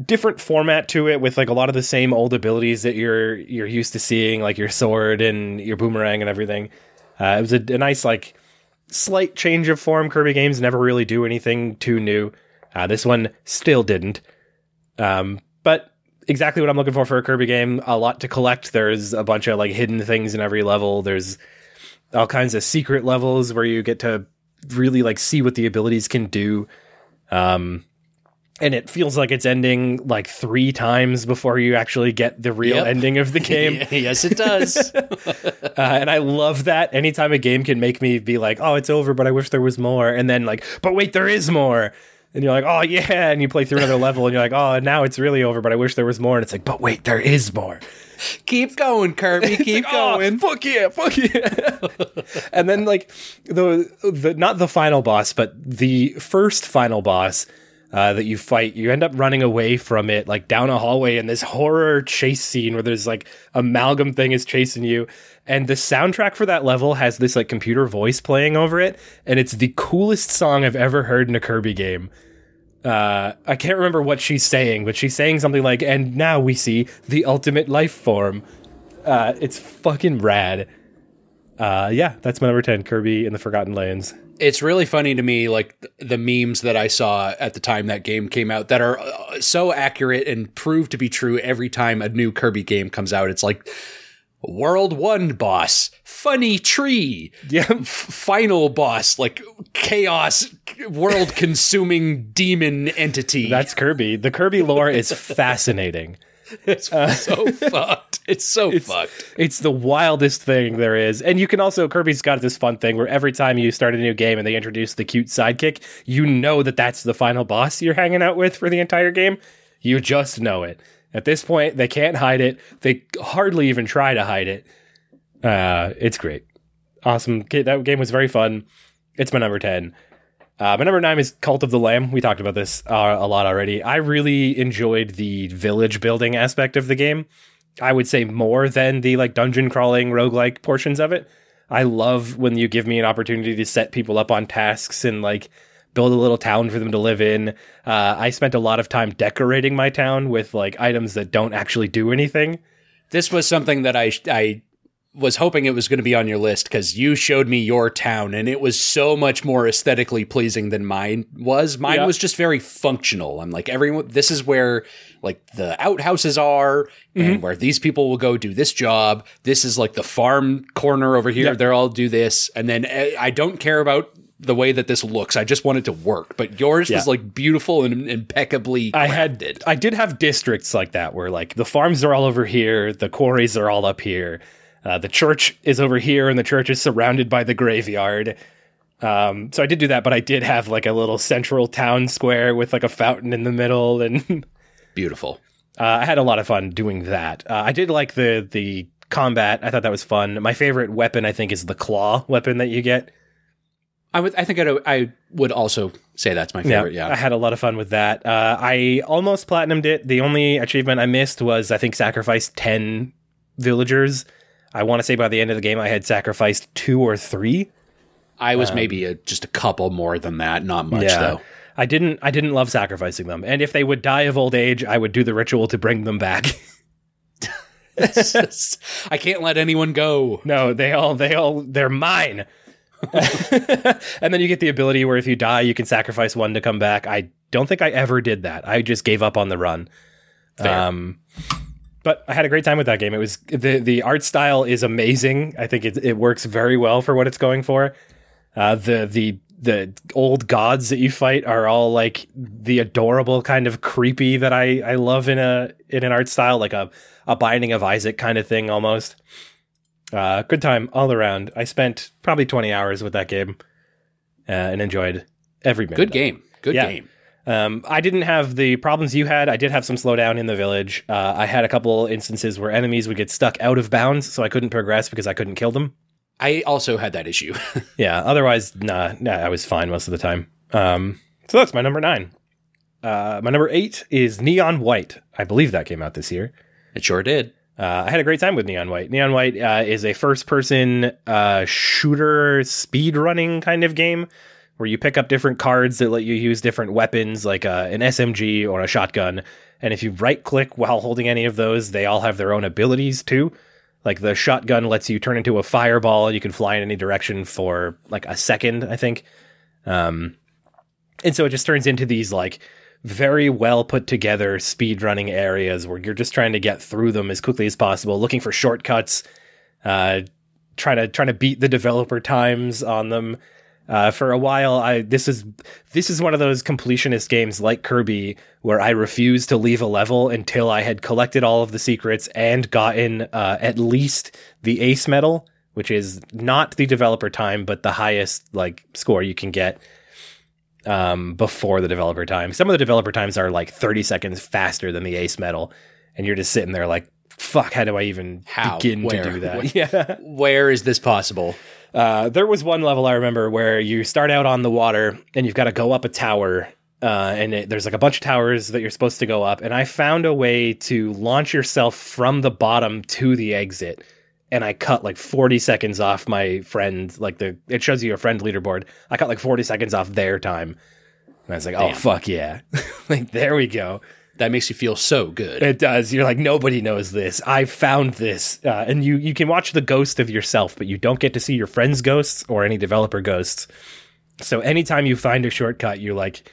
different format to it with like a lot of the same old abilities that you're you're used to seeing, like your sword and your boomerang and everything. Uh, it was a, a nice like slight change of form. Kirby games never really do anything too new. Uh, this one still didn't. Um, but exactly what I'm looking for for a Kirby game. A lot to collect. There's a bunch of like hidden things in every level. There's all kinds of secret levels where you get to really like see what the abilities can do. Um, and it feels like it's ending like three times before you actually get the real Yep. ending of the game. yes, it does. Uh, and I love that. Anytime a game can make me be like, "Oh, it's over," but I wish there was more, and then like, "But wait, there is more," and you're like, "Oh yeah," and you play through another level, and you're like, "Oh, now it's really over," but I wish there was more, and it's like, "But wait, there is more." keep going, Kirby. Keep Oh, going. fuck yeah, fuck yeah. and then like the the not the final boss, but the first final boss uh, that you fight, you end up running away from it, like down a hallway in this horror chase scene where there's like amalgam thing is chasing you. And the soundtrack for that level has this like computer voice playing over it, and it's the coolest song I've ever heard in a Kirby game uh, I can't remember what she's saying, but she's saying something like, "And now we see the ultimate life form." Uh, it's fucking rad. Uh, yeah, that's my number ten, Kirby in the Forgotten Lands. It's really funny to me like the memes that i saw at the time that game came out that are uh, so accurate and prove to be true every time a new kirby game comes out it's like World One boss, funny tree, Yeah. final boss, like chaos, world consuming demon entity. That's Kirby. The Kirby lore is fascinating. it's so fucked. It's so fucked. It's the wildest thing there is. And you can also, Kirby's got this fun thing where every time you start a new game and they introduce the cute sidekick, you know that that's the final boss you're hanging out with for the entire game. You just know it. At this point, they can't hide it. They hardly even try to hide it. Uh, it's great. Awesome. That game was very fun. It's my number 10. Uh, my number nine is Cult of the Lamb. We talked about this uh, a lot already. I really enjoyed the village building aspect of the game. I would say more than the like dungeon crawling roguelike portions of it. I love when you give me an opportunity to set people up on tasks and like build a little town for them to live in. Uh, I spent a lot of time decorating my town with like items that don't actually do anything. This was something that I I was hoping it was going to be on your list because you showed me your town and it was so much more aesthetically pleasing than mine was. Mine Yeah. was just very functional. I'm like everyone. This is where like the outhouses are and where these people will go do this job. This is like the farm corner over here. Yeah. They're all do this, and then eh, I don't care about. The way that this looks, I just want it to work. But yours was like beautiful and impeccably crafted. I had I did have districts like that where like the farms are all over here, the quarries are all up here, uh, the church is over here, and the church is surrounded by the graveyard. Um, so I did do that, but I did have like a little central town square with like a fountain in the middle, and beautiful. uh, I had a lot of fun doing that. Uh, I did like the the combat. I thought that was fun. My favorite weapon, I think, is the claw weapon that you get. I would. I think I'd, I would also say that's my favorite. Yeah. I had a lot of fun with that. Uh, I almost platinumed it. The only achievement I missed was I think sacrifice ten villagers. I want to say by the end of the game I had sacrificed two or three. I was maybe a, just a couple more than that. Not much though. I didn't. I didn't love sacrificing them, and if they would die of old age, I would do the ritual to bring them back. Just- I can't let anyone go. no, they all. They all. They're mine. and then you get the ability where if you die, you can sacrifice one to come back. I don't think I ever did that. I just gave up on the run. Fair. Um, but I had a great time with that game. It was the the art style is amazing. I think it it works very well for what it's going for. Uh, the the the old gods that you fight are all like the adorable kind of creepy that I I love in a in an art style like a a Binding of Isaac kind of thing almost. Uh, good time all around. I spent probably twenty hours with that game uh, and enjoyed every minute. Good game. Good Yeah. game. Um, I didn't have the problems you had. I did have some slowdown in the village. Uh, I had a couple instances where enemies would get stuck out of bounds, so I couldn't progress because I couldn't kill them. I also had that issue. Yeah, otherwise, nah, nah, I was fine most of the time. Um, so that's my number nine. Uh, my number eight is Neon White. I believe that came out this year. it sure did. Uh, I had a great time with Neon White. Neon White uh, is a first person uh, shooter speed running kind of game where you pick up different cards that let you use different weapons like uh, an SMG or a shotgun. And if you right click while holding any of those, they all have their own abilities too. Like the shotgun lets you turn into a fireball. You can fly in any direction for like a second, I think. Um, and so it just turns into these like very well put together speed running areas where you're just trying to get through them as quickly as possible, looking for shortcuts, uh, trying to trying to beat the developer times on them. Uh, for a while, I this is this is one of those completionist games like Kirby where I refused to leave a level until I had collected all of the secrets and gotten uh, at least the ace medal, which is not the developer time but the highest like score you can get um, before the developer time. Some of the developer times are like 30 seconds faster than the ace medal, and you're just sitting there like, fuck, how do I even How? begin Where? to do that? Where? Yeah. Where is this possible? Uh, there was one level I remember where you start out on the water and you've got to go up a tower. Uh, and it, there's like a bunch of towers that you're supposed to go up. And I found a way to launch yourself from the bottom to the exit. And I cut like 40 seconds off my friend, like the, it shows you your friend leaderboard. I cut like 40 seconds off their time. And I was like, oh, fuck yeah. like, there we go. That makes you feel so good. It does. You're like nobody knows this. I found this, uh, and you you can watch the ghost of yourself, but you don't get to see your friends' ghosts or any developer ghosts. So anytime you find a shortcut, you're like,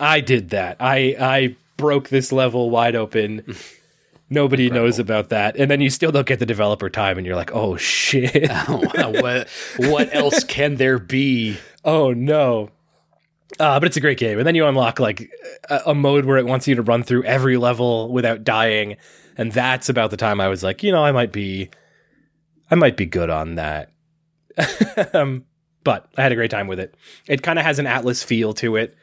I did that. I I broke this level wide open. Nobody knows about that, and then you still don't get the developer time, and you're like, "Oh shit! Oh, what what else can there be? oh no!" Uh, but it's a great game, and then you unlock like a, a mode where it wants you to run through every level without dying, and that's about the time I was like, you know, I might be, I might be good on that. um, but I had a great time with it. It kind of has an Atlus feel to it,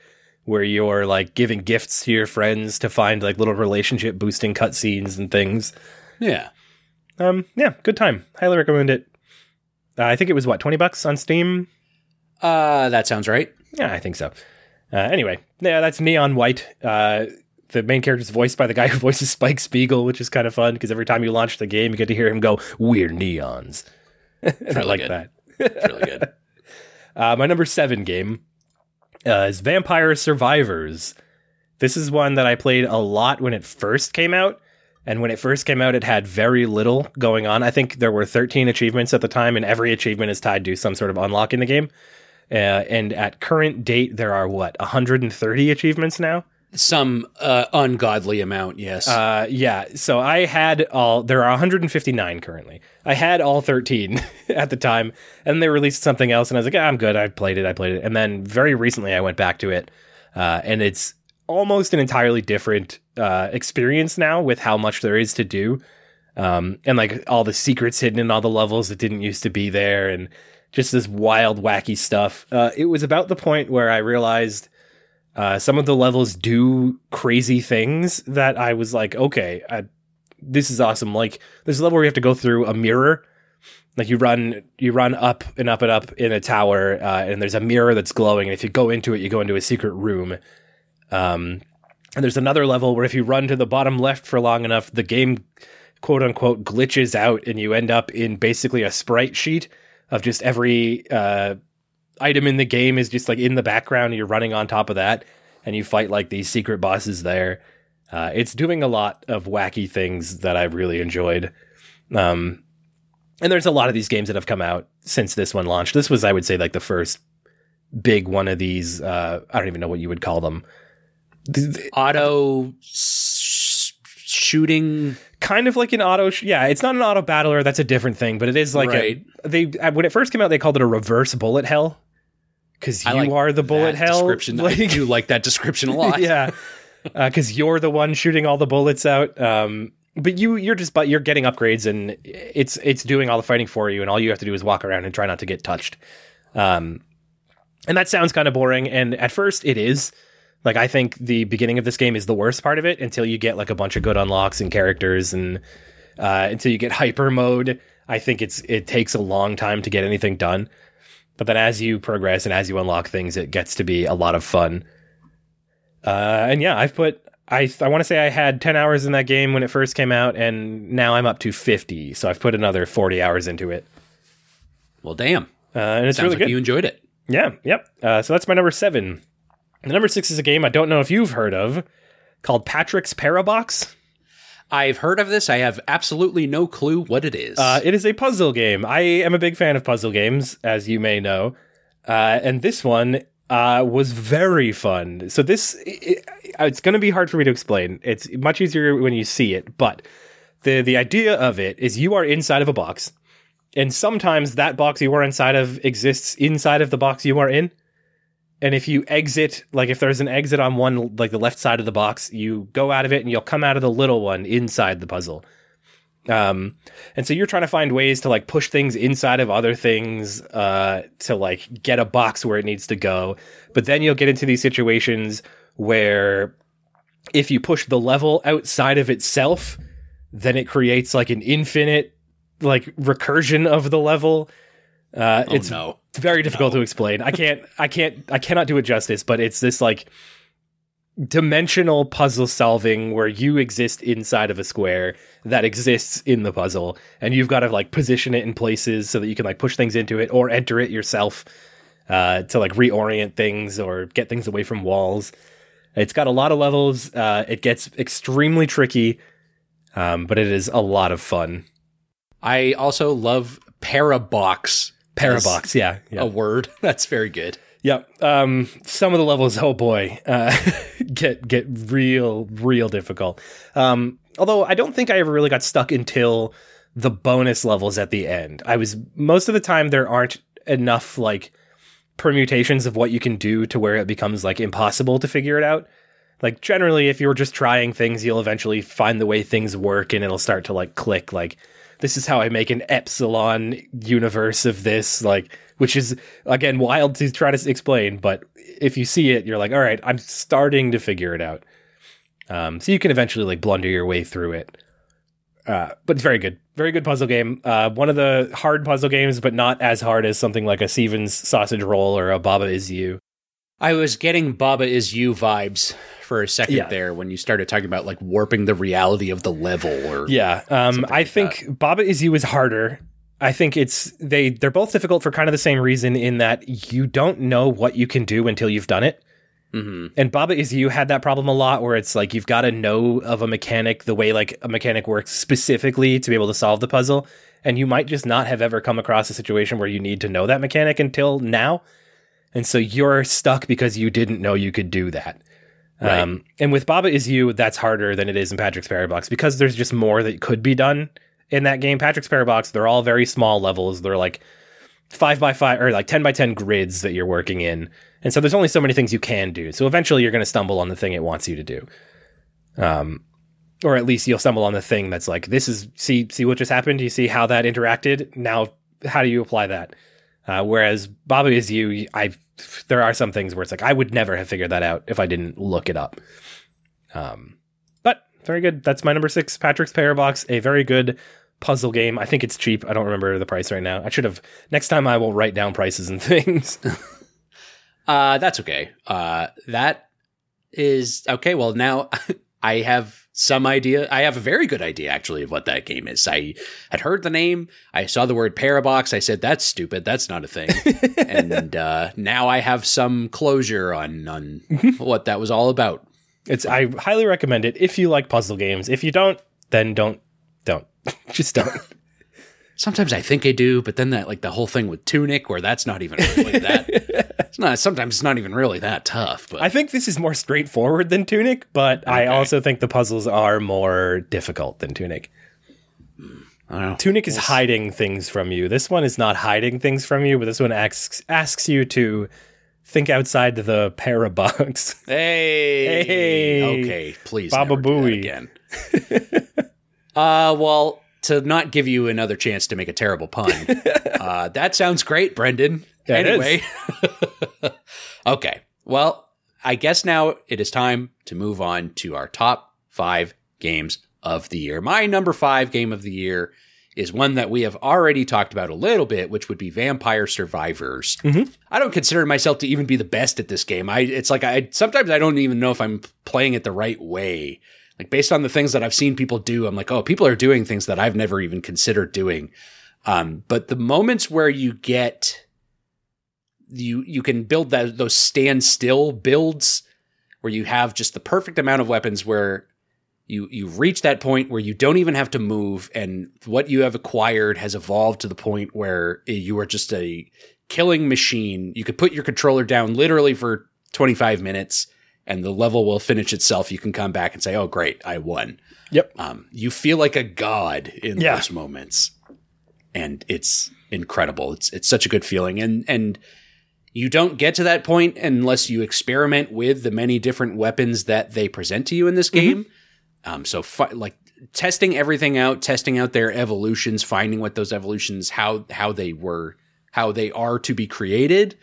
where you're like giving gifts to your friends to find like little relationship boosting cutscenes and things. Yeah. Um, yeah, good time. Highly recommend it. Uh, I think it was what twenty bucks on Steam. Uh, that sounds right. Yeah, I think so. Uh, anyway, yeah, that's Neon White. Uh, the main character is voiced by the guy who voices Spike Spiegel, which is kind of fun because every time you launch the game, you get to hear him go, "We're neons," and I like good. that. It's really good. Uh, my number seven game uh, is Vampire Survivors. This is one that I played a lot when it first came out. And when it first came out, it had very little going on. I think there were 13 achievements at the time, and every achievement is tied to some sort of unlock in the game. Uh, and at current date, there are what, 130 achievements now? Some uh, ungodly amount, yes. Uh, yeah. So I had all. There are 159 currently. I had all 13 at the time, and they released something else, and I was like, ah, I'm good. I played it. I played it, and then very recently I went back to it, uh, and it's almost an entirely different uh, experience now with how much there is to do, um, and like all the secrets hidden in all the levels that didn't used to be there, and just this wild, wacky stuff. Uh, it was about the point where I realized. Uh, some of the levels do crazy things that I was like, okay, I, this is awesome. Like there's a level where you have to go through a mirror. Like you run, you run up and up and up in a tower, uh, and there's a mirror that's glowing. And if you go into it, you go into a secret room. Um, and there's another level where if you run to the bottom left for long enough, the game, quote unquote, glitches out, and you end up in basically a sprite sheet of just every uh, item in the game is just like in the background. And you're running on top of that, and you fight like these secret bosses there. Uh, it's doing a lot of wacky things that I've really enjoyed. Um, and there's a lot of these games that have come out since this one launched. This was, I would say, like the first big one of these. Uh, I don't even know what you would call them. Th- th- Auto shooting. Kind of like an auto. Sh- yeah, it's not an auto battler. That's a different thing. But it is like Right. a, they uh, when it first came out, they called it a reverse bullet hell because you like are the bullet hell. description. I do like that description a lot. yeah, because you're the one shooting all the bullets out. Um, but you you're just but you're getting upgrades and it's it's doing all the fighting for you, and all you have to do is walk around and try not to get touched. Um, and that sounds kind of boring, and at first it is. Like I think the beginning of this game is the worst part of it until you get like a bunch of good unlocks and characters and uh, until you get hyper mode. I think it's it takes a long time to get anything done. But then as you progress and as you unlock things, it gets to be a lot of fun. Uh, and yeah, I've put I I want to say I had 10 hours in that game when it first came out and now I'm up to 50. So I've put another 40 hours into it. Well, damn. Uh, and it's Sounds really like good. you enjoyed it. Yeah, yep. Uh, so that's my number 7. The number 6 is a game I don't know if you've heard of called Patrick's Parabox. I've heard of this. I have absolutely no clue what it is. Uh, it is a puzzle game. I am a big fan of puzzle games, as you may know. Uh, and this one uh, was very fun. So this, it, it's going to be hard for me to explain. It's much easier when you see it. But the the idea of it is you are inside of a box, and sometimes that box you are inside of exists inside of the box you are in. And if you exit, like if there's an exit on one, like the left side of the box, you go out of it and you'll come out of the little one inside the puzzle. Um, and so you're trying to find ways to like push things inside of other things, uh, to like get a box where it needs to go. But then you'll get into these situations where if you push the level outside of itself, then it creates like an infinite like recursion of the level. Uh, oh, it's no. very difficult to explain. I can't, I can't, I cannot do it justice. But it's this like dimensional puzzle solving where you exist inside of a square that exists in the puzzle, and you've got to like position it in places so that you can like push things into it or enter it yourself uh, to like reorient things or get things away from walls. It's got a lot of levels. Uh, it gets extremely tricky, um, but it is a lot of fun. I also love parabox. Parabox, yeah, yeah. A word. That's very good. Yep. Um, some of the levels, oh boy, uh, get get real, real difficult. Um, although I don't think I ever really got stuck until the bonus levels at the end. I was most of the time there aren't enough like permutations of what you can do to where it becomes like impossible to figure it out. Like generally if you're just trying things, you'll eventually find the way things work and it'll start to like click like this is how I make an epsilon universe of this like which is again wild to try to explain, but if you see it, you're like, all right, I'm starting to figure it out. Um, so you can eventually like blunder your way through it. Uh, but it's very good, very good puzzle game. Uh, one of the hard puzzle games, but not as hard as something like a Stephen's sausage roll or a Baba is you. I was getting Baba is you vibes for a second Yeah. there when you started talking about like warping the reality of the level or Yeah, um, I like think Baba is you is harder. I think it's they they're both difficult for kind of the same reason in that you don't know what you can do until you've done it. Mhm. And Baba is you had that problem a lot where it's like you've got to know of a mechanic the way like a mechanic works specifically to be able to solve the puzzle. And you might just not have ever come across a situation where you need to know that mechanic until now. And so you're stuck because you didn't know you could do that. Right. Um, and with Baba is you, that's harder than it is in Patrick's Parabox because there's just more that could be done in that game. Patrick's Parabox, they're all very small levels. They're like five by five or like 10 by 10 grids that you're working in. And so there's only so many things you can do. So eventually you're going to stumble on the thing it wants you to do. Um, or at least you'll stumble on the thing that's like, this is, see, see what just happened? Do you see how that interacted? Now, how do you apply that? Uh, whereas Baba is you, I, there are some things where it's like, I would never have figured that out if I didn't look it up. Um, but very good. That's my number six, Patrick's Parabox, a very good puzzle game. I think it's cheap. I don't remember the price right now. I should have, next time I will write down prices and things. Uh, that's okay. Uh, that is okay. Well, now I have some idea. I have a very good idea, actually, of what that game is. I had heard the name. I saw the word Parabox. I said, "That's stupid. That's not a thing." and uh, now I have some closure on on what that was all about. It's I highly recommend it if you like puzzle games. If you don't, then don't don't. Just don't. Sometimes I think I do, but then that like the whole thing with Tunic, where that's not even really that. It's not. Sometimes it's not even really that tough. But I think this is more straightforward than Tunic, but I also think the puzzles are more difficult than Tunic. I don't know. Tunic is hiding things from you. This one is not hiding things from you, but this one asks asks you to think outside the parabox. Hey. Hey. Okay, please. Baba never do that Booey. again. uh, well, to not give you another chance to make a terrible pun, uh, that sounds great, Brendan. Yeah, anyway. okay. Well, I guess now it is time to move on to our top five games of the year. My number five game of the year is one that we have already talked about a little bit, which would be Vampire Survivors. I don't consider myself to even be the best at this game. I it's like I sometimes I don't even know if I'm playing it the right way. Like based on the things that I've seen people do, I'm like, oh, people are doing things that I've never even considered doing. Um, but the moments where you get you you can build that those standstill builds where you have just the perfect amount of weapons where you you reach that point where you don't even have to move and what you have acquired has evolved to the point where you are just a killing machine. You could put your controller down literally for 25 minutes and the level will finish itself. You can come back and say oh great i won. Yep. um, you feel like a god in Yeah. those moments. And it's incredible. It's it's such a good feeling. And and you don't get to that point unless you experiment with the many different weapons that they present to you in this game. Um, so fi- like testing everything out testing out their evolutions finding what those evolutions how how they were how they are to be created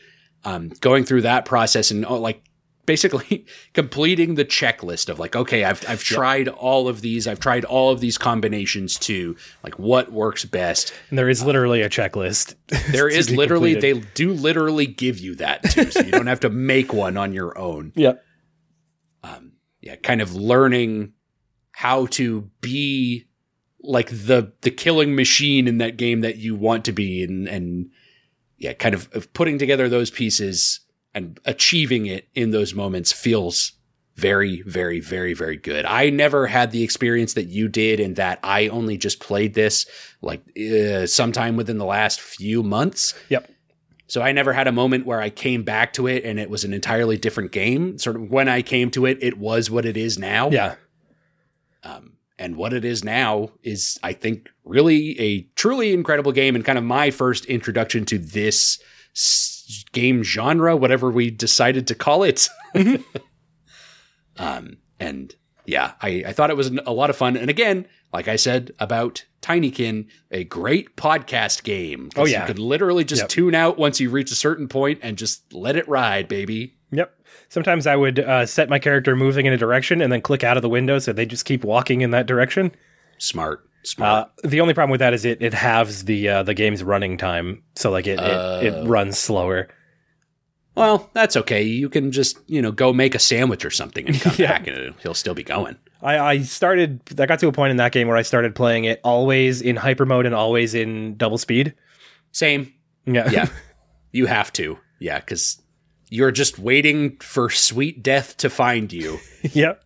um, going through that process and oh, like basically completing the checklist of like okay I've I've tried all of these I've tried all of these combinations to like what works best And there is literally a checklist. there is literally completed. they do literally give you that too so you don't have to make one on your own Yep. um, yeah, kind of learning how to be like the the killing machine in that game that you want to be, and and yeah, kind of, of putting together those pieces and achieving it in those moments feels very, very, very, very good. I never had the experience that you did, in that I only just played this like uh, sometime within the last few months. Yep. So I never had a moment where I came back to it and it was an entirely different game. Sort of when I came to it, it was what it is now. Yeah. Um, and what it is now is, I think, really a truly incredible game and kind of my first introduction to this game genre, whatever we decided to call it. um, and yeah, I, I thought it was a lot of fun. And again, like I said about Tinykin, a great podcast game. Oh, yeah. you could literally just Yep. tune out once you reach a certain point and just let it ride, baby. Yep. Sometimes I would uh, set my character moving in a direction and then click out of the window so they just keep walking in that direction. Smart, smart. Uh, the only problem with that is it it halves the uh, the game's running time, so like it it, it runs slower. well, that's okay. You can just you know go make a sandwich or something and come Yeah. back, and he'll still be going. I, I started. I got to a point in that game where I started playing it always in hyper mode and always in double speed. Same, Yeah, yeah. you have to, yeah, because you're just waiting for sweet death to find you. yep.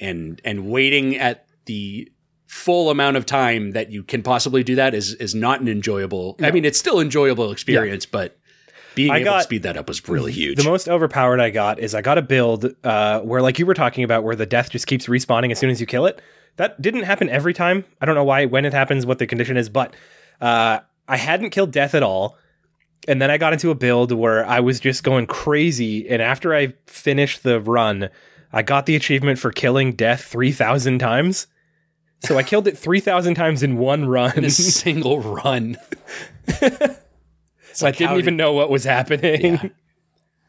and and waiting at the full amount of time that you can possibly do that is is not an enjoyable. I mean, it's still enjoyable experience, but being I able to speed that up was really huge. The most overpowered I got is I got a build uh, where, like you were talking about, where the death just keeps respawning as soon as you kill it. That didn't happen every time. I don't know why, when it happens, what the condition is, but uh, I hadn't killed death at all. And then I got into a build where I was just going crazy. And after I finished the run, I got the achievement for killing death 3,000 times. So I killed it 3,000 times in one run. in a single run. so I didn't even know what was happening. Yeah.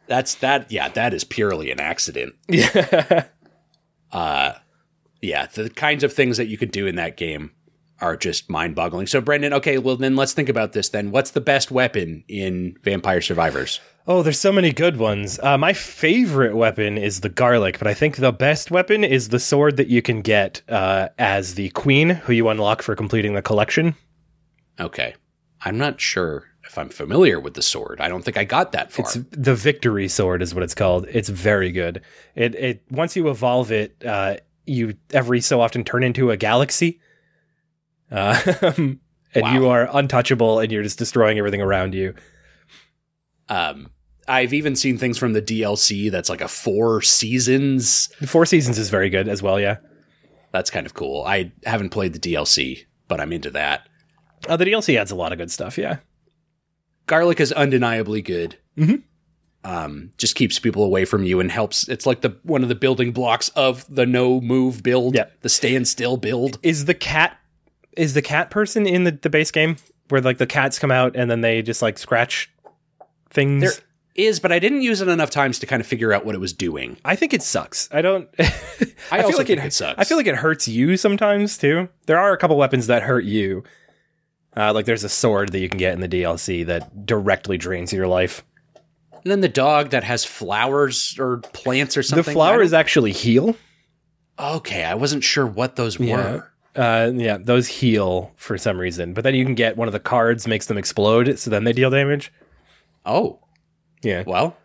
That's that. Yeah, that is purely an accident. Yeah. Uh, yeah, the kinds of things that you could do in that game are just mind-boggling. So, Brendan, okay, well then let's think about this. Then, what's the best weapon in Vampire Survivors? Oh, there's so many good ones. Uh, my favorite weapon is the garlic, but I think the best weapon is the sword that you can get uh, as the queen, who you unlock for completing the collection. Okay, I'm not sure if I'm familiar with the sword. I don't think I got that far. It's the victory sword, is what it's called. It's very good. It it once you evolve it, uh, you every so often turn into a galaxy, uh, and Wow. you are untouchable, and you're just destroying everything around you. Um, I've even seen things from the DLC that's like a four seasons. The Four Seasons is very good as well. Yeah, That's kind of cool. I haven't played the DLC, but I'm into that. uh, the DLC adds a lot of good stuff. Yeah. Garlic is undeniably good. Mhm. Um, just keeps people away from you and helps. It's like the one of the building blocks of the no move build, Yeah. the stand still build. is the cat is the cat person in the, the base game where like the cats come out and then they just like scratch things There is, but I didn't use it enough times to kind of figure out what it was doing. i think it sucks i don't i, I also feel like think it, it sucks. i feel like it hurts you sometimes too there are a couple weapons that hurt you uh, like there's a sword that you can get in the dlc that directly drains your life And then the dog that has flowers or plants or something. the flowers actually heal Okay, I wasn't sure what those Yeah. were. uh, yeah those heal for some reason but then you can get one of the cards makes them explode so then they deal damage Oh, yeah well,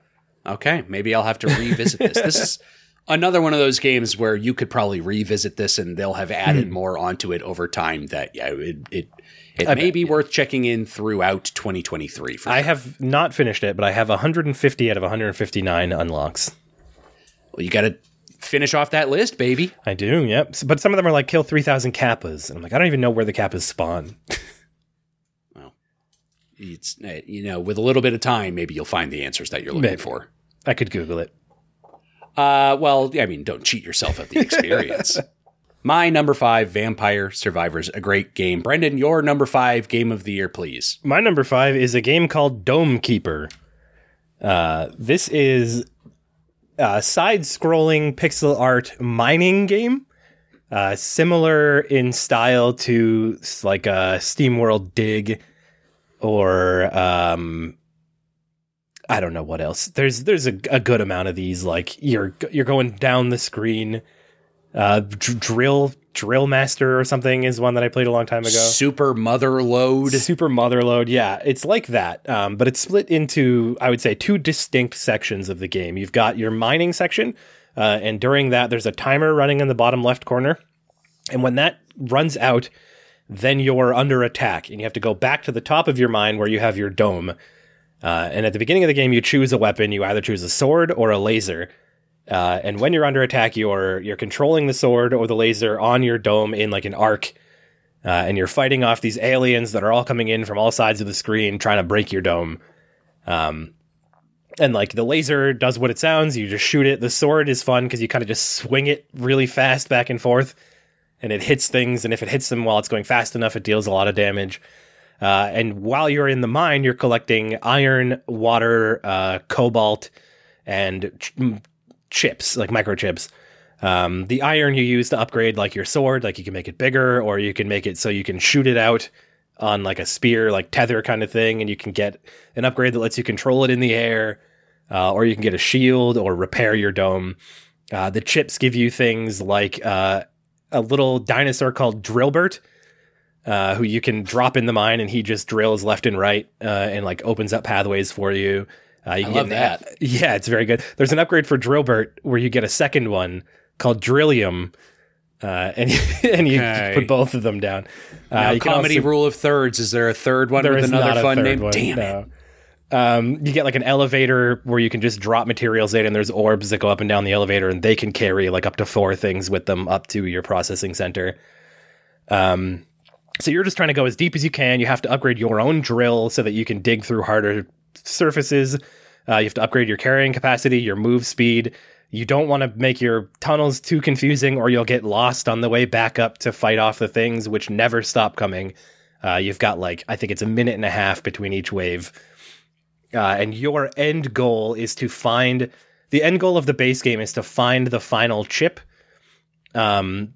okay. Maybe I'll have to revisit this. This is another one of those games where you could probably revisit this and they'll have added Hmm. more onto it over time. That yeah, it it, it I may bet, be worth checking in throughout 2023. For I have not finished it, but I have 150 out of 159 unlocks. well, you got to finish off that list, baby. I do, yep. But some of them are like kill 3,000 kappas. And I'm like, I don't even know where the kappas spawn. It's uh, you know, with a little bit of time, maybe you'll find the answers that you're looking Maybe. for. I could Google it. Uh, well, I mean, don't cheat yourself at the experience. My number five, Vampire Survivors, a great game. Brendan, your number five game of the year, please. My number five is a game called Dome Keeper. Uh, this is a side scrolling pixel art mining game. Uh, similar in style to like a SteamWorld Dig or um, I don't know what else. There's there's a, a good amount of these. Like you're you're going down the screen. Uh, dr- drill Drill Master or something is one that I played a long time ago. Super Motherload. Super Motherload, yeah, it's like that, um, but it's split into, I would say, two distinct sections of the game. You've got your mining section, uh, and during that, there's a timer running in the bottom left corner, and when that runs out, then you're under attack, and you have to go back to the top of your mine where you have your dome. Uh, and at the beginning of the game, you choose a weapon. You either choose a sword or a laser. Uh, and when you're under attack, you're you're controlling the sword or the laser on your dome in like an arc, uh, and you're fighting off these aliens that are all coming in from all sides of the screen, trying to break your dome. Um, and like the laser does what it sounds. You just shoot it. The sword is fun because you kind of just swing it really fast back and forth, and it hits things. And if it hits them while it's going fast enough, it deals a lot of damage. Uh, and while you're in the mine, you're collecting iron, water, uh, cobalt, and ch- chips, like microchips. Um, the iron you use to upgrade like your sword, like you can make it bigger, or you can make it so you can shoot it out on like a spear, like tether kind of thing, and you can get an upgrade that lets you control it in the air, uh, or you can get a shield or repair your dome. Uh, the chips give you things like uh, a little dinosaur called Drillbert, uh, who you can drop in the mine, and he just drills left and right, uh, and like opens up pathways for you. Uh, you I love that. Yeah, it's very good. There's an upgrade for Drillbert where you get a second one called Drillium, uh, and and you Okay. put both of them down. Uh, Now, comedy also- rule of thirds. Is there a third one with another fun name? one, Damn it. Um, you get like an elevator where you can just drop materials in, and there's orbs that go up and down the elevator, and they can carry like up to four things with them up to your processing center. Um, so you're just trying to go as deep as you can. You have to upgrade your own drill so that you can dig through harder surfaces. Uh, you have to upgrade your carrying capacity, your move speed. You don't want to make your tunnels too confusing, or you'll get lost on the way back up to fight off the things, which never stop coming. Uh, you've got like I think it's a minute and a half between each wave, uh, and your end goal is to find the end goal of the base game is to find the final chip. Um,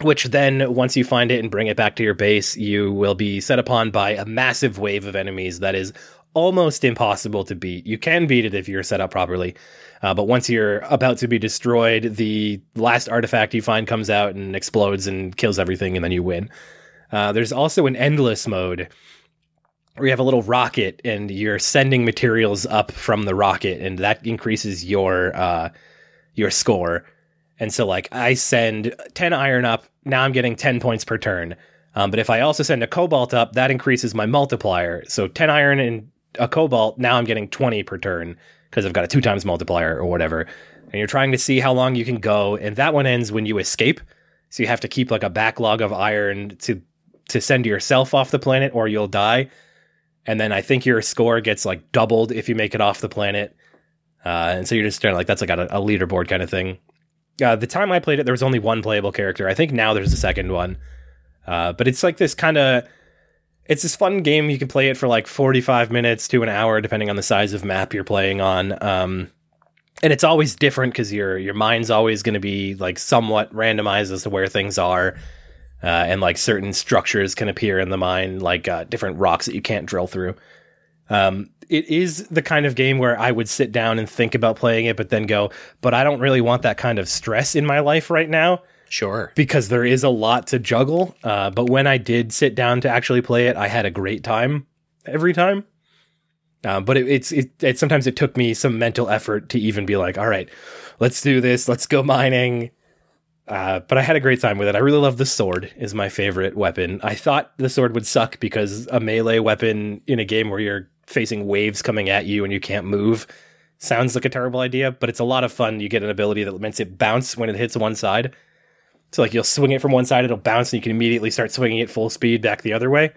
which then once you find it and bring it back to your base, you will be set upon by a massive wave of enemies that is almost impossible to beat. You can beat it if you're set up properly. Uh, but once you're about to be destroyed, the last artifact you find comes out and explodes and kills everything, and then you win. Uh, there's also an endless mode where you have a little rocket and you're sending materials up from the rocket, and that increases your uh, your score. And so, like, I send 10 iron up, now I'm getting 10 points per turn. Um, but if I also send a cobalt up, that increases my multiplier. So 10 iron and a cobalt, now I'm getting 20 per turn because I've got a two times multiplier or whatever. And you're trying to see how long you can go. And that one ends when you escape. So you have to keep like a backlog of iron to to send yourself off the planet or you'll die. And then I think your score gets like doubled if you make it off the planet. Uh, and so you're just of like that's like a, a leaderboard kind of thing. Uh, the time I played it, there was only one playable character. I think now there's a second one. Uh, but it's like this kind of it's this fun game. You can play it for like 45 minutes to an hour, depending on the size of map you're playing on. Um, and it's always different because your your mind's always going to be like somewhat randomized as to where things are, uh, and like certain structures can appear in the mine, like uh, different rocks that you can't drill through. Um, it is the kind of game where I would sit down and think about playing it, but then go, but I don't really want that kind of stress in my life right now Sure. because there is a lot to juggle. Uh, but when I did sit down to actually play it, I had a great time every time. Uh, but it, it's it, it sometimes it took me some mental effort to even be like, all right, let's do this, let's go mining. Uh, but I had a great time with it. I really love the sword is my favorite weapon. I thought the sword would suck because a melee weapon in a game where you're facing waves coming at you and you can't move sounds like a terrible idea, but it's a lot of fun. You get an ability that makes it bounce when it hits one side. So like you'll swing it from one side, it'll bounce, and you can immediately start swinging it full speed back the other way,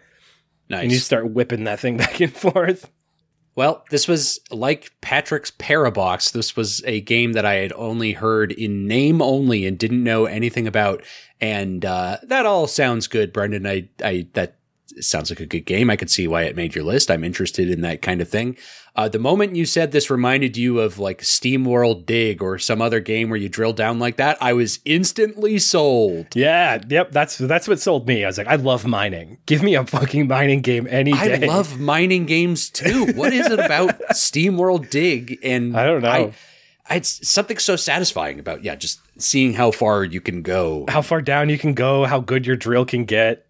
Nice. and you start whipping that thing back and forth. Well, this was like Patrick's Parabox. This was a game that I had only heard in name only and didn't know anything about. And uh, that all sounds good, Brendan. I, I that sounds like a good game. I could see why it made your list. I'm interested in that kind of thing. Uh, the moment you said this reminded you of like SteamWorld Dig or some other game where you drill down like that, I was instantly sold. Yeah, yep. That's that's what sold me. I was like, I love mining. Give me a fucking mining game any I day. love mining games too. What is it about SteamWorld Dig? And I don't know. I, it's something so satisfying about yeah, just seeing how far you can go, how far down you can go, how good your drill can get.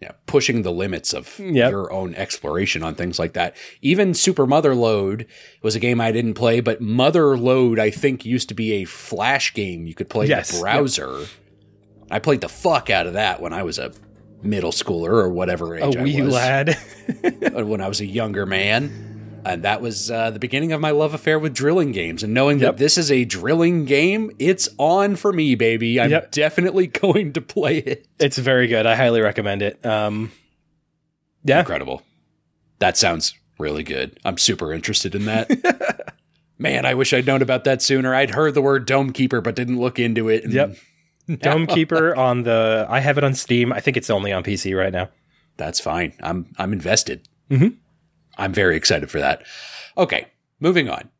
Yeah, pushing the limits of Yep. your own exploration on things like that. Even Super Motherload was a game I didn't play, but Motherload I think used to be a flash game you could play Yes, in yep. the browser. I played the fuck out of that when I was a middle schooler or whatever A age I wee was. lad. when I was a younger man. And that was uh, the beginning of my love affair with drilling games. And knowing Yep. that this is a drilling game, it's on for me, baby. I'm Yep. definitely going to play it. It's very good. I highly recommend it. Um, yeah, Incredible. That sounds really good. I'm super interested in that. Man, I wish I'd known about that sooner. I'd heard the word Dome Keeper, but didn't look into it. Yep. Dome Keeper on the. I have it on Steam. I think it's only on PC right now. That's fine. I'm I'm invested. Mhm. I'm very excited for that. Okay, moving on.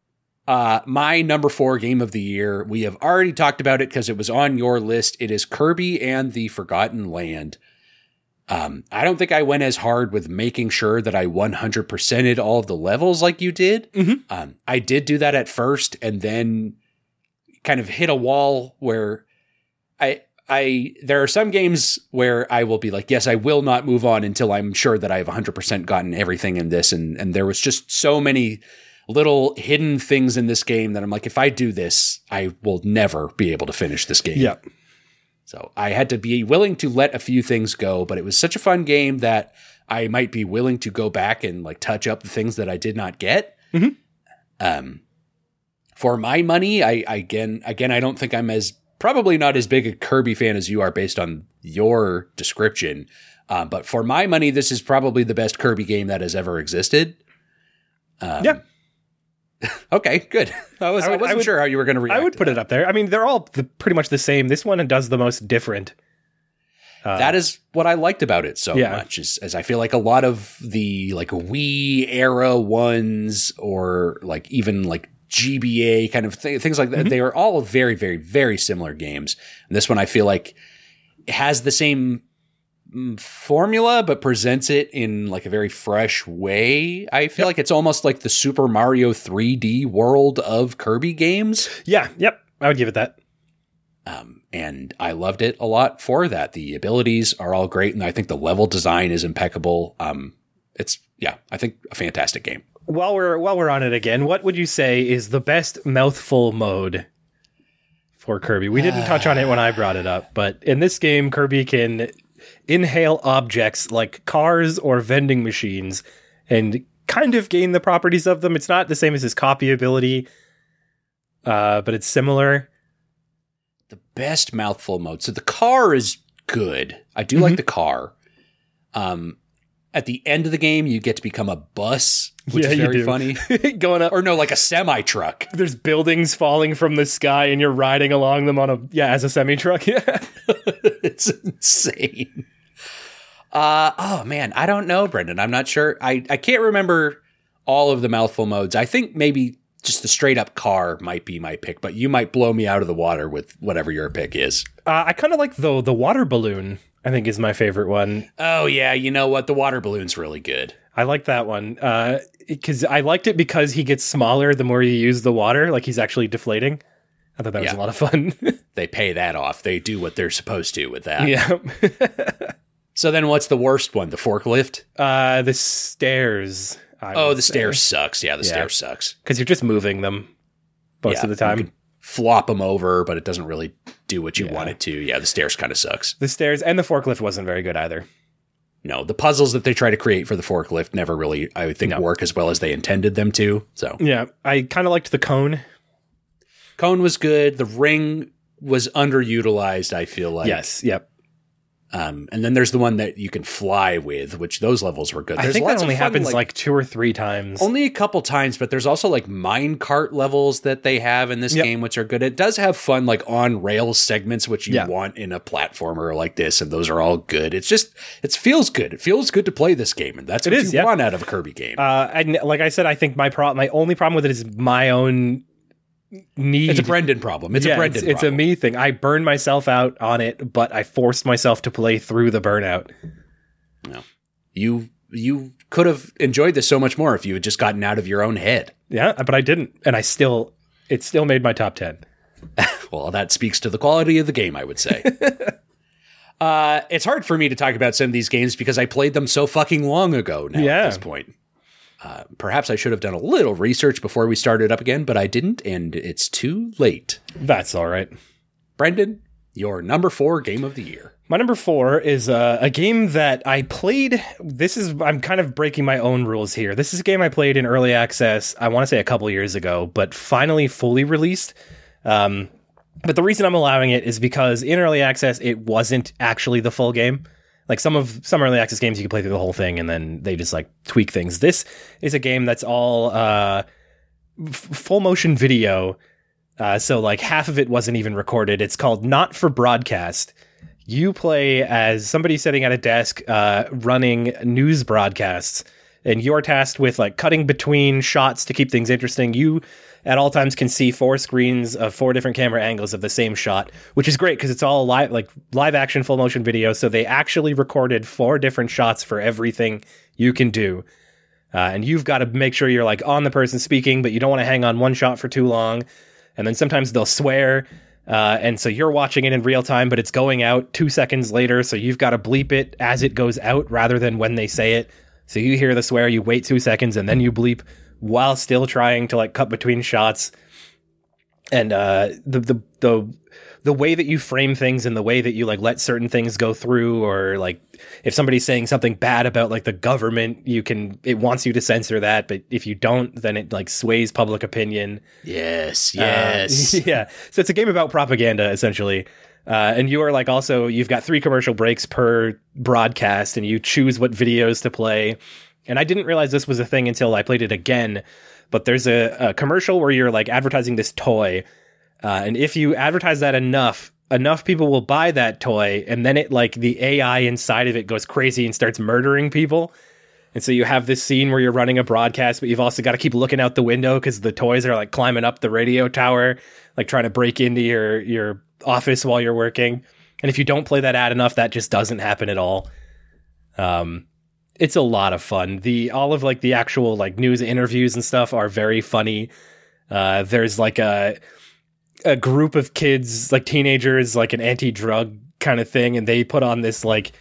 Uh, my number four game of the year. We have already talked about it because it was on your list. It is Kirby and the Forgotten Land. Um, I don't think I went as hard with making sure that I 100%ed all of the levels like you did. Mhm. Um, I did do that at first and then kind of hit a wall where I I there are some games where I will be like, yes, I will not move on until I'm sure that I've 100% gotten everything in this and and there was just so many little hidden things in this game that I'm like if I do this, I will never be able to finish this game. Yeah. So I had to be willing to let a few things go, but it was such a fun game that I might be willing to go back and like touch up the things that I did not get. Mhm. Um, for my money, I, I again, again, I don't think I'm as probably not as big a Kirby fan as you are based on your description. Uh, but for my money, this is probably the best Kirby game that has ever existed. Um, Yeah. Okay, good. I, was, I I, would- I wasn't would- sure how you were going to react. I would put that. it up there. I mean, they're all the, pretty much the same. This one does the most different. Uh, that is what I liked about it so Yeah. much is, is I feel like a lot of the like Wii era ones or like even like GBA kind of th- things like that, Mhm. they are all very, very, very similar games. And this one I feel like has the same mm, formula, but presents it in like a very fresh way. I feel like it's almost like the Super Mario 3D world of Kirby games. yeah. Yep. I would give it that. Um, and I loved it a lot for that. The abilities are all great, and I think the level design is impeccable. Um, it's yeah, I think a fantastic game. While we're while we're on it again, what would you say is the best mouthful mode for Kirby? We didn't touch on it when I brought it up, but in this game, Kirby can inhale objects like cars or vending machines and kind of gain the properties of them. It's not the same as his copy ability, uh, but it's similar. The best mouthful mode. So the car is good. I do like the car. Um, at the end of the game, you get to become a bus, which Yeah, is very funny. Going up, or no, like a semi truck. there's buildings falling from the sky, and you're riding along them on a yeah as a semi truck. Yeah. it's insane. Uh oh man, I don't know, Brendan. I'm not sure. I I can't remember all of the mouthful modes. I think maybe just the straight up car might be my pick, but you might blow me out of the water with whatever your pick is. Uh, I kind of like the the water balloon. I think is my favorite one. Oh yeah, you know what? The water balloon's really good. I like that one because I liked it because he gets smaller the more you use the water. Like he's actually deflating. I thought that was a lot of fun. They pay that off. They do what they're supposed to with that. yeah. So then what's the worst one? The forklift? uh, the stairs. I Oh, the say. stairs sucks. Yeah, the Yeah. stairs sucks. because you're just moving them most Yeah, of the you time. can flop them over, but it doesn't really do what you Yeah. want it to. Yeah, the stairs kind of sucks. The stairs and the forklift wasn't very good either. No, the puzzles that they try to create for the forklift never really, I think, No. work as well as they intended them to. So Yeah, I kind of liked the cone. cone was good. The ring was underutilized. I feel like yes, yep. Um, and then there's the one that you can fly with, which those levels were good. I think lots that only fun, happens like, two or three times. only a couple times, but there's also like mine cart levels that they have in this Yep. game, which are good. It does have fun, like on rail segments, which you Yeah. want in a platformer like this, and those are all good. It's just, it feels good. It feels good to play this game, and that's It what is, you yeah. want out of a Kirby game. Uh, and like I said, I think my pro- my only problem with it is my own need. it's a Brendan problem. It's Yeah, a Brendan It's, it's a me thing. I burned myself out on it, but I forced myself to play through the burnout. you you could have enjoyed this so much more if you had just gotten out of your own head. Yeah, but I didn't, and I still it still made my top ten. Well, that speaks to the quality of the game, I would say. uh, it's hard for me to talk about some of these games because I played them so fucking long ago now Yeah. at this point. Uh, perhaps I should have done a little research before we started up again, but I didn't, and it's too late. That's all right. Brendan, Your number four game of the year. My number four is uh, a game that I played. This is I'm kind of breaking my own rules here. This is a game I played in early access. I want to say a couple years ago, but finally fully released. Um, but the reason I'm allowing it is because in early access it wasn't actually the full game. Like some of some early access games, you can play through the whole thing and then they just like tweak things. This is a game that's all uh, f- full motion video. Uh, so like half of it wasn't even recorded. It's called Not for Broadcast. You play as somebody sitting at a desk uh, running news broadcasts, and you're tasked with like cutting between shots to keep things interesting. You at all times can see four screens of four different camera angles of the same shot, which is great because it's all live, like live action full motion video. So they actually recorded four different shots for everything you can do. Uh, and you've got to make sure you're like on the person speaking, but you don't want to hang on one shot for too long. And then sometimes they'll swear. Uh, and so you're watching it in real time, but it's going out two seconds later. So you've got to bleep it as it goes out rather than when they say it. So you hear the swear, you wait two seconds, and then you bleep while still trying to like cut between shots. And uh, the the the the way that you frame things and the way that you like let certain things go through or like if somebody's saying something bad about like the government you can it wants you to censor that. But if you don't then it like sways public opinion. Yes, Uh, yes. yeah. So it's a game about propaganda essentially. Uh, and you are like also you've got three commercial breaks per broadcast and you choose what videos to play and i didn't realize this was a thing until i played it again but there's a, a commercial where you're like advertising this toy uh, and if you advertise that enough, enough people will buy that toy, and then it like the AI inside of it goes crazy and starts murdering people. And so you have this scene where you're running a broadcast, but you've also got to keep looking out the window because the toys are like climbing up the radio tower, like trying to break into your your office while you're working. And if you don't play that ad enough, that just doesn't happen at all. Um, it's a lot of fun. The all of like the actual like news interviews and stuff are very funny. Uh, there's like a a group of kids, like teenagers, like an anti-drug kind of thing, and they put on this like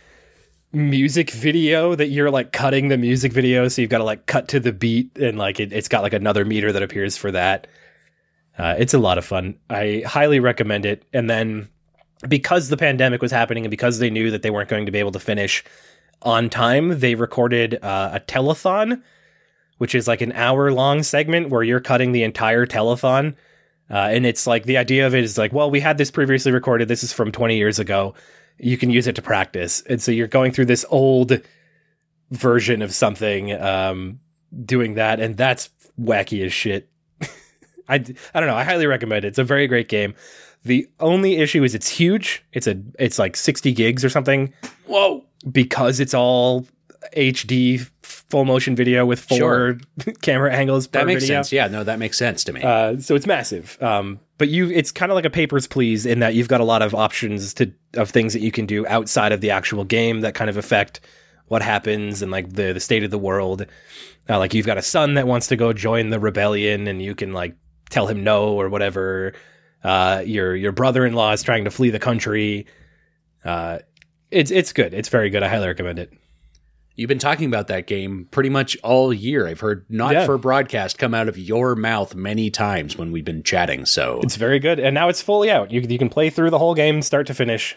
music video that you're like cutting the music video, so you've got to like cut to the beat, and like it, it's got like another meter that appears for that. Uh, it's a lot of fun. I highly recommend it. And then because the pandemic was happening and because they knew that they weren't going to be able to finish on time, they recorded uh, a telethon, which is like an hour long segment where you're cutting the entire telethon. Uh, and it's like the idea of it is like, well, we had this previously recorded. This is from 20 years ago. You can use it to practice. And so you're going through this old version of something, um, doing that. And that's wacky as shit. I, I don't know. I highly recommend it. It's a very great game. The only issue is it's huge. It's a it's like 60 gigs or something. Whoa. Because it's all HD full motion video with four Sure. camera angles That makes video. sense. Yeah, no, that makes sense to me. Uh, so it's massive. Um, but you, it's kind of like a papers please in that you've got a lot of options to of things that you can do outside of the actual game that kind of affect what happens and like the the state of the world. Uh, like you've got a son that wants to go join the rebellion, and you can like tell him no or whatever. Uh, your your brother in law is trying to flee the country. Uh, it's it's good. It's very good. I highly recommend it. You've been talking about that game pretty much all year. I've heard not Yeah. for broadcast come out of your mouth many times when we've been chatting. So It's very good, and now it's fully out. You you can play through the whole game, start to finish.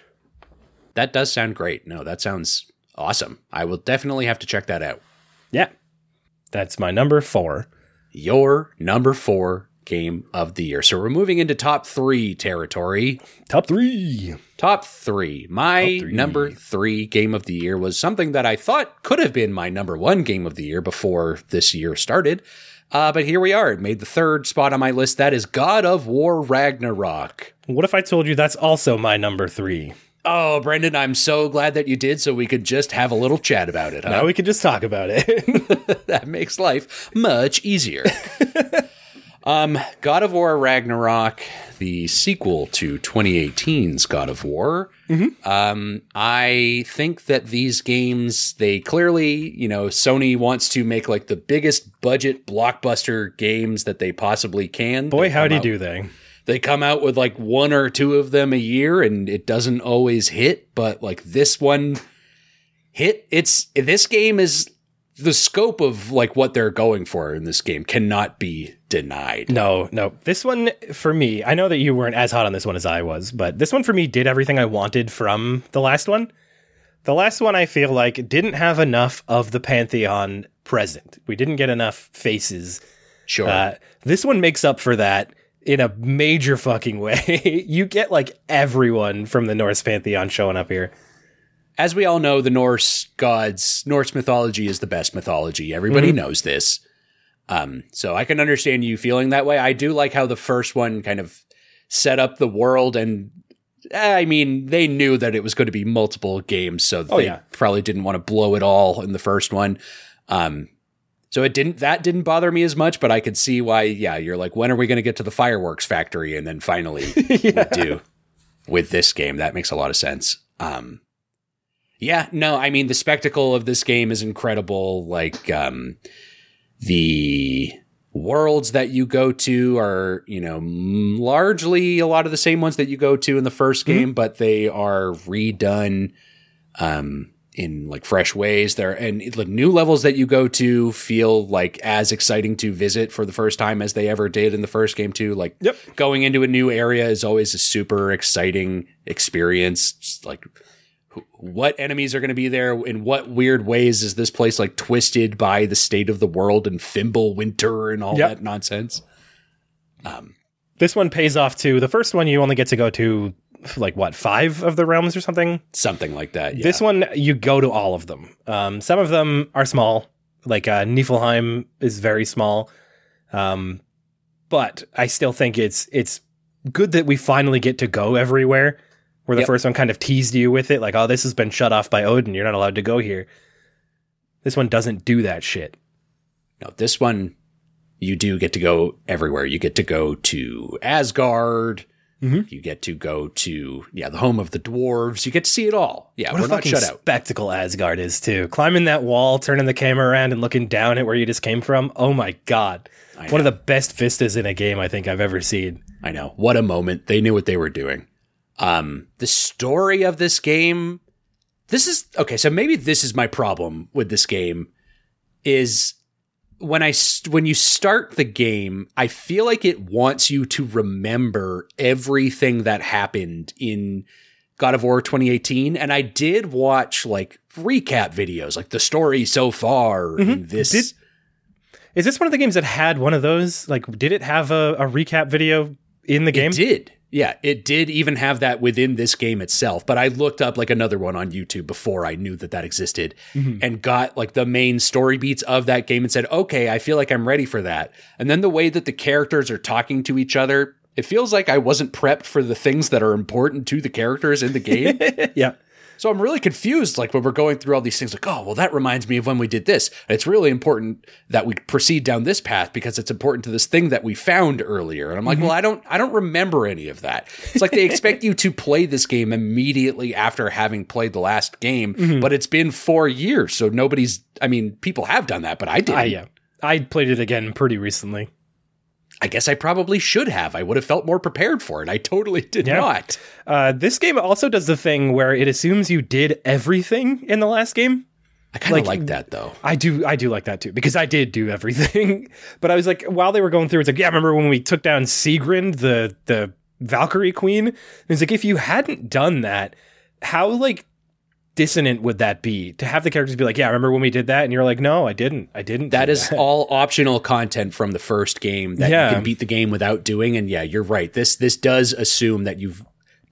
that does sound great. No, that sounds awesome. I will definitely have to check that out. Yeah, that's my number four. Your number four game of the year. So we're moving into top three territory. Top three. Top three. My Top three. number three game of the year was something that I thought could have been my number one game of the year before this year started. Uh, but here we are. It made the third spot on my list. That is God of War Ragnarok. What if I told you that's also my number three? Oh, Brendan, I'm so glad that you did so we could just have a little chat about it. Huh? Now we can just talk about it. that makes life much easier. um, God of War Ragnarok, the sequel to 2018's God of War. Um, I think that these games, they clearly, you know, Sony wants to make like the biggest budget blockbuster games that they possibly can. Boy, howdy out- do they. they come out with like one or two of them a year and it doesn't always hit but like this one hit it's this game is the scope of like what they're going for in this game cannot be denied. No, no. This one for me, I know that you weren't as hot on this one as I was, but this one for me did everything I wanted from the last one. The last one I feel like didn't have enough of the pantheon present. We didn't get enough faces. Sure. Uh, this one makes up for that in a major fucking way. you get like everyone from the Norse pantheon showing up here. As we all know, the Norse gods, Norse mythology is the best mythology. Everybody knows this. Um, so I can understand you feeling that way. I do like how the first one kind of set up the world and eh, I mean, they knew that it was going to be multiple games, so they yeah. probably didn't want to blow it all in the first one. Um, so it didn't that didn't bother me as much, but I could see why. Yeah, you're like, when are we going to get to the fireworks factory? And then finally we do with this game. That makes a lot of sense. Um, yeah, no, I mean the spectacle of this game is incredible. Like um, the worlds that you go to are, you know, largely a lot of the same ones that you go to in the 1st game, but they are redone um, in like fresh ways. There and the new levels that you go to feel like as exciting to visit for the first time as they ever did in the first game too. Like Yep. going into a new area is always a super exciting experience. Like what enemies are going to be there in what weird ways is this place like twisted by the state of the world and Fimbulwinter and all Yep. that nonsense. This one pays off too. The first one you only get to go to like what five of the realms or something. Something like that. Yeah. This one you go to all of them. Um, some of them are small, like uh, Niflheim is very small, um, but I still think it's it's good that we finally get to go everywhere. Where the Yep. first one kind of teased you with it, like, oh, this has been shut off by Odin. You're not allowed to go here. This one doesn't do that shit. No, this one you do get to go everywhere. You get to go to Asgard. Mhm. You get to go to yeah the home of the dwarves. You get to see it all. Yeah, What we're a not fucking shut out. spectacle Asgard is too. Climbing that wall, turning the camera around, and looking down at where you just came from. Oh my god! One of the best vistas in a game I think I've ever seen. I know. What a moment. They knew what they were doing. Um, the story of this game, this is okay. So maybe this is my problem with this game is when I, when you start the game, I feel like it wants you to remember everything that happened in God of War 2018. And I did watch like recap videos, like the story so far in this. Did- Is this one of the games that had one of those? Like, did it have a, a recap video in the game? It did. Yeah, it did even have that within this game itself. But I looked up like another one on YouTube before I knew that that existed mm-hmm. and got like the main story beats of that game and said, okay, I feel like I'm ready for that. And then the way that the characters are talking to each other, it feels like I wasn't prepped for the things that are important to the characters in the game. yeah. So I'm really confused, like when we're going through all these things, like, oh, well, that reminds me of when we did this. And it's really important that we proceed down this path because it's important to this thing that we found earlier. And I'm like, well, mm-hmm. I don't, I don't remember any of that. It's like they expect you to play this game immediately after having played the last game, mm-hmm. but it's been four years, so nobody's. I mean, people have done that, but I didn't. I yeah. I played it again pretty recently. I guess I probably should have. I would have felt more prepared for it. I totally did Yeah. not. Uh, this game also does the thing where it assumes you did everything in the last game. I kind of Like- like that though. I do, I do like that too because I did do everything. but I was like, while they were going through, it's like, yeah, remember when we took down Sigrun, the the Valkyrie Queen? And it's like, if you hadn't done that, how like dissonant would that be to have the characters be like, yeah, remember when we did that? And you're like, no, I didn't, I didn't. That all optional content from the first game that Yeah. you can beat the game without doing. And yeah, you're right. This this does assume that you've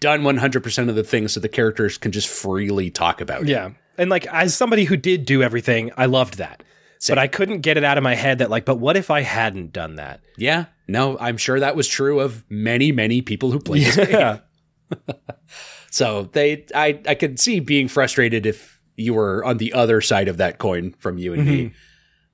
done 100% of the things so the characters can just freely talk about it. Yeah. And like as somebody who did do everything, I loved that. Same. But I couldn't get it out of my head that like, but what if I hadn't done that? Yeah. No, I'm sure that was true of many, many people who played this game. So they, I, I could see being frustrated if you were on the other side of that coin from you and me.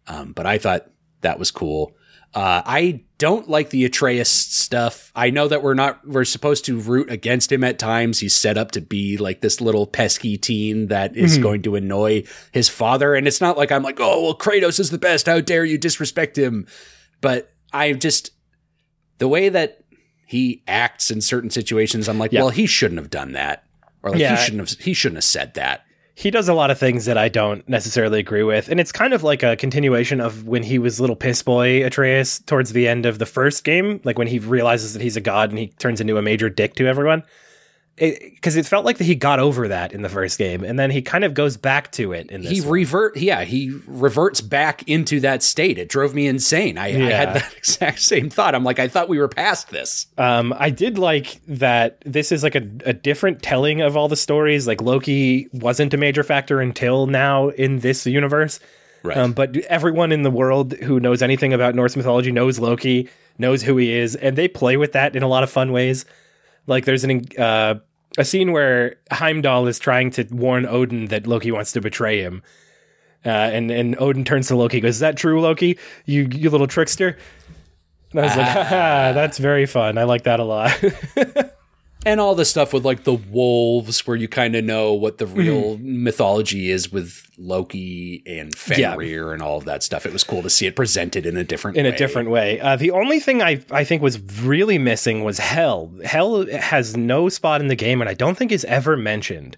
Um, but I thought that was cool. Uh, I don't like the Atreus stuff. I know that we're not, we're supposed to root against him at times. He's set up to be like this little pesky teen that is going to annoy his father. And it's not like I'm like, oh, well, Kratos is the best. How dare you disrespect him? But I just, the way that he acts in certain situations, I'm like, Yeah. well, he shouldn't have done that. Or like Yeah. he shouldn't have, he shouldn't have said that. he does a lot of things that I don't necessarily agree with. And it's kind of like a continuation of when he was little piss boy Atreus towards the end of the first game, like when he realizes that he's a god and he turns into a major dick to everyone because it, it, felt like that he got over that in the first game, and then he kind of goes back to it in this. He one. revert, yeah, he reverts back into that state. It drove me insane. I, yeah. I, had that exact same thought. I'm like, I thought we were past this. Um, I did like that. This is like a, a different telling of all the stories. Like Loki wasn't a major factor until now in this universe. Right. Um, but everyone in the world who knows anything about Norse mythology knows Loki, knows who he is, and they play with that in a lot of fun ways. Like there's an uh, a scene where Heimdall is trying to warn Odin that Loki wants to betray him. Uh, and and Odin turns to Loki, goes, "Is that true, Loki? You you little trickster." And I was like. "That's very fun. I like that a lot." and all the stuff with like the wolves where you kind of know what the real mm-hmm. mythology is with Loki and Fenrir yeah. and all of that stuff. It was cool to see it presented in a different in way. a different way. Uh, the only thing I I think was really missing was Hell. Hell has no spot in the game, and I don't think is ever mentioned.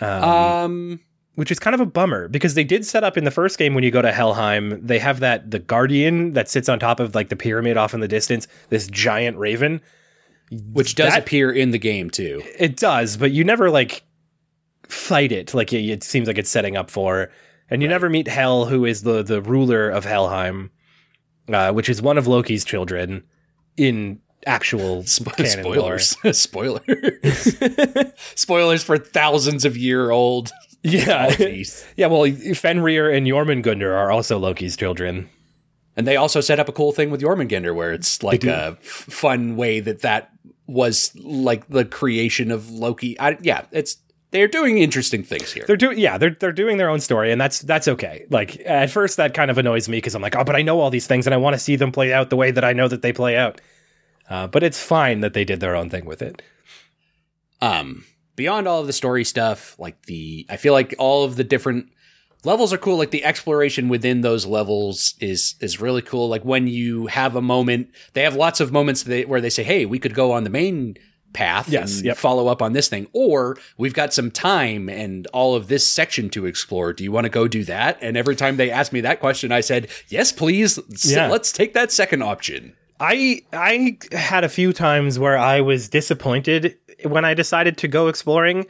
Um, um which is kind of a bummer because they did set up in the first game when you go to Helheim, they have that the guardian that sits on top of like the pyramid off in the distance, this giant raven which does that, appear in the game too. It does, but you never like fight it like it, it seems like it's setting up for. And you right. never meet Hel, who is the the ruler of Helheim, uh, which is one of Loki's children in actual Spo- spoilers. spoilers. spoilers for thousands of year old. Yeah, yeah. Well, Fenrir and Jormungandr are also Loki's children. And they also set up a cool thing with Jormungandr where it's like a f- fun way that that was like the creation of Loki. I, yeah, it's they're doing interesting things here. They're doing yeah, they're they're doing their own story and that's that's okay. Like at first that kind of annoys me because I'm like, "Oh, but I know all these things and I want to see them play out the way that I know that they play out." Uh, but it's fine that they did their own thing with it. Um beyond all of the story stuff, like the I feel like all of the different levels are cool. Like the exploration within those levels is is really cool. Like when you have a moment they have lots of moments where they say hey we could go on the main path yes, and yep. follow up on this thing or we've got some time and all of this section to explore. Do you want to go do that? And every time they asked me that question i said yes please. Yeah. let's take that second option. I i had a few times where i was disappointed when i decided to go exploring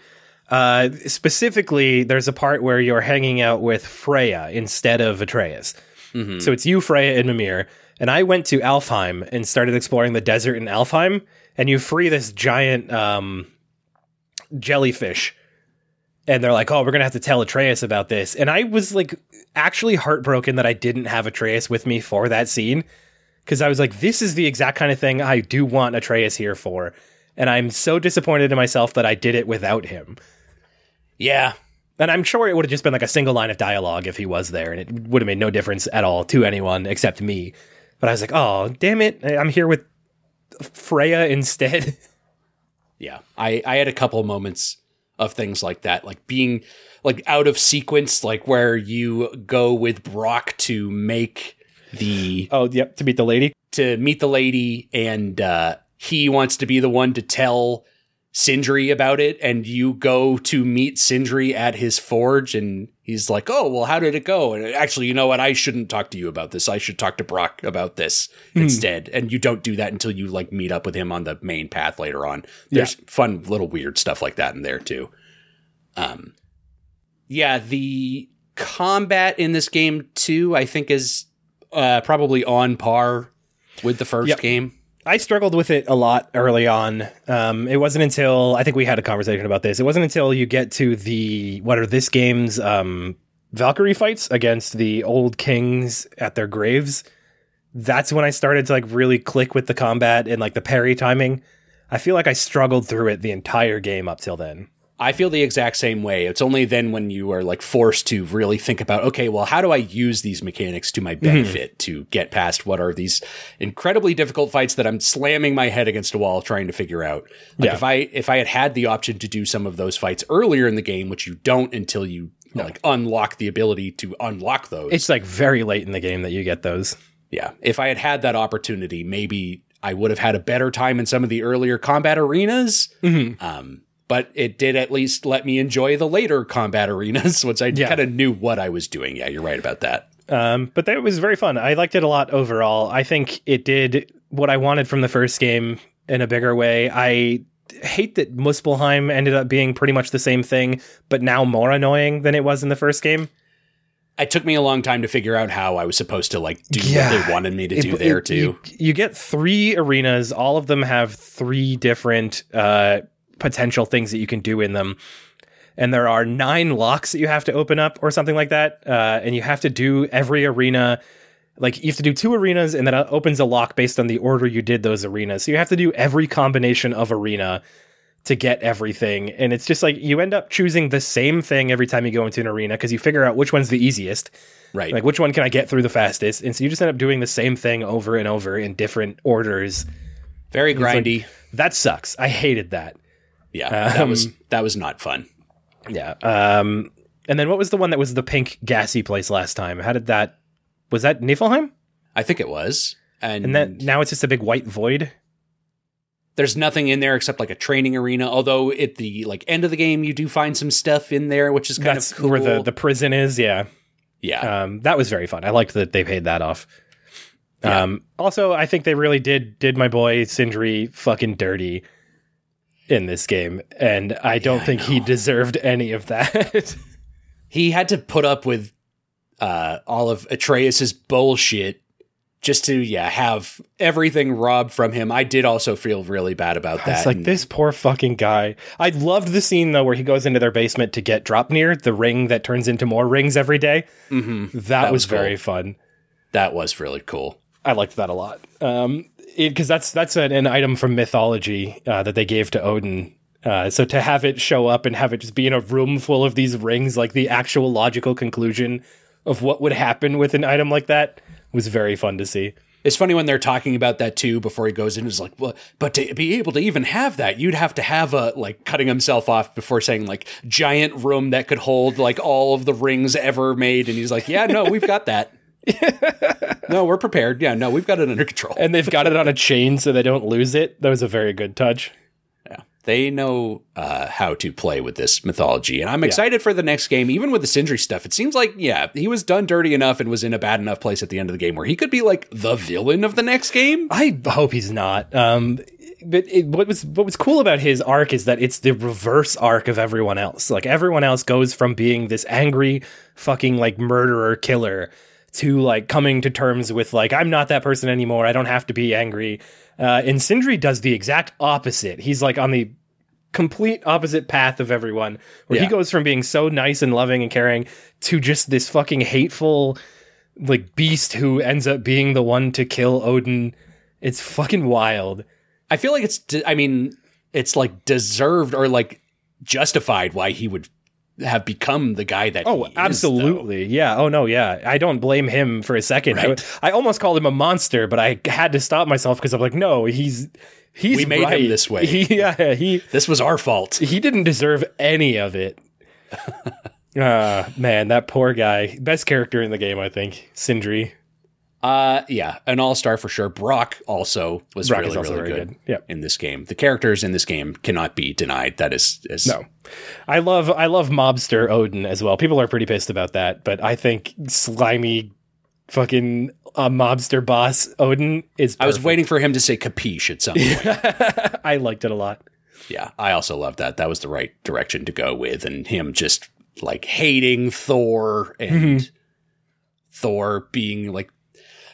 uh, specifically, there's a part where you're hanging out with Freya instead of Atreus. Mm-hmm. So it's you, Freya, and Mimir. And I went to Alfheim and started exploring the desert in Alfheim. And you free this giant um, jellyfish. And they're like, oh, we're going to have to tell Atreus about this. And I was like, actually heartbroken that I didn't have Atreus with me for that scene. Because I was like, this is the exact kind of thing I do want Atreus here for. And I'm so disappointed in myself that I did it without him. Yeah. And I'm sure it would have just been like a single line of dialogue if he was there, and it would have made no difference at all to anyone except me. But I was like, oh, damn it. I'm here with Freya instead. yeah. I, I had a couple moments of things like that, like being like out of sequence, like where you go with Brok to make the. Oh, yep. To meet the lady? To meet the lady, and uh, he wants to be the one to tell Sindri about it and you go to meet Sindri at his forge and he's like, "Oh, well, how did it go?" And actually, you know what? I shouldn't talk to you about this. I should talk to Brok about this mm. instead. And you don't do that until you like meet up with him on the main path later on. There's yeah. fun little weird stuff like that in there too. Um yeah, the combat in this game too, I think is uh probably on par with the first yep. game. I struggled with it a lot early on. Um, it wasn't until I think we had a conversation about this. It wasn't until you get to the what are this game's um, Valkyrie fights against the old kings at their graves. That's when I started to like really click with the combat and like the parry timing. I feel like I struggled through it the entire game up till then. I feel the exact same way. It's only then when you are like forced to really think about, okay, well, how do I use these mechanics to my mm-hmm. benefit mm-hmm. to get past what are these incredibly difficult fights that I'm slamming my head against a wall trying to figure out. Like yeah. if I if I had had the option to do some of those fights earlier in the game, which you don't until you no. like unlock the ability to unlock those. It's like very late in the game that you get those. Yeah. If I had had that opportunity, maybe I would have had a better time in some of the earlier combat arenas. Mm-hmm. Um, but it did at least let me enjoy the later combat arenas once I Yeah. kind of knew what I was doing. Yeah, you're right about that. Um, but that was very fun. I liked it a lot overall. I think it did what I wanted from the first game in a bigger way. I hate that Muspelheim ended up being pretty much the same thing, but now more annoying than it was in the first game. It took me a long time to figure out how I was supposed to like do Yeah. what they wanted me to It- do there it- too. You, you get three arenas. All of them have three different uh, potential things that you can do in them. And there are nine locks that you have to open up or something like that. Uh, and you have to do every arena. Like you have to do two arenas and then it opens a lock based on the order you did those arenas. So you have to do every combination of arena to get everything. And it's just like you end up choosing the same thing every time you go into an arena because you figure out which one's the easiest. right. Like, which one can I get through the fastest? And so you just end up doing the same thing over and over in different orders. Very like- grindy. That sucks. I hated that. Yeah, that um, was that was not fun. Yeah. Um, and then what was the one that was the pink gassy place last time? How did that? Was that Niflheim? I think it was. And, And then now it's just a big white void. there's nothing in there except like a training arena. Although at the like end of the game, you do find some stuff in there, which is kind That's of cool. where the the prison is. Yeah. yeah, Um, that was very fun. I liked that they paid that off. Yeah. Um, also, I think they really did did my boy Sindri fucking dirty in this game, and I don't Yeah, I think he deserved any of that. he had to put up with uh, all of Atreus's bullshit just to yeah have everything robbed from him. I did also feel really bad about that. It's like And this poor fucking guy. I loved the scene though where he goes into their basement to get Draupnir, the ring that turns into more rings every day. Mhm. That, That was, was cool. very fun. that was really cool. I liked that a lot. Um, because that's that's an, an item from mythology uh, that they gave to Odin. Uh, so to have it show up and have it just be in a room full of these rings, like the actual logical conclusion of what would happen with an item like that, was very fun to see. It's funny when they're talking about that too before he goes in. It's like, well, but to be able to even have that, you'd have to have a like cutting himself off before saying like giant room that could hold like all of the rings ever made. And he's like, yeah, no, we've got that. No, we're prepared. Yeah, no, we've got it under control. And they've got it on a chain so they don't lose it. That was a very good touch. Yeah, they know uh, how to play with this mythology, and I'm excited for the next game. Even with the Sindri stuff, it seems like yeah, he was done dirty enough and was in a bad enough place at the end of the game where he could be like the villain of the next game. I hope he's not. Um, but it, what was what was cool about his arc is that it's the reverse arc of everyone else. Like everyone else goes from being this angry fucking like murderer killer to like coming to terms with like I'm not that person anymore. I don't have to be angry. Uh, and Sindri does the exact opposite. He's like on the complete opposite path of everyone, where he goes from being so nice and loving and caring to just this fucking hateful like beast who ends up being the one to kill Odin. It's fucking wild. I feel like it's. de- I mean, it's like deserved or like justified why he would have become the guy that. Oh, he is, absolutely. yeah. Oh no, yeah. I don't blame him for a second. Right. I, I almost called him a monster, but I had to stop myself because I'm like, no, he's he's We made him this way. He, yeah, he This was our fault. he didn't deserve any of it. Ah, man, that poor guy. Best character in the game, I think. Sindri. Uh, yeah, an all star for sure. Brok also was Brok really, also really good, good. Yep. in this game. The characters in this game cannot be denied. That is, is No. I love I love mobster Odin as well. People are pretty pissed about that, but I think slimy fucking uh, mobster boss Odin is I was waiting for him to say capiche at some point. I liked it a lot. yeah, I also love that. That was the right direction to go with, and him just like hating Thor and Mm-hmm. Thor being like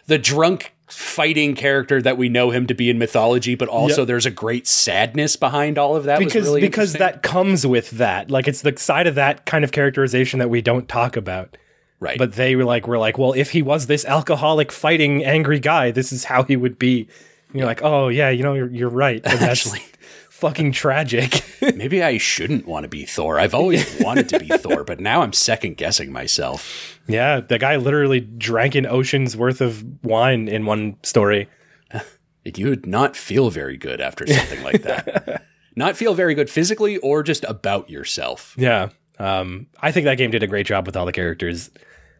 the drunk fighting character that we know him to be in mythology, but also Yep. there's a great sadness behind all of that. because really because that comes with that. Like it's the side of that kind of characterization that we don't talk about. right, But they were like, we're like, well, if he was this alcoholic fighting angry guy, this is how he would be. And you're like, oh yeah, you know, you're, you're right. And that's Actually. fucking tragic. maybe I shouldn't want to be Thor. I've always wanted to be Thor, but now I'm second guessing myself. Yeah, the guy literally drank an ocean's worth of wine in one story. You would not feel very good after something like that. Not feel very good physically or just about yourself. Yeah. Um, I think that game did a great job with all the characters.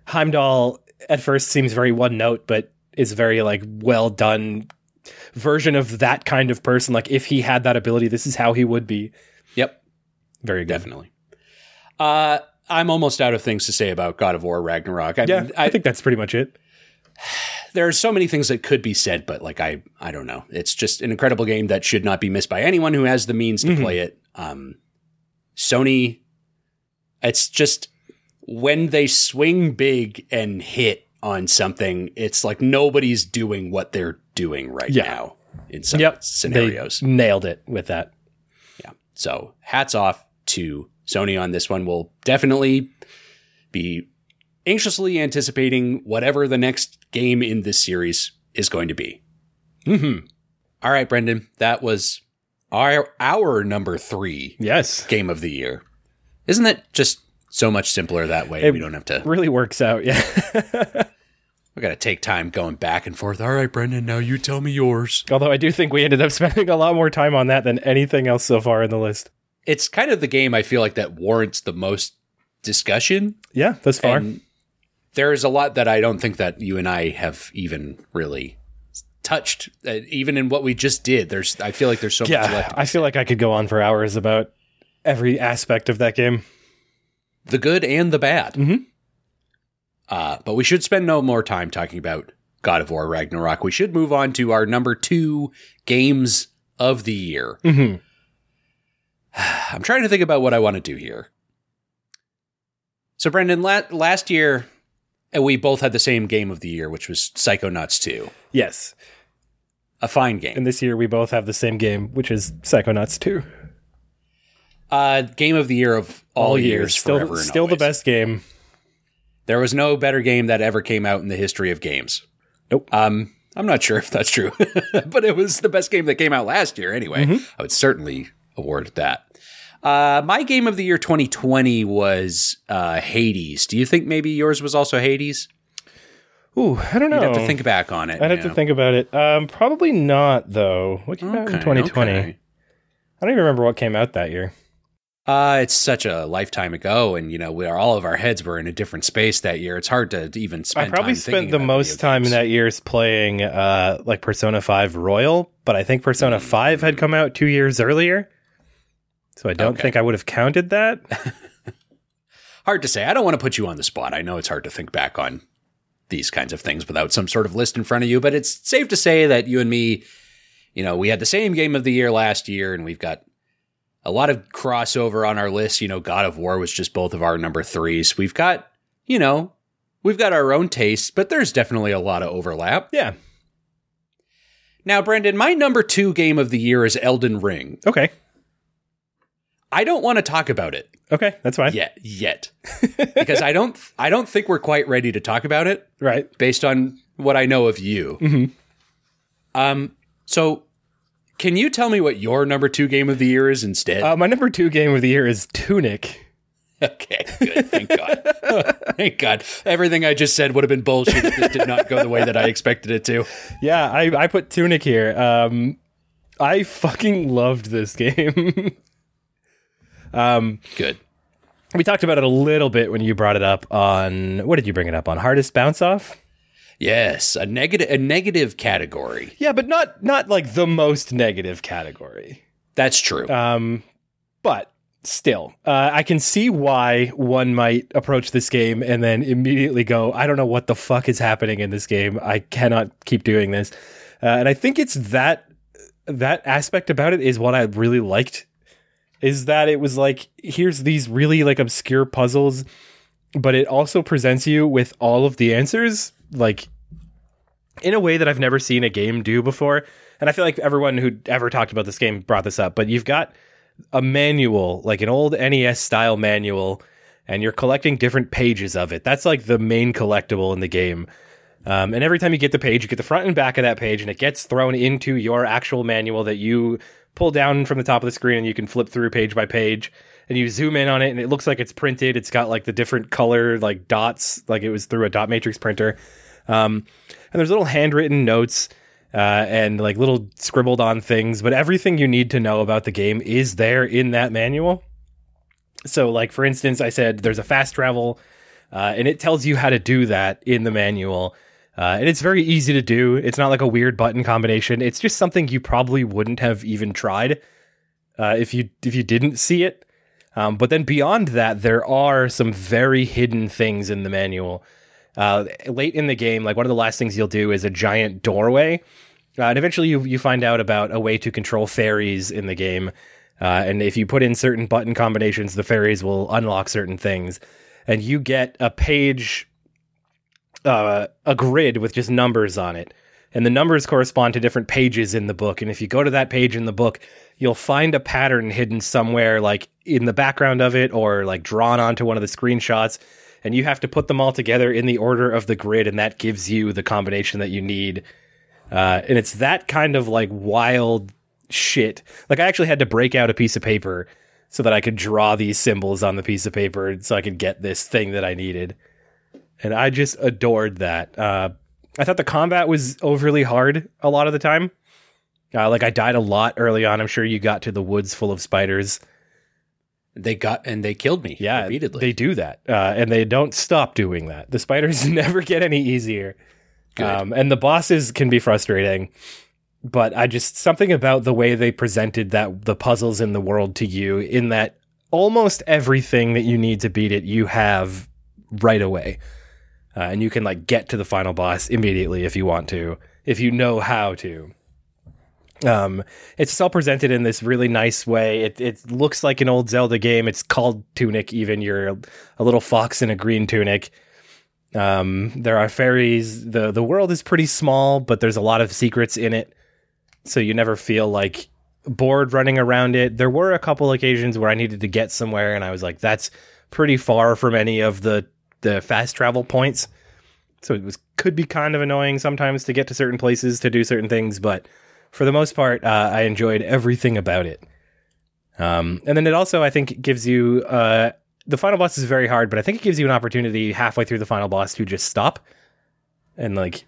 Heimdall at first seems very one note, but is very like well done version of that kind of person. Like if he had that ability, this is how he would be. Yep. very good. definitely. Uh, I'm almost out of things to say about God of War Ragnarok. I Yeah, mean, I, I, think that's pretty much it. there are so many things that could be said, but like I, I don't know. It's just an incredible game that should not be missed by anyone who has the means to Mhm. play it. Um, Sony, it's just when they swing big and hit on something, it's like nobody's doing what they're doing right Yeah. now in some Yep, scenarios. They nailed it with that. Yeah. So hats off to Sony on this one. We'll definitely be anxiously anticipating whatever the next game in this series is going to be. hmm All right, Brendan, that was our our number three Yes, game of the year. Isn't that just so much simpler that way? It- we don't have to. really works out. Yeah. We got to take time going back and forth. All right, Brendan, now you tell me yours. Although I do think we ended up spending a lot more time on that than anything else so far in the list. It's kind of the game I feel like that warrants the most discussion. Yeah, thus far. And there's a lot that I don't think that you and I have even really touched. Uh, even in what we just did, there's I feel like there's so much yeah, left. I feel like I could go on for hours about every aspect of that game. the good and the bad. Mhm. Uh, but we should spend no more time talking about God of War Ragnarok. We should move on to our number two games of the year. hmm I'm trying to think about what I want to do here. So, Brendan, la- last year uh, we both had the same game of the year, which was Psychonauts 2. Yes, A fine game. and this year we both have the same game, which is Psychonauts 2. Uh, game of the year of all, years, still, forever and still the best game. There was no better game that ever came out in the history of games. Nope. Um, I'm not sure if that's true, but it was the best game that came out last year anyway. Mm-hmm. I would certainly award that. Uh, my game of the year 2020 was uh, Hades. Do you think maybe yours was also Hades? Ooh, I don't know. You'd have to think back on it. I'd have you to think about it. Um, probably not though. What came out in 2020? okay. I don't even remember what came out that year. Uh, it's such a lifetime ago, and you know, we are all of our heads were in a different space that year. It's hard to even spend. I probably spent the most time in that year's playing uh, like Persona 5 Royal, but I think Persona 5 had come out two years earlier. So I don't Okay. think I would have counted that. hard to say. I don't want to put you on the spot. I know it's hard to think back on these kinds of things without some sort of list in front of you, but it's safe to say that you and me, you know, we had the same game of the year last year and we've got a lot of crossover on our list. You know, God of War was just both of our number threes. We've got, you know, we've got our own tastes, but there's definitely a lot of overlap. yeah. Now, Brendan, my number two game of the year is Elden Ring. Okay. I don't want to talk about it Okay. That's fine. yet, yet, because I don't, I don't think we're quite ready to talk about it. Right. based on what I know of you. Mhm. Um, so can you tell me what your number two game of the year is instead? Uh, my number two game of the year is Tunic. okay, good. Thank God. Thank God. Everything I just said would have been bullshit if this did not go the way that I expected it to. Yeah, I, I put Tunic here. Um, I fucking loved this game. Um, Good. we talked about it a little bit when you brought it up on what did you bring it up on? Hardest bounce off? Yes, a negative, a negative category. Yeah, but not not like the most negative category. That's true. Um, but still, uh, I can see why one might approach this game and then immediately go, "I don't know what the fuck is happening in this game. I cannot keep doing this." Uh, and I think it's that that aspect about it is what I really liked. Is that it was like here's these really like obscure puzzles, but it also presents you with all of the answers like in a way that I've never seen a game do before. And I feel like everyone who ever talked about this game brought this up, but you've got a manual, like an old NES style manual, and you're collecting different pages of it. That's like the main collectible in the game. Um, and every time you get the page, you get the front and back of that page, and it gets thrown into your actual manual that you pull down from the top of the screen, and you can flip through page by page. And you zoom in on it, and it looks like it's printed. It's got like the different color, like dots, like it was through a dot matrix printer. Um, and there's little handwritten notes uh, and like little scribbled on things, but everything you need to know about the game is there in that manual. So, like for instance, I said there's a fast travel, uh, and it tells you how to do that in the manual. Uh, and it's very easy to do. It's not like a weird button combination. It's just something you probably wouldn't have even tried uh, if you if you didn't see it. Um, but then beyond that, there are some very hidden things in the manual. Uh, late in the game, like one of the last things you'll do is a giant doorway, uh, and eventually you you find out about a way to control fairies in the game. Uh, and if you put in certain button combinations, the fairies will unlock certain things, and you get a page, uh, a grid with just numbers on it, and the numbers correspond to different pages in the book. And if you go to that page in the book, you'll find a pattern hidden somewhere, like in the background of it, or like drawn onto one of the screenshots and you have to put them all together in the order of the grid, and that gives you the combination that you need. Uh, and it's that kind of like wild shit. Like I actually had to break out a piece of paper so that I could draw these symbols on the piece of paper, so I could get this thing that I needed. And I just adored that. Uh, I thought the combat was overly hard a lot of the time. Uh, like I died a lot early on. I'm sure you got to the woods full of spiders. They got and they killed me. Yeah, repeatedly. they do that, uh, and they don't stop doing that. The spiders never get any easier, um, and the bosses can be frustrating. But I just something about the way they presented that the puzzles in the world to you, in that almost everything that you need to beat it, you have right away, uh, and you can like get to the final boss immediately if you want to, if you know how to. Um, it's all presented in this really nice way. It it looks like an old Zelda game. It's called Tunic. Even you're a, little fox in a green tunic. Um, there are fairies. the The world is pretty small, but there's a lot of secrets in it, so you never feel like bored running around it. There were a couple occasions where I needed to get somewhere, and I was like, "That's pretty far from any of the the fast travel points." So it was could be kind of annoying sometimes to get to certain places to do certain things, but for the most part, uh, I enjoyed everything about it. Um, and then it also, I think, gives you uh, the final boss is very hard, but I think it gives you an opportunity halfway through the final boss to just stop and like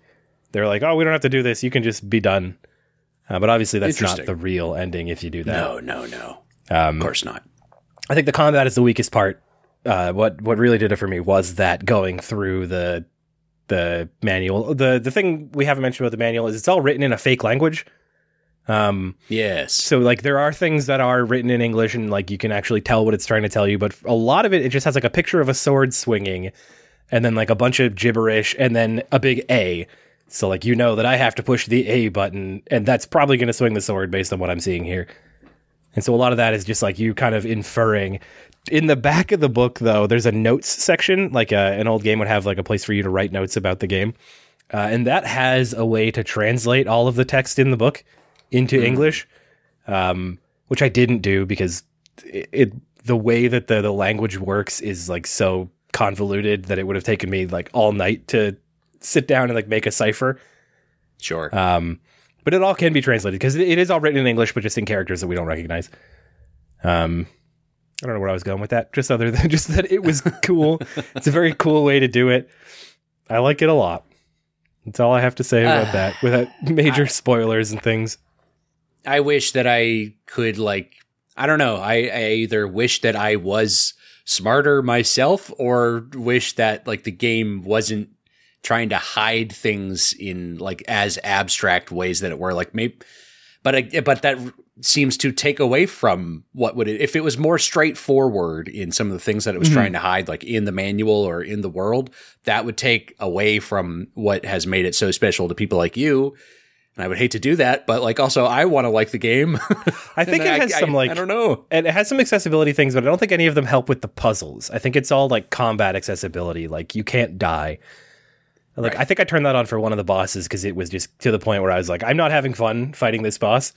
they're like, oh, we don't have to do this. You can just be done. Uh, but obviously, that's not the real ending if you do that. No, no, no. Um, of course not. I think the combat is the weakest part. Uh, what what really did it for me was that going through the the manual. The the thing we haven't mentioned about the manual is it's all written in a fake language. Um, yes. So like there are things that are written in English and like you can actually tell what it's trying to tell you, but a lot of it it just has like a picture of a sword swinging, and then like a bunch of gibberish, and then a big A. So like you know that I have to push the A button, and that's probably going to swing the sword based on what I'm seeing here. And so a lot of that is just like you kind of inferring. In the back of the book, though, there's a notes section. Like a, uh, an old game would have like a place for you to write notes about the game, uh, and that has a way to translate all of the text in the book into mm. English, um, which I didn't do because it, it, the way that the the language works is like so convoluted that it would have taken me like all night to sit down and like make a cipher. Sure. Um, but it all can be translated because it is all written in English, but just in characters that we don't recognize. Um, I don't know where I was going with that. Just other than just that it was cool. it's a very cool way to do it. I like it a lot. That's all I have to say about uh, that without major I, spoilers and things. I wish that I could like I don't know. I, I either wish that I was smarter myself or wish that like the game wasn't trying to hide things in like as abstract ways that it were like maybe but I, but that seems to take away from what would it if it was more straightforward in some of the things that it was mm-hmm. trying to hide like in the manual or in the world that would take away from what has made it so special to people like you and I would hate to do that, but like also I want to like the game. I think it has I, some like I don't know. And it has some accessibility things, but I don't think any of them help with the puzzles. I think it's all like combat accessibility. Like you can't die. Like right. I think I turned that on for one of the bosses because it was just to the point where I was like, I'm not having fun fighting this boss,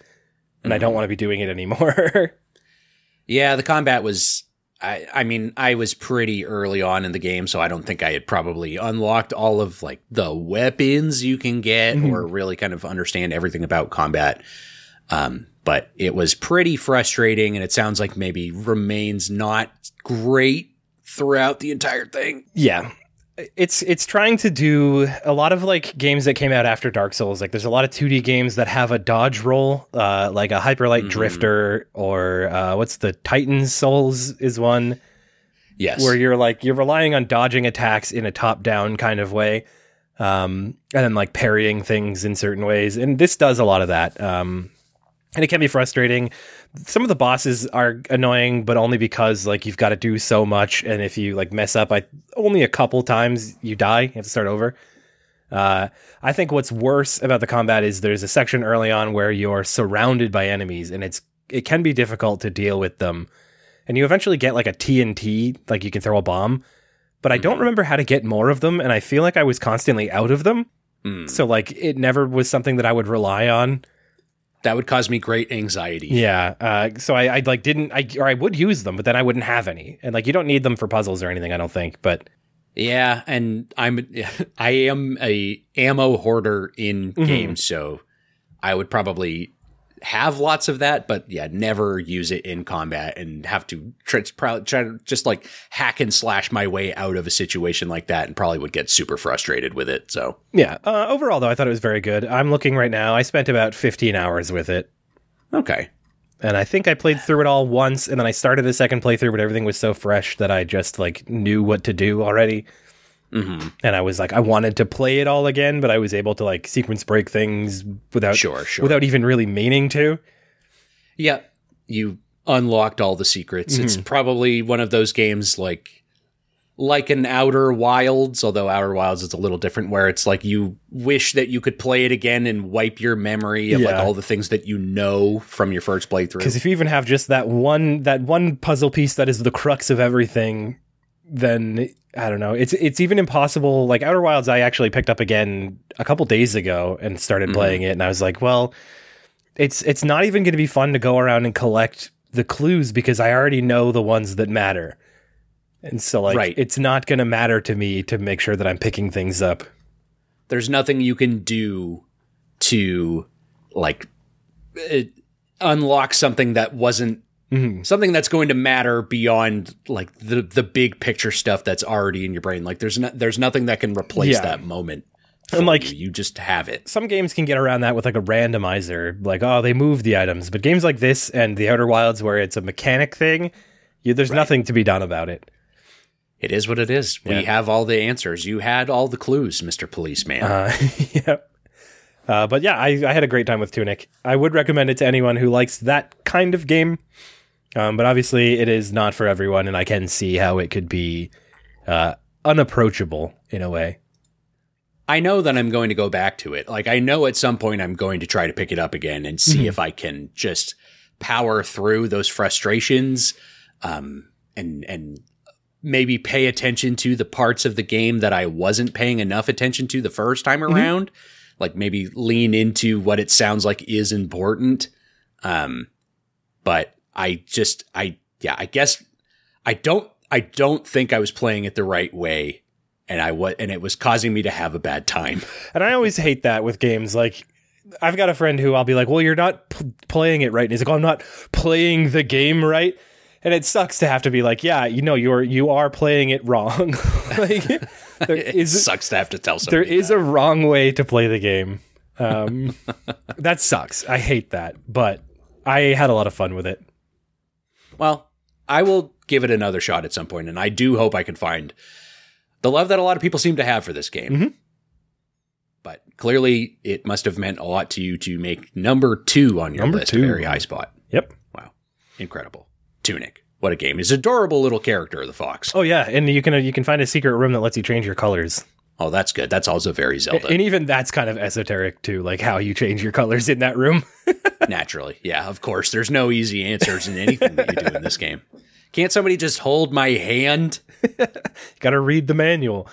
and mm-hmm. I don't want to be doing it anymore. yeah, the combat was I, I mean, I was pretty early on in the game, so I don't think I had probably unlocked all of like the weapons you can get mm-hmm. or really kind of understand everything about combat. Um, but it was pretty frustrating, and it sounds like maybe remains not great throughout the entire thing. Yeah, it's it's trying to do a lot of like games that came out after Dark Souls. Like there's a lot of 2D games that have a dodge roll, uh, like a Hyperlight mm-hmm. Drifter or uh, what's the Titan Souls is one. Yes, where you're like you're relying on dodging attacks in a top down kind of way, um, and then like parrying things in certain ways. And this does a lot of that. Um, and it can be frustrating. Some of the bosses are annoying, but only because like you've got to do so much, and if you like mess up, I only a couple times you die, you have to start over. Uh, I think what's worse about the combat is there's a section early on where you're surrounded by enemies, and it's it can be difficult to deal with them. And you eventually get like a TNT, like you can throw a bomb, but I don't remember how to get more of them, and I feel like I was constantly out of them. Mm. So like it never was something that I would rely on. That would cause me great anxiety. Yeah. Uh, so I, I like didn't I or I would use them, but then I wouldn't have any. And like you don't need them for puzzles or anything, I don't think. But Yeah, and I'm I am a ammo hoarder in Mhm. games, so I would probably have lots of that, but yeah, never use it in combat and have to try, try, try to just like hack and slash my way out of a situation like that, and probably would get super frustrated with it. So yeah. Uh, overall though, I thought it was very good. I'm looking right now. I spent about 15 hours with it. okay, And I think I played through it all once and then I started a second playthrough, but everything was so fresh that I just like knew what to do already. Hmm And I was like, I wanted to play it all again, but I was able to like sequence break things without sure, sure. without even really meaning to. yeah, you unlocked all the secrets. It's probably one of those games like like an Outer Wilds, although Outer Wilds is a little different, where it's like you wish that you could play it again and wipe your memory of like all the things that you know from your first playthrough. Because if you even have just that one that one puzzle piece that is the crux of everything, then I don't know. It's it's even impossible. Like Outer Wilds, I actually picked up again a couple days ago and started Mhm. playing it, and I was like, well, it's it's not even going to be fun to go around and collect the clues because I already know the ones that matter. And so like Right. it's not going to matter to me to make sure that I'm picking things up. There's nothing you can do to like it, unlock something that wasn't Mhm. something that's going to matter beyond like the the big picture stuff that's already in your brain. Like there's no, there's nothing that can replace Yeah. that moment. And, like- you. you just have it. some games can get around that with like a randomizer, like oh they move the items. But games like this and the Outer Wilds, where it's a mechanic thing, you, there's nothing to be done about it. It is what it is. Yeah. We have all the answers. You had all the clues, Mr. Policeman. Uh, yeah. Uh, but yeah, I, I had a great time with Tunic. I would recommend it to anyone who likes that kind of game. Um, but obviously, it is not for everyone, and I can see how it could be uh, unapproachable in a way. I know that I'm going to go back to it. Like I know at some point I'm going to try to pick it up again and see Mhm. if I can just power through those frustrations um and and maybe pay attention to the parts of the game that I wasn't paying enough attention to the first time around. Like maybe lean into what it sounds like is important. Um but I just I yeah, I guess I don't I don't think I was playing it the right way and I was and it was causing me to have a bad time. And I always hate that with games. Like, I've got a friend who I'll be like, "Well, you're not p- playing it right." And he's like, "Oh, I'm not playing the game right." And it sucks to have to be like, "Yeah, you know, you're you are playing it wrong." like, there It is sucks to have to tell there somebody. is that. a wrong way to play the game. Um, that sucks. I hate that, but I had a lot of fun with it. Well, I will give it another shot at some point, and I do hope I can find the love that a lot of people seem to have for this game. Mhm. But clearly, it must have meant a lot to you to make number two on your Number list two. very high spot. Yep. Wow, incredible! Tunic, what a game! He's an adorable little character, the fox. Oh yeah, and you can you can find a secret room that lets you change your colors. Oh, that's good. That's also very Zelda. And even that's kind of esoteric too, like how you change your colors in that room. Naturally, yeah, of course. There's no easy answers in anything that you do in this game. Can't somebody just hold my hand? Got to read the manual.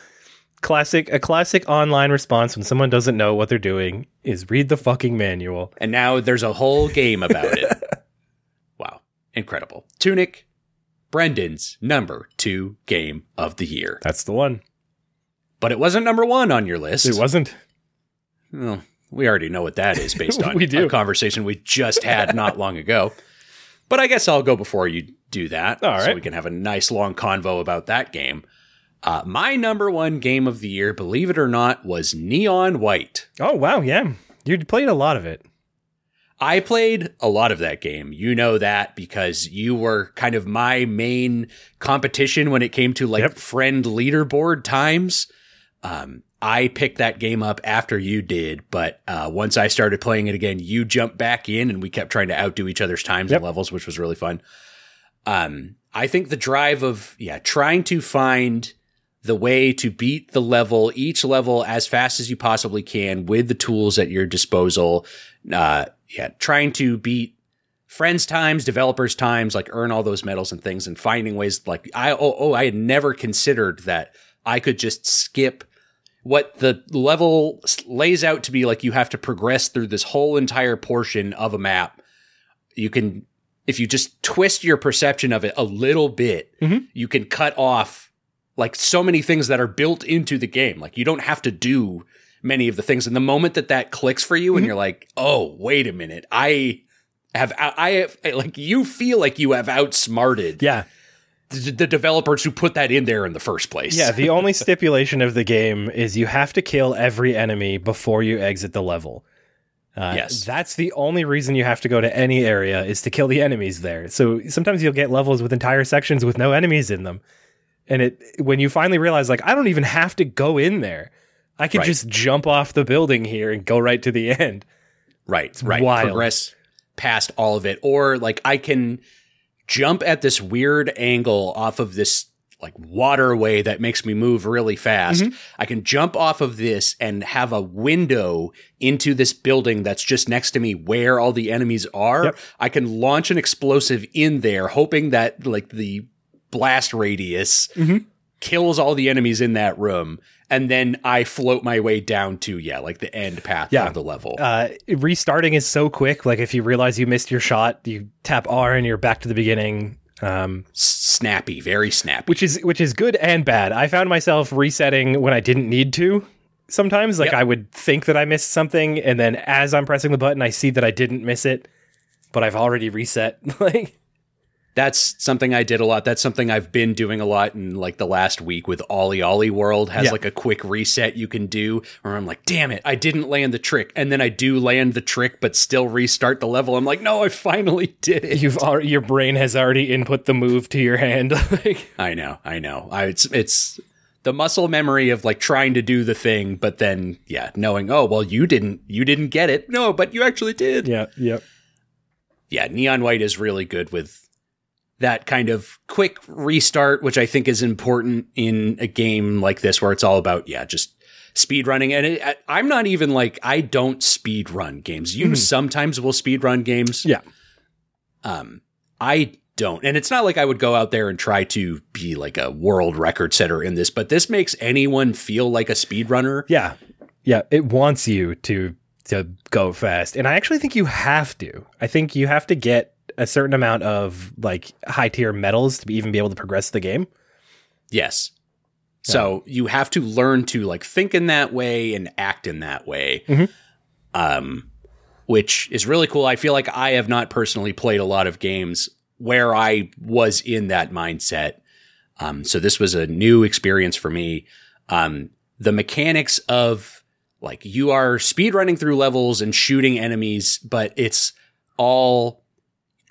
Classic a classic online response when someone doesn't know what they're doing is read the fucking manual. And now there's a whole game about it. wow. Incredible. Tunic, Brendan's number two game of the year. That's the one. But it wasn't number one on your list. It wasn't. Well, we already know what that is based on We do. a conversation we just had not long ago. But I guess I'll go before you do that. All So right. we can have a nice long convo about that game. Uh, my number one game of the year, believe it or not, was Neon White. Oh wow, yeah. You played a lot of it. I played a lot of that game. You know that because you were kind of my main competition when it came to like Yep. friend leaderboard times. Um, I picked that game up after you did, but uh, once I started playing it again, you jumped back in, and we kept trying to outdo each other's times Yep. and levels, which was really fun. Um, I think the drive of yeah, trying to find the way to beat the level, each level as fast as you possibly can with the tools at your disposal. Uh, yeah, trying to beat friends' times, developers' times, like earn all those medals and things, and finding ways like I oh, oh I had never considered that I could just skip what the level lays out to be like you have to progress through this whole entire portion of a map. You can if you just twist your perception of it a little bit, Mhm. you can cut off like so many things that are built into the game. Like you don't have to do many of the things. And the moment that that clicks for you, and you're like, oh, wait a minute, I have, I have, like, you feel like you have outsmarted Yeah. The, developers who put that in there in the first place. Yeah, the only stipulation of the game is you have to kill every enemy before you exit the level. Uh, Yes. That's the only reason you have to go to any area is to kill the enemies there. So sometimes you'll get levels with entire sections with no enemies in them. And it when you finally realize like I don't even have to go in there. I could Right. just jump off the building here and go right to the end. right, right. wild. Progress past all of it, or like I can jump at this weird angle off of this like waterway that makes me move really fast. Mm-hmm. I can jump off of this and have a window into this building that's just next to me where all the enemies are. Yep. I can launch an explosive in there, hoping that like the blast radius Mhm. kills all the enemies in that room. And then I float my way down to, yeah, like the end path Yeah. of the level. Uh, restarting is so quick. Like if you realize you missed your shot, you tap R and you're back to the beginning. Um, snappy, very snappy. which is which is good and bad. I found myself resetting when I didn't need to. Sometimes, like Yep. I would think that I missed something, and then as I'm pressing the button, I see that I didn't miss it, but I've already reset. like, That's something I did a lot. That's something I've been doing a lot in like the last week with OlliOlli World has Yeah. like a quick reset you can do where I'm like, damn it, I didn't land the trick. And then I do land the trick, but still restart the level. I'm like, no, I finally did it. you've already, your brain has already input the move to your hand. like, I know, I know. I, it's it's the muscle memory of like trying to do the thing, but then yeah, knowing, oh well you didn't you didn't get it. No, but you actually did. yeah, yeah, yeah, Neon White is really good with that kind of quick restart, which I think is important in a game like this where it's all about, yeah, just speed running. And it, I'm not even like, I don't speed run games. You sometimes will speed run games. yeah. Um, I don't. And it's not like I would go out there and try to be like a world record setter in this, but this makes anyone feel like a speedrunner. Yeah. Yeah. It wants you to to go fast. And I actually think you have to. I think you have to get a certain amount of like high tier medals to be, even be able to progress the game. Yes. So you have to learn to like think in that way and act in that way. Mhm. Um, which is really cool. I feel like I have not personally played a lot of games where I was in that mindset. Um, so this was a new experience for me. Um, the mechanics of like you are speed running through levels and shooting enemies, but it's all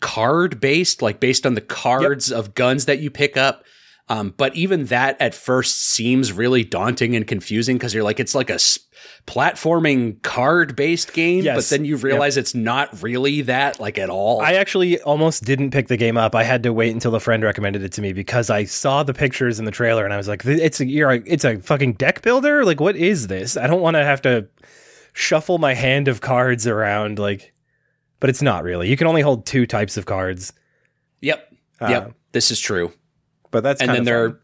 card based, like based on the cards of guns that you pick up. Um, but even that at first seems really daunting and confusing because you're like, it's like a s- platforming card based game, Yes. but then you realize it's not really that like at all. I actually almost didn't pick the game up. I had to wait until a friend recommended it to me because I saw the pictures in the trailer and I was like, "It's a you're a, it's a fucking deck builder. Like, what is this? I don't want to have to shuffle my hand of cards around. Like, but it's not really. You can only hold two types of cards. yep. Uh, yep. This is true. But that's and kind then of there fun. are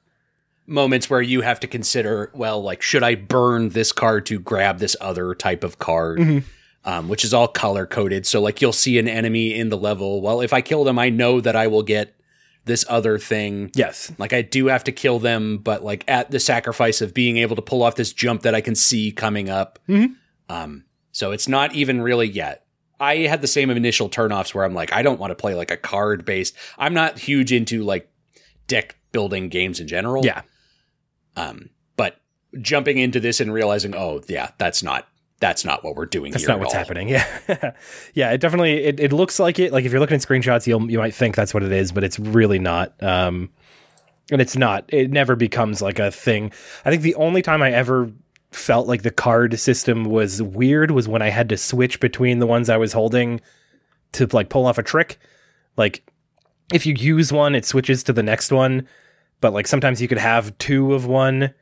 moments where you have to consider well like should i burn this card to grab this other type of card Mhm. um, which is all color coded so like you'll see an enemy in the level well if i kill them i know that i will get this other thing yes, like i do have to kill them but like at the sacrifice of being able to pull off this jump that i can see coming up Mhm. um, so it's not even really yet i had the same initial turnoffs where i'm like i don't want to play like a card based i'm not huge into like deck building games in general yeah, um, but jumping into this and realizing, oh yeah, that's not that's not what we're doing that's here. not at what's all. happening. Yeah, yeah. It definitely it, it looks like it. Like if you're looking at screenshots, you'll you might think that's what it is, but it's really not. Um, and it's not. It never becomes like a thing. I think the only time I ever felt like the card system was weird was when I had to switch between the ones I was holding to like pull off a trick. Like if you use one, it switches to the next one. But like sometimes you could have two of one.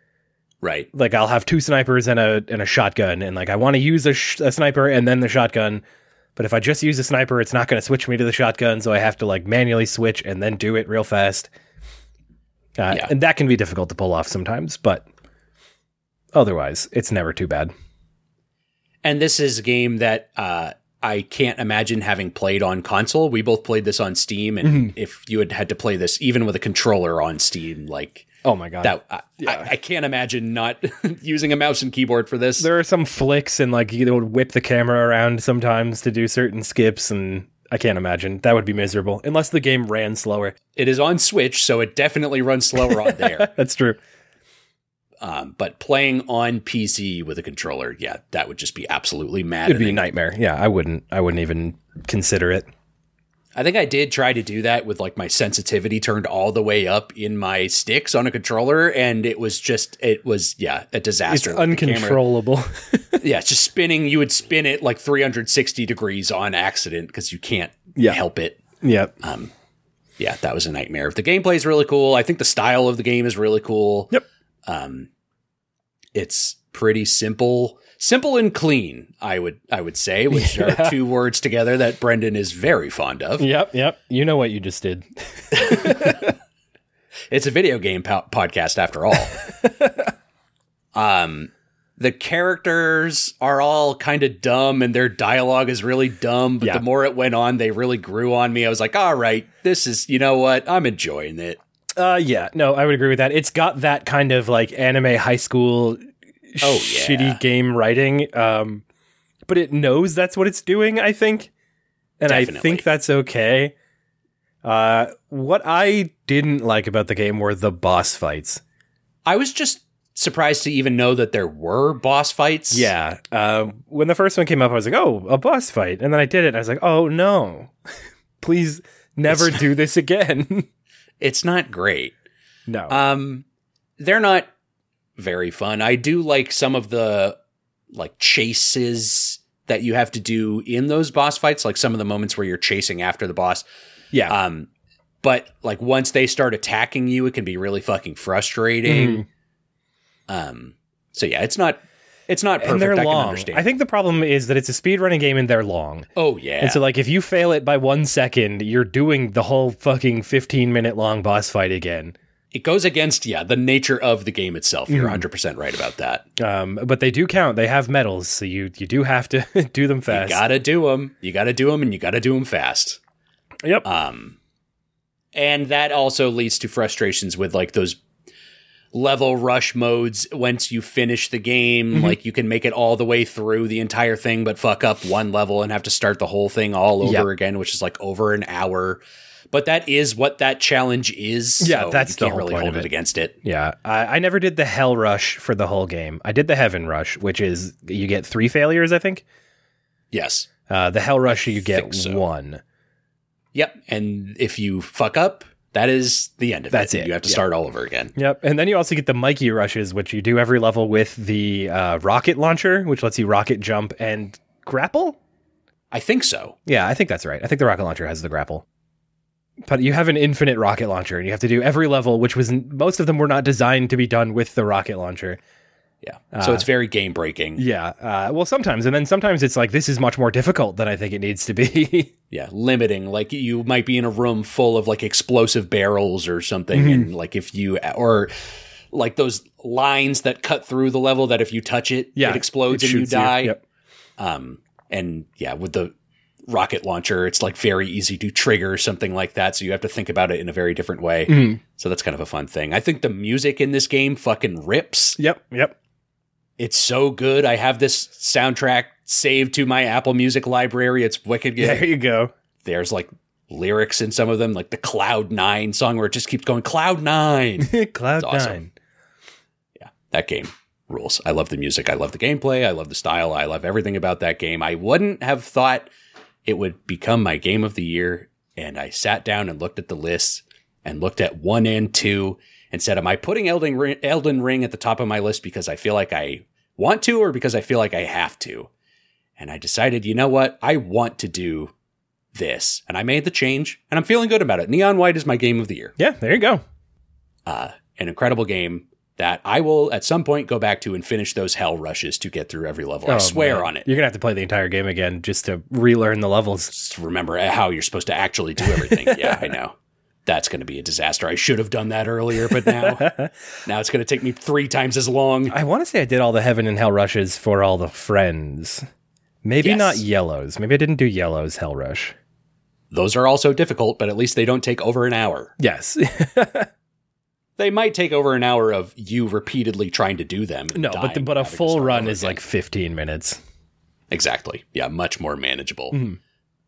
Right. Like I'll have two snipers and a and a shotgun, and like I want to use a, sh- a sniper and then the shotgun. But if I just use a sniper, it's not going to switch me to the shotgun, so I have to like manually switch and then do it real fast. Uh, Yeah. And that can be difficult to pull off sometimes, but otherwise, it's never too bad. And this is a game that uh, I can't imagine having played on console. We both played this on Steam, and Mm-hmm. if you had had to play this even with a controller on Steam, like Oh my god! that, I, I, I can't imagine not using a mouse and keyboard for this. there are some flicks and like you would whip the camera around sometimes to do certain skips, and I can't imagine that would be miserable unless the game ran slower. It is on Switch, so it definitely runs slower on there. That's true. Um, but playing on PC with a controller, yeah, that would just be absolutely mad. It'd be a nightmare. Yeah, I wouldn't. I wouldn't even consider it. I think I did try to do that with like my sensitivity turned all the way up in my sticks on a controller, and it was just it was yeah a It's disaster. Like, uncontrollable. yeah, it's just spinning. You would spin it like 360 degrees on accident because you can't Yeah. help it. yep. Yeah, that was a nightmare. The gameplay is really cool. I think the style of the game is really cool. Yep. Um, it's pretty simple, simple and clean. I would I would say, which Yeah. are two words together that Brendan is very fond of. Yep. Yep. You know what you just did. It's a video game po- podcast after all. um, the characters are all kind of dumb and their dialogue is really dumb, but Yeah. the more it went on, they really grew on me. I was like, all right, this is, you know what? I'm enjoying it. Uh, yeah. No, I would agree with that. It's got that kind of like anime high school Oh, yeah. shitty game writing. Um, but it knows that's what it's doing, I think. And I think that's okay. Uh, what I didn't like about the game were the boss fights. I was just surprised to even know that there were boss fights. Yeah. Uh, when the first one came up, I was like, oh, a boss fight. And then I did it. And I was like, oh, no. Please never do this again. It's not great. no. Um, they're not very fun. I do like some of the like chases that you have to do in those boss fights, like some of the moments where you're chasing after the boss. yeah. Um, but like once they start attacking you, it can be really fucking frustrating. Um, so yeah, it's not it's not perfect. and they're I can long. understand. I think the problem is that it's a speedrunning game and they're long. oh yeah, And so, like, if you fail it by one second, you're doing the whole fucking 15 minute long boss fight again. it goes against yeah the nature of the game itself. You're Mhm. 100 percent right about that. Um, but they do count. They have medals, so you you do have to do them fast. You gotta do them. You gotta do them, and you gotta do them fast. yep. Um, and that also leads to frustrations with like those level rush modes. Once you finish the game, Mhm. like you can make it all the way through the entire thing, but fuck up one level and have to start the whole thing all over Yep. again, which is like over an hour. But that is what that challenge is. Yeah, so that's you the can't whole really point hold of it it. against it. Yeah, I, I never did the Hell Rush for the whole game. I did the Heaven Rush, which is you get three failures, I think. Yes. Uh, the Hell Rush, you get so. one. Yep. And if you fuck up, that is the end of it. That's it. it. You have to Yeah. start all over again. Yep, and then you also get the Mikey Rushes, which you do every level with the uh, rocket launcher, which lets you rocket jump and grapple. I think so. Yeah, I think that's right. I think the rocket launcher has the grapple. But you have an infinite rocket launcher, and you have to do every level, which was most of them were not designed to be done with the rocket launcher. Yeah. so Uh, it's very game breaking. Yeah, uh, well, sometimes, and then sometimes it's like this is much more difficult than I think it needs to be. yeah limiting like you might be in a room full of like explosive barrels or something Mhm. and like if you or like those lines that cut through the level that if you touch it Yeah, it explodes it and you shoots you. die Yep. um and yeah with the rocket launcher it's like very easy to trigger something like that so you have to think about it in a very different way Mhm. so that's kind of a fun thing i think the music in this game fucking rips Yep, yep. It's so good i have this soundtrack saved to my apple music library it's wicked good There you go. there's like lyrics in some of them, like the Cloud Nine song where it just keeps going Cloud Nine. Cloud It's awesome. Nine. that game rules. I love the music. I love the gameplay. I love the style. I love everything about that game. I wouldn't have thought it would become my game of the year. And I sat down and looked at the list and looked at one and two. And said, Am I putting Elden Ring, Elden Ring at the top of my list because I feel like I want to or because I feel like I have to? And I decided, you know what? I want to do this. And I made the change and I'm feeling good about it. Neon White is my game of the year. Yeah, there you go. Uh, an incredible game that I will at some point go back to and finish those hell rushes to get through every level. I Oh, swear man. on it. You're gonna have to play the entire game again just to relearn the levels. Just remember how you're supposed to actually do everything. yeah, I know. That's going to be a disaster. I should have done that earlier, but now now it's going to take me three times as long. I want to say I did all the heaven and hell rushes for all the friends. Maybe Yes. not yellows. Maybe I didn't do yellows hell rush. Those are also difficult, but at least they don't take over an hour. Yes. They might take over an hour of you repeatedly trying to do them. no, but the, but a full run is again. like 15 minutes. exactly yeah, much more manageable. Mhm.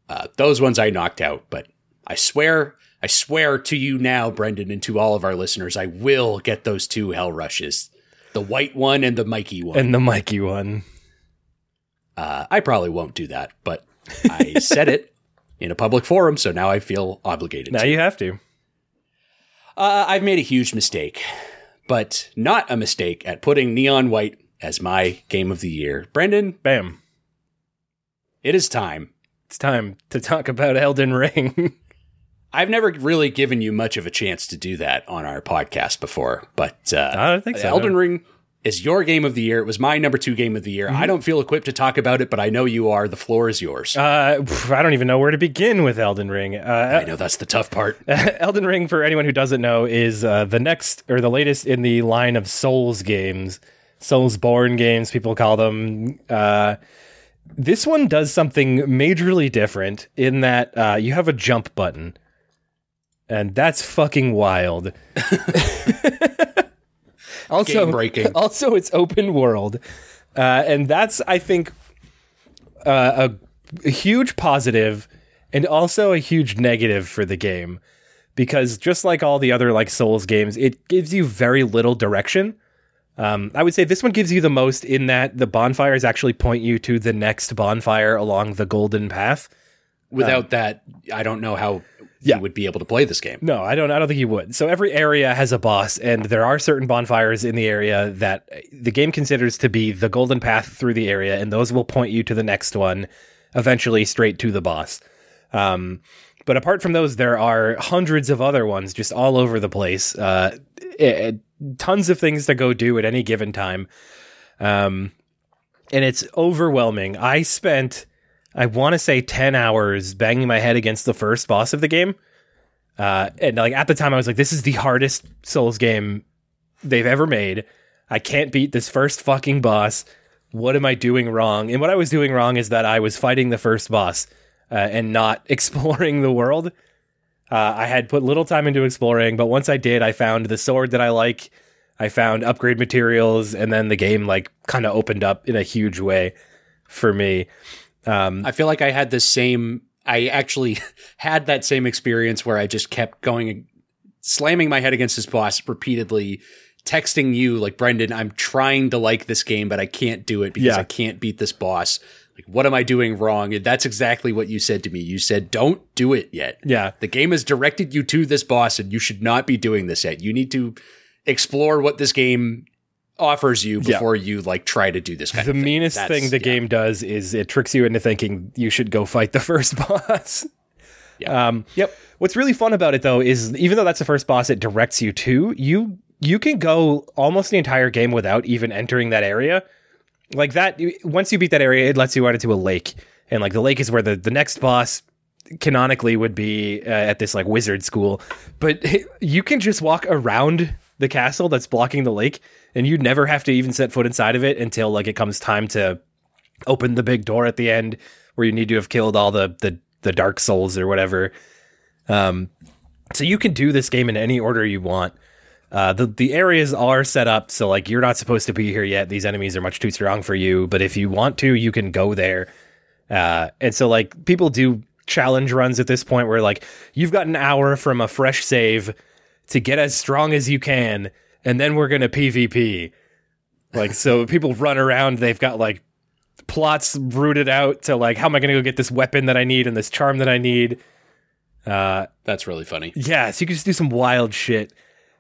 Uh, those ones I knocked out, but I swear, I swear to you now, Brendan, and to all of our listeners, I will get those two hell rushes, the white one and the Mikey one. And the Mikey one. Uh, I probably won't do that, but I said it in a public forum, so now I feel obligated. Now to. you have to. Uh, I've made a huge mistake, but not a mistake at putting Neon White as my game of the year. Brendan, Bam. it is time. It's time to talk about Elden Ring. I've never really given you much of a chance to do that on our podcast before, but uh, I don't think so. Elden Ring is your game of the year. It was my number two game of the year. Mm-hmm. I don't feel equipped to talk about it, but I know you are. The floor is yours. Uh, I don't even know where to begin with Elden Ring. Uh, I know that's the tough part. Elden Ring, for anyone who doesn't know, is uh, the next or the latest in the line of Souls games, Soulsborne games, people call them. Uh, this one does something majorly different in that uh, you have a jump button, and that's fucking wild. also, Game breaking. also, it's open world, uh, and that's I think uh, a, a huge positive and also a huge negative for the game because just like all the other like Souls games, it gives you very little direction. Um, I would say this one gives you the most in that the bonfires actually point you to the next bonfire along the golden path. Without that, I don't know how Yeah. you would be able to play this game. No, I don't. I don't think you would. So every area has a boss, and there are certain bonfires in the area that the game considers to be the golden path through the area, and those will point you to the next one, eventually straight to the boss. Um, but apart from those, there are hundreds of other ones just all over the place. Uh, eh, tons of things to go do at any given time. Um, and it's overwhelming. I spent, I want to say, 10 hours banging my head against the first boss of the game. Uh, and like at the time, I was like, this is the hardest Souls game they've ever made. I can't beat this first fucking boss. What am I doing wrong? And what I was doing wrong is that I was fighting the first boss uh, and not exploring the world. Uh, I had put little time into exploring, but once I did, I found the sword that I like. I found upgrade materials, and then the game like kind of opened up in a huge way for me. Um, I feel like I had the same. I actually had that same experience where I just kept going, slamming my head against this boss repeatedly, texting you like Brendan, I'm trying to like this game, but I can't do it because Yeah. I can't beat this boss. Like, what am I doing wrong? And that's exactly what you said to me. You said, "Don't do it yet." yeah, The game has directed you to this boss, and you should not be doing this yet. You need to explore what this game offers you Yeah. before you like try to do this kind the of thing. meanest That's- thing the yeah. game does is it tricks you into thinking you should go fight the first boss. Yeah. Um, Yep. What's really fun about it though is even though that's the first boss it directs you to, you you can go almost the entire game without even entering that area. Like that once you beat that area, it lets you out into a lake. And like the lake is where the, the next boss canonically would be uh, at this like wizard school. But you can just walk around the castle that's blocking the lake and you never have to even set foot inside of it until like it comes time to open the big door at the end where you need to have killed all the the, the dark souls or whatever. Um, so you can do this game in any order you want. Uh, the the areas are set up so like you're not supposed to be here yet. These enemies are much too strong for you, but if you want to, you can go there. Uh, and so like people do challenge runs at this point where like you've got an hour from a fresh save to get as strong as you can, and then we're gonna PvP. Like so, people run around. They've got like plots rooted out to like how am I gonna go get this weapon that I need and this charm that I need. Uh, That's really funny. yeah, so you can just do some wild shit.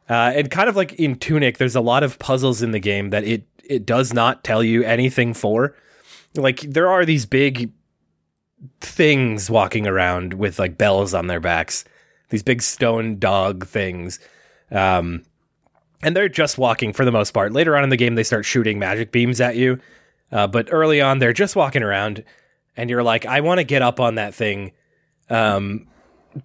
Uh, and kind of like in Tunic, there's a lot of puzzles in the game that it it does not tell you anything for. Like there are these big things walking around with like bells on their backs, these big stone dog things. Um, and they're just walking for the most part. Later on in the game, they start shooting magic beams at you. Uh, but early on, they're just walking around, and you're like, I want to get up on that thing, um,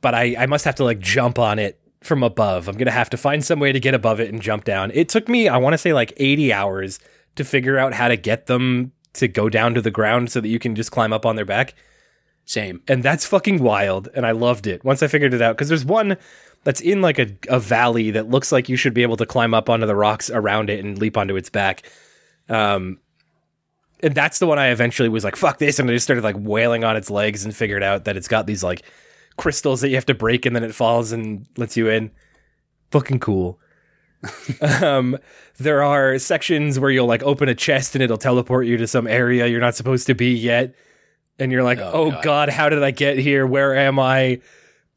but I, I must have to like jump on it from above. I'm gonna have to find some way to get above it and jump down. It took me, I want to say, like 80 hours to figure out how to get them to go down to the ground so that you can just climb up on their back. Same. And that's fucking wild. And I loved it once I figured it out. Because there's one that's in like a, a valley that looks like you should be able to climb up onto the rocks around it and leap onto its back. Um, and that's the one I eventually was like, fuck this. And I just started like wailing on its legs and figured out that it's got these like crystals that you have to break and then it falls and lets you in. Fucking cool. um, there are sections where you'll like open a chest and it'll teleport you to some area you're not supposed to be yet. And you're like, oh, oh God. God. how did I get here? Where am I?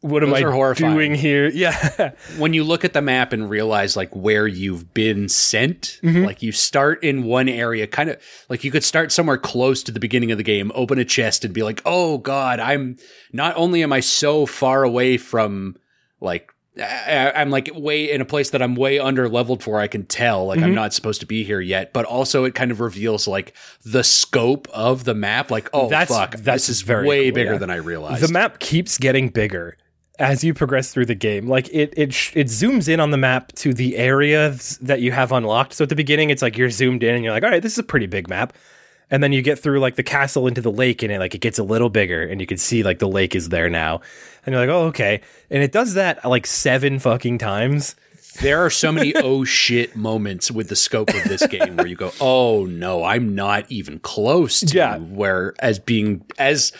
What Those am I doing here? Yeah. when you look at the map and realize like where you've been sent, mm-hmm. like you start in one area, kind of like you could start somewhere close to the beginning of the game, open a chest and be like, oh God, I'm not only am I so far away from like I, am like way in a place that I'm way under leveled for. I can tell like mm-hmm. I'm not supposed to be here yet, but also it kind of reveals like the scope of the map. Like, oh that's, fuck, that's this is very way cool, bigger yeah. than I realized. The map keeps getting bigger as you progress through the game. Like it it sh- it zooms in on the map to the areas that you have unlocked. So at the beginning, it's like you're zoomed in and you're like, all right, this is a pretty big map and then you get through like the castle into the lake and it like it gets a little bigger and you can see like the lake is there now and you're like oh okay and it does that like seven fucking times there are so many oh shit moments with the scope of this game where you go oh no i'm not even close to yeah. where as being as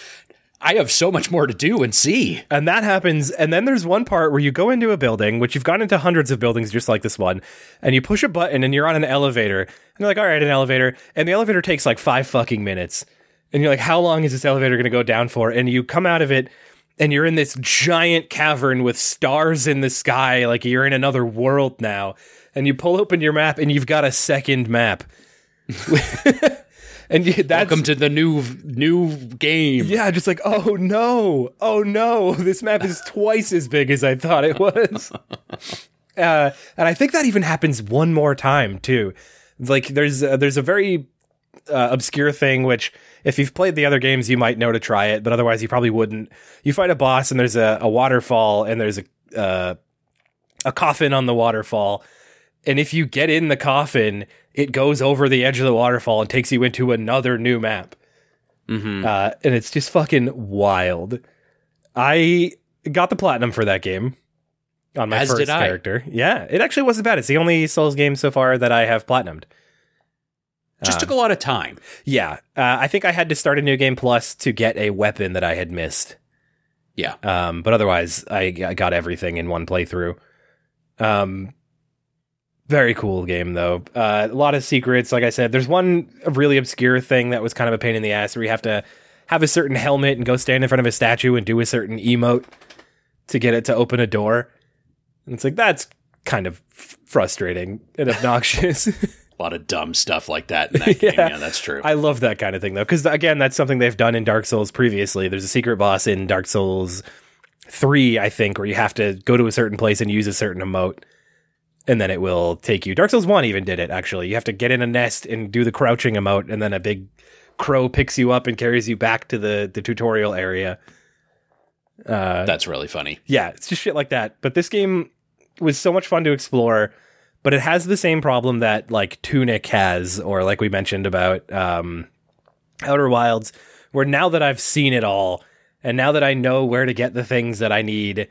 I have so much more to do and see. And that happens. And then there's one part where you go into a building, which you've gone into hundreds of buildings just like this one, and you push a button and you're on an elevator. And you're like, all right, an elevator. And the elevator takes like five fucking minutes. And you're like, how long is this elevator going to go down for? And you come out of it and you're in this giant cavern with stars in the sky. Like you're in another world now. And you pull open your map and you've got a second map. and that's welcome to the new new game. Yeah, just like oh no, oh no, this map is twice as big as I thought it was. uh, and I think that even happens one more time too. Like there's uh, there's a very uh, obscure thing which if you've played the other games you might know to try it, but otherwise you probably wouldn't. You fight a boss and there's a, a waterfall and there's a uh, a coffin on the waterfall and if you get in the coffin, it goes over the edge of the waterfall and takes you into another new map. Mm-hmm. Uh, and it's just fucking wild. I got the platinum for that game on my As first character. Yeah, it actually wasn't bad. It's the only Souls game so far that I have platinumed. Just uh, took a lot of time. Yeah, uh, I think I had to start a new game plus to get a weapon that I had missed. Yeah, um, but otherwise, I, I got everything in one playthrough. Um, very cool game though. Uh, a lot of secrets. Like I said, there's one really obscure thing that was kind of a pain in the ass where you have to have a certain helmet and go stand in front of a statue and do a certain emote to get it to open a door. And it's like that's kind of frustrating and obnoxious. a lot of dumb stuff like that in that yeah. Yeah, that's true. I love that kind of thing though, because again, that's something they've done in Dark Souls previously. There's a secret boss in Dark Souls three, I think, where you have to go to a certain place and use a certain emote and then it will take you. Dark Souls 1 even did it, actually. You have to get in a nest and do the crouching emote, and then a big crow picks you up and carries you back to the, the tutorial area. Uh, That's really funny. Yeah, it's just shit like that. But this game was so much fun to explore, but it has the same problem that, like, Tunic has, or like we mentioned about um, Outer Wilds, where now that I've seen it all, and now that I know where to get the things that I need,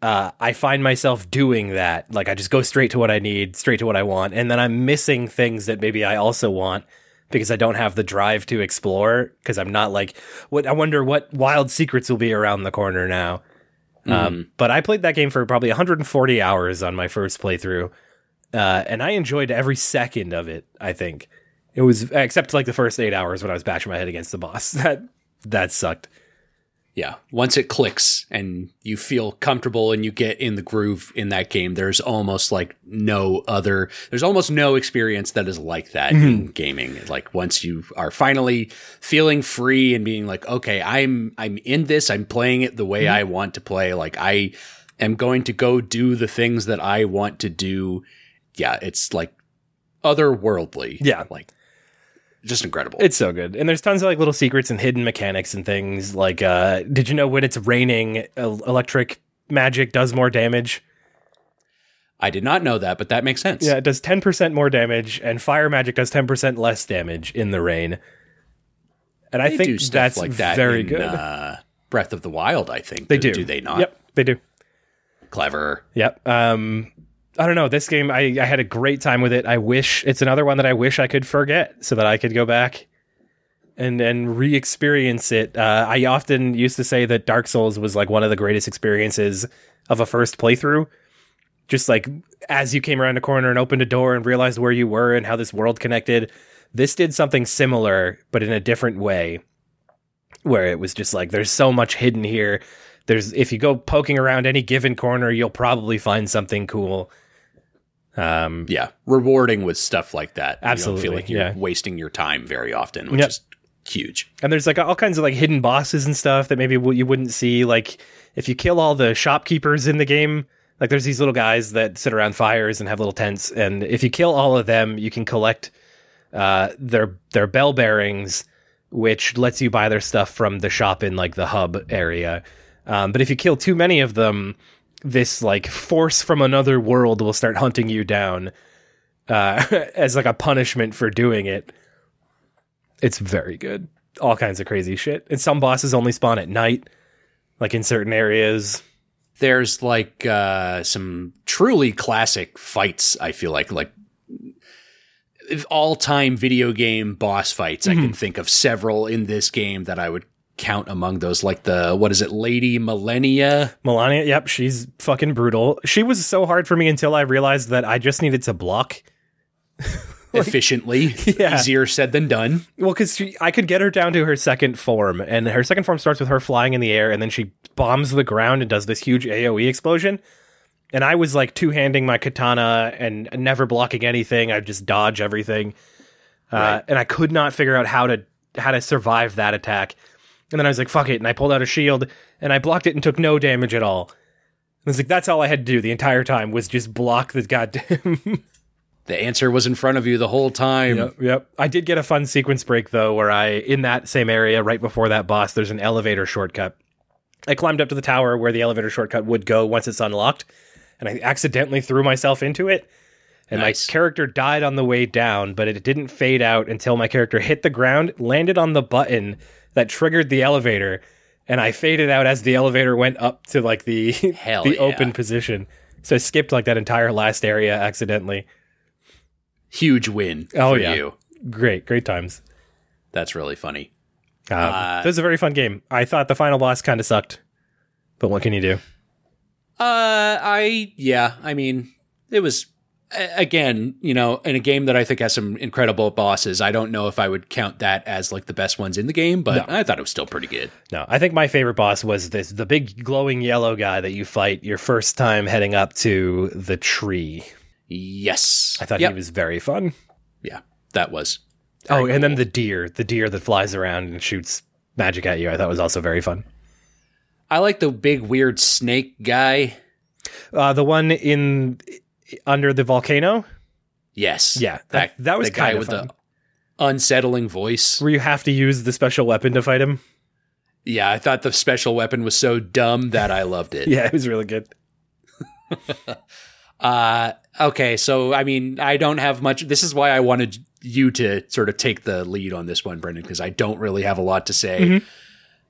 uh, I find myself doing that. Like I just go straight to what I need, straight to what I want, and then I'm missing things that maybe I also want because I don't have the drive to explore. Because I'm not like, what I wonder what wild secrets will be around the corner now. Mm. Um, but I played that game for probably 140 hours on my first playthrough, uh, and I enjoyed every second of it. I think it was except like the first eight hours when I was bashing my head against the boss. That that sucked. yeah, once it clicks and you feel comfortable and you get in the groove in that game, there's almost like no other, there's almost no experience that is like that Mm-hmm. in gaming. Like once you are finally feeling free and being like, okay, I'm, I'm in this, I'm playing it the way Mm-hmm. I want to play. Like I am going to go do the things that I want to do. Yeah, it's like otherworldly. Yeah. Like just incredible. It's so good. And there's tons of like little secrets and hidden mechanics and things. Like, uh, did you know when it's raining, electric magic does more damage? I did not know that, but that makes sense. Yeah, it does 10% more damage, and fire magic does 10% less damage in the rain. And I They think that's like that very in, good. Uh, Breath of the Wild, I think. they do. Do they not? Yep, they do. Clever. Yep. Um, I don't know. This game, I, I had a great time with it. I wish it's another one that I wish I could forget so that I could go back and and re-experience it. Uh, I often used to say that Dark Souls was like one of the greatest experiences of a first playthrough. Just like as you came around a corner and opened a door and realized where you were and how this world connected, this did something similar but in a different way. Where it was just like there's so much hidden here. There's if you go poking around any given corner, you'll probably find something cool. Um, Yeah. Rewarding with stuff like that. You don't Absolutely, feel like you're yeah. wasting your time very often, which Yep. is huge. and there's like all kinds of like hidden bosses and stuff that maybe you wouldn't see. Like if you kill all the shopkeepers in the game, like there's these little guys that sit around fires and have little tents, and if you kill all of them, you can collect uh, their their bell bearings, which lets you buy their stuff from the shop in like the hub area. Um, but if you kill too many of them, this like force from another world will start hunting you down uh, as like a punishment for doing it. It's very good. All kinds of crazy shit. And some bosses only spawn at night, like in certain areas. There's like uh, some truly classic fights, I feel like, like all time video game boss fights. I Mm-hmm. can think of several in this game that I would count among those, like the, what is it, Lady Millennia? Malenia, yep, she's fucking brutal. She was so hard for me until I realized that I just needed to block. efficiently. Yeah. Easier said than done. Well, because I could get her down to her second form, and her second form starts with her flying in the air, and then she bombs the ground and does this huge AoE explosion. And I was like two handing my katana and never blocking anything. I just dodge everything, uh, Right. and I could not figure out how to how to survive that attack. And then I was like, "Fuck it!" and I pulled out a shield and I blocked it and took no damage at all. I was like, "That's all I had to do the entire time was just block the goddamn." The answer was in front of you the whole time. Yep, yep. I did get a fun sequence break though, where I in that same area right before that boss, there's an elevator shortcut. I climbed up to the tower where the elevator shortcut would go once it's unlocked, and I accidentally threw myself into it. And Nice. my character died on the way down, but it didn't fade out until my character hit the ground, landed on the button that triggered the elevator, and I faded out as the elevator went up to like the Hell the yeah. open position. So I skipped like that entire last area accidentally. Huge win Oh, for yeah. you. Great, great times. That's really funny. Um, Uh, this is a very fun game. I thought the final boss kind of sucked, but what can you do? Uh, I yeah. I mean, it was again, you know, in a game that I think has some incredible bosses. I don't know if I would count that as like the best ones in the game, but No. I thought it was still pretty good. No, I think my favorite boss was this the big glowing yellow guy that you fight your first time heading up to the tree. Yes, I thought Yep. he was very fun. Yeah, that was. oh, and then the deer, the deer that flies around and shoots magic at you. I thought was also very fun. I like the big weird snake guy. Uh, the one in under the volcano Yes, Yeah, that- that was the guy with fun. the unsettling voice. where you have to use the special weapon to fight him. Yeah, I thought the special weapon was so dumb that I loved it. Yeah, it was really good. Uh, okay, so I mean, I don't have much. This is why I wanted you to sort of take the lead on this one, Brendan, because I don't really have a lot to say Mhm.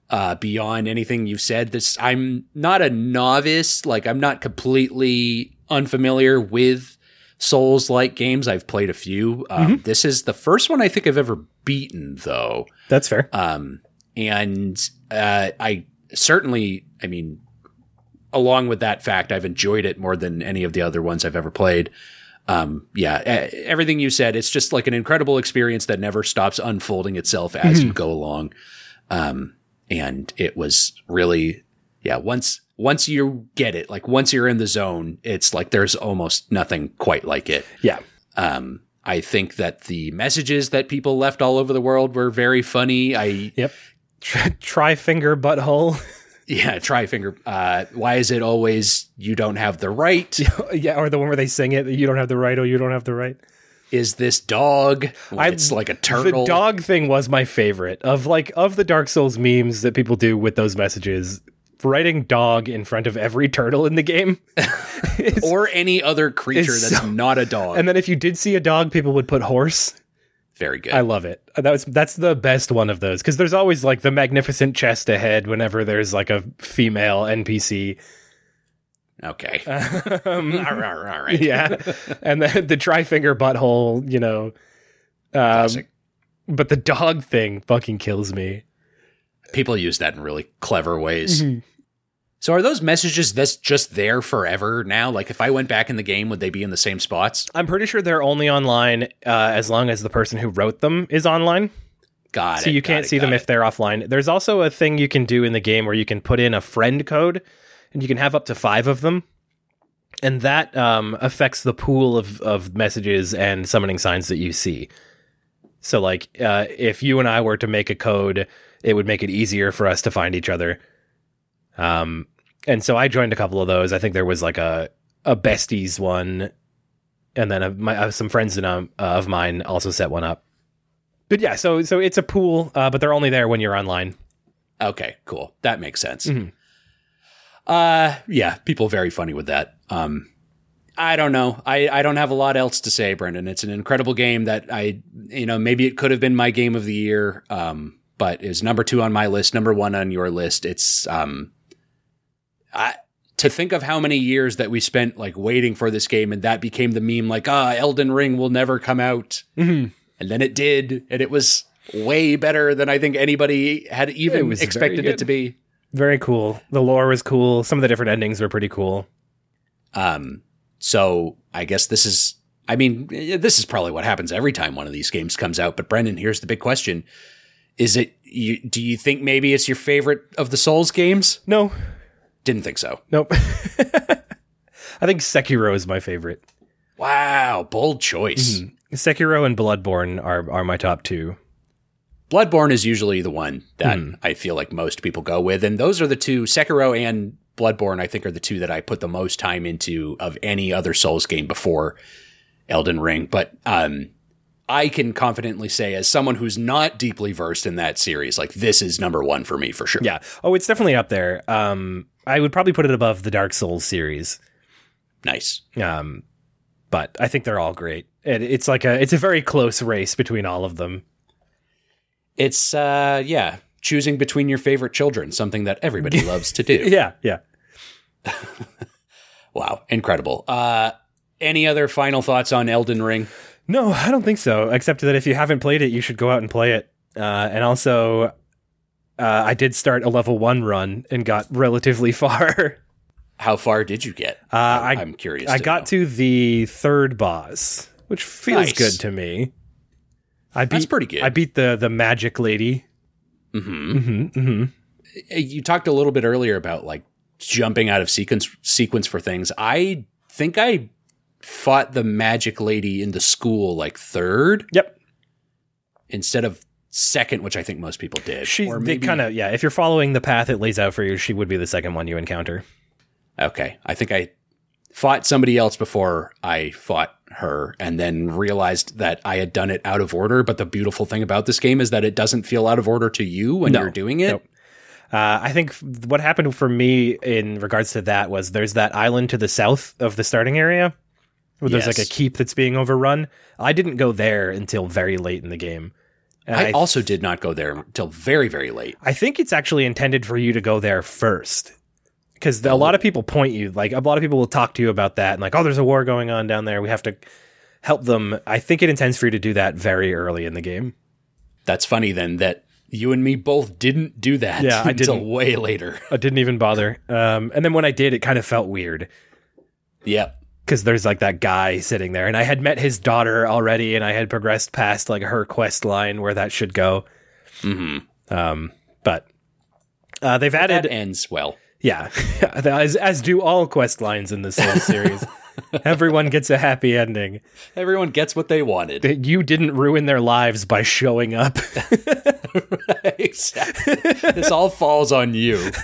uh, beyond anything you've said. This I'm not a novice, like I'm not completely unfamiliar with Souls like games. I've played a few. Um, This is the first one I think I've ever beaten, though. That's fair. Um, and uh, I certainly, I mean, along with that fact, I've enjoyed it more than any of the other ones I've ever played. Um, yeah, everything you said, it's just like an incredible experience that never stops unfolding itself as you go along. Um, and it was really, yeah. Once once you get it, like once you're in the zone, it's like there's almost nothing quite like it. Yeah. Um, I think that the messages that people left all over the world were very funny. I Yep. Try finger butthole. yeah, try finger. Uh, why is it always you don't have the right? yeah, or the one where they sing it. You don't have the right. or you don't have the right. Is this dog? I- it's like a turtle. The dog thing was my favorite of like of the Dark Souls memes that people do with those messages. Writing dog in front of every turtle in the game. is- or any other creature that's so- not a dog. and then if you did see a dog, people would put horse. very good. I love it. That was that's the best one of those because there's always like the magnificent chest ahead whenever there's like a female NPC. okay. Um, all right. All right. yeah, and then the tri finger butthole, you know. Um, Classic. but the dog thing fucking kills me. People use that in really clever ways. Mm-hmm. So are those messages that's just there forever now? Like if I went back in the game, would they be in the same spots? I'm pretty sure they're only online uh, as long as the person who wrote them is online. Got it. so you can't it, see them got if they're offline. There's also a thing you can do in the game where you can put in a friend code, and you can have up to five of them, and that um, affects the pool of of messages and summoning signs that you see. So, like, uh, if you and I were to make a code, it would make it easier for us to find each other. Um, and so I joined a couple of those. I think there was like a a besties one, and then a, my, uh, some friends in, um, uh, of mine also set one up. But yeah, so so it's a pool, uh, but they're only there when you're online. Okay, cool. That makes sense. Mhm. Uh yeah, people very funny with that. Um I don't know. I, I don't have a lot else to say, Brendan. It's an incredible game that I you know, maybe it could have been my game of the year. Um, but is number two on my list, number one on your list. It's um I to think of how many years that we spent like waiting for this game and that became the meme like, ah, Elden Ring will never come out. Mm-hmm. And then it did, and it was way better than I think anybody had even very expected it to be. Very cool. The lore was cool. Some of the different endings were pretty cool. Um, so I guess this is, I mean, this is probably what happens every time one of these games comes out. But Brendan, here's the big question: Is it? You, do you think maybe it's your favorite of the Souls games? No, Didn't think so. nope. I think Sekiro is my favorite. Wow, bold choice. Mm-hmm. Sekiro and Bloodborne are are my top two. Bloodborne is usually the one that Hmm. I feel like most people go with, and those are the two. Sekiro and Bloodborne, I think, are the two that I put the most time into of any other Souls game before Elden Ring. But um, I can confidently say, as someone who's not deeply versed in that series, like this is number one for me for sure. Yeah. Oh, it's definitely up there. Um, I would probably put it above the Dark Souls series. nice. Um, but I think they're all great. It, it's like a it's a very close race between all of them. It's uh, yeah, choosing between your favorite children, something that everybody loves to do. Yeah, yeah. Wow, incredible. Uh, any other final thoughts on Elden Ring? No, I don't think so. Except that if you haven't played it, you should go out and play it. Uh, and also, uh, I did start a level one run and got relatively far. How far did you get? Uh, I I'm curious. I to got know. to the third boss, which feels Nice. good to me. I beat That's pretty good. I beat the the magic lady. hmm hmm hmm You talked a little bit earlier about like jumping out of sequence sequence for things. I think I fought the magic lady in the school like third Yep. instead of second, which I think most people did. She Or they maybe- kind of yeah. If you're following the path it lays out for you, she would be the second one you encounter. Okay. I think I fought somebody else before I fought her and then realized that I had done it out of order. But the beautiful thing about this game is that it doesn't feel out of order to you when No. you're doing it. Nope. Uh, I think what happened for me in regards to that was there's that island to the south of the starting area where there's like a keep that's being overrun. I didn't go there until very late in the game. And I, also did not go there until very, very late. I think it's actually intended for you to go there first. Because a lot of people point you, like a lot of people will talk to you about that and like, oh, there's a war going on down there. We have to help them. I think it intends for you to do that very early in the game. That's funny then that you and me both didn't do that Yeah, I until didn't. way later. I didn't even bother. Um, and then when I did, it kind of felt weird. Yep. Because there's like that guy sitting there and i had met his daughter already and i had progressed past like her quest line where that should go hmm um but Uh, they've added That ends well. Yeah, as as do all quest lines in this Souls series. Everyone gets a happy ending. Everyone gets what they wanted. You didn't ruin their lives by showing up. exactly. This all falls on you.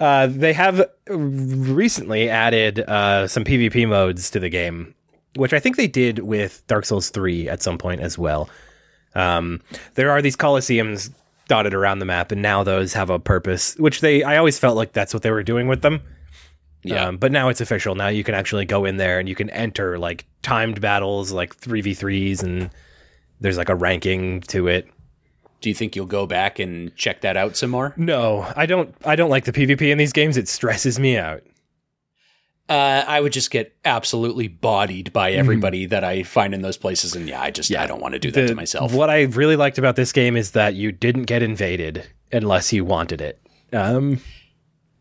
Uh, they have recently added uh, some PvP modes to the game, which I think they did with Dark Souls 3 at some point as well. Um, there are these coliseums dotted around the map, and now those have a purpose, which they I always felt like that's what they were doing with them. Yeah. Um, but now it's official. Now you can actually go in there and you can enter like timed battles, like 3v3s, and there's like a ranking to it. Do you think you'll go back and check that out some more? No, I don't. I don't like the PvP in these games. It stresses me out. Uh, I would just get absolutely bodied by everybody that I find in those places, and yeah, I just yeah. I don't want to do that The- to myself. What I really liked about this game is that you didn't get invaded unless you wanted it, um,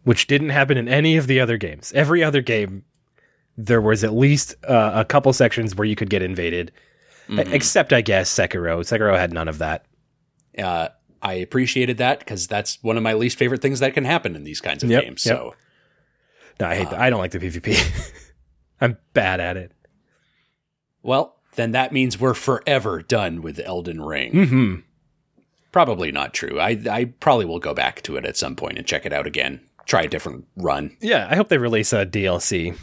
which didn't happen in any of the other games. Every other game, there was at least uh, a couple sections where you could get invaded, Mm-hmm. except I guess Sekiro. Sekiro had none of that. Uh, I appreciated that because that's one of my least favorite things that can happen in these kinds of Yep, games. yep. So No, I hate. that. I don't like the PvP. I'm bad at it. Well, then that means we're forever done with Elden Ring. hmm Probably not true. I, I probably will go back to it at some point and check it out again. Try a different run. Yeah, I hope they release a DLC.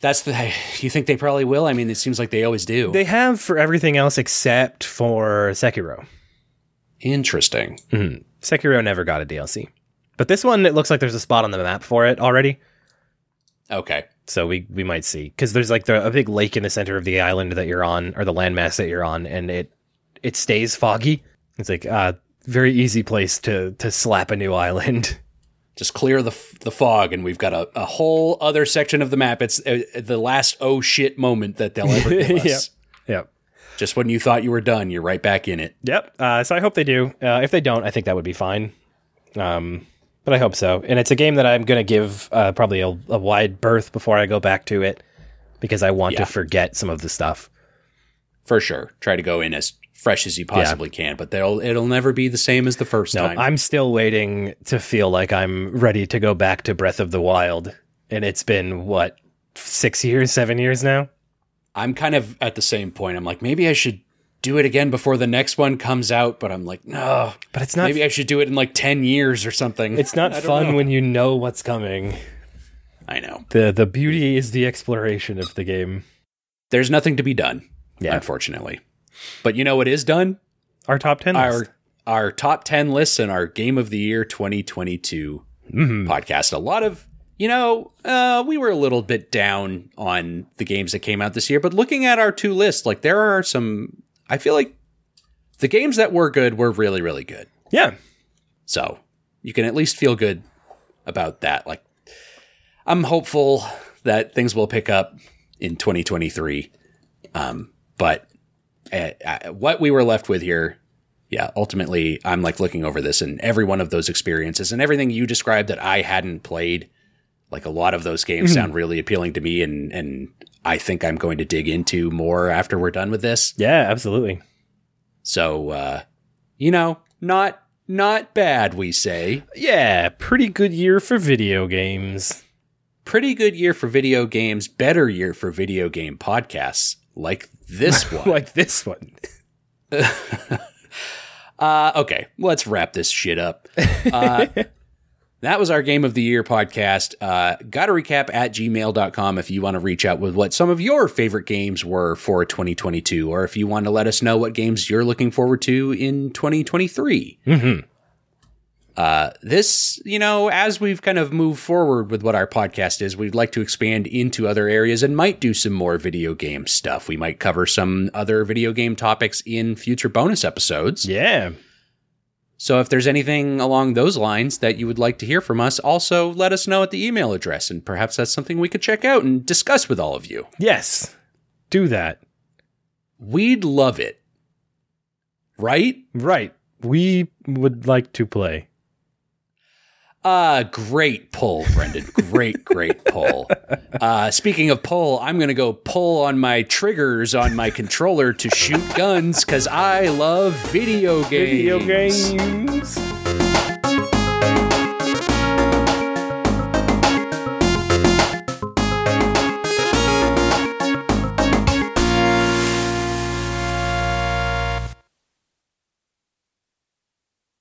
That's the. You think they probably will? I mean, it seems like they always do. They have for everything else except for Sekiro. Interesting. hmm Sekiro never got a DLC, but this one it looks like there's a spot on the map for it already. Okay. So we we might see because there's like the, a big lake in the center of the island that you're on or the landmass that you're on, and it it stays foggy. It's like a very easy place to to slap a new island. Just clear the f- the fog, and we've got a, a whole other section of the map. It's uh, the last oh shit moment that they'll ever give us. Yep. Yep. Just when you thought you were done, you're right back in it. Yep. Uh, so I hope they do. Uh, if they don't, I think that would be fine. Um, but I hope so. And it's a game that I'm going to give uh, probably a, a wide berth before I go back to it because I want Yeah. to forget some of the stuff. For sure. Try to go in as fresh as you possibly can, but they'll it'll never be the same as the first No, time. I'm still waiting to feel like I'm ready to go back to Breath of the Wild. And it's been, what, six years, seven years now? I'm kind of at the same point. I'm like, maybe I should do it again before the next one comes out, but I'm like, no. But it's not. Maybe I should do it in like 10 years or something. it's not fun know. when you know what's coming. I know. the The beauty is the exploration of the game. There's nothing to be done, Yeah. unfortunately. But you know what is done? Our top ten. Our list. our top 10 lists and our game of the year 2022 Mhm. podcast. A lot of, you know, uh, we were a little bit down on the games that came out this year, but looking at our two lists, like there are some, I feel like the games that were good were really, really good. Yeah. So you can at least feel good about that. Like, I'm hopeful that things will pick up in 2023. Um, but uh, what we were left with here, yeah, ultimately, I'm like looking over this and every one of those experiences and everything you described that I hadn't played. Like a lot of those games sound really appealing to me, and and I think I'm going to dig into more after we're done with this. Yeah. Absolutely. So, uh, you know, not not bad, we say. Yeah. Pretty good year for video games. Pretty good year for video games, better year for video game podcasts like this one. like this one. uh, okay, let's wrap this shit up. Uh, that was our Game of the Year podcast. Uh, got to recap at gmail.com if you want to reach out with what some of your favorite games were for 2022, or if you want to let us know what games you're looking forward to in 2023. hmm Uh, this, you know, as we've kind of moved forward with what our podcast is, we'd like to expand into other areas and might do some more video game stuff. We might cover some other video game topics in future bonus episodes. Yeah. So if there's anything along those lines that you would like to hear from us, also let us know at the email address, and perhaps that's something we could check out and discuss with all of you. Yes. Do that. We'd love it. Right? Right. We would like to play. Uh, great pull, Brendan. Great, great pull. Uh, speaking of pull, I'm going to go pull on my triggers on my controller to shoot guns because I love video games. Video games.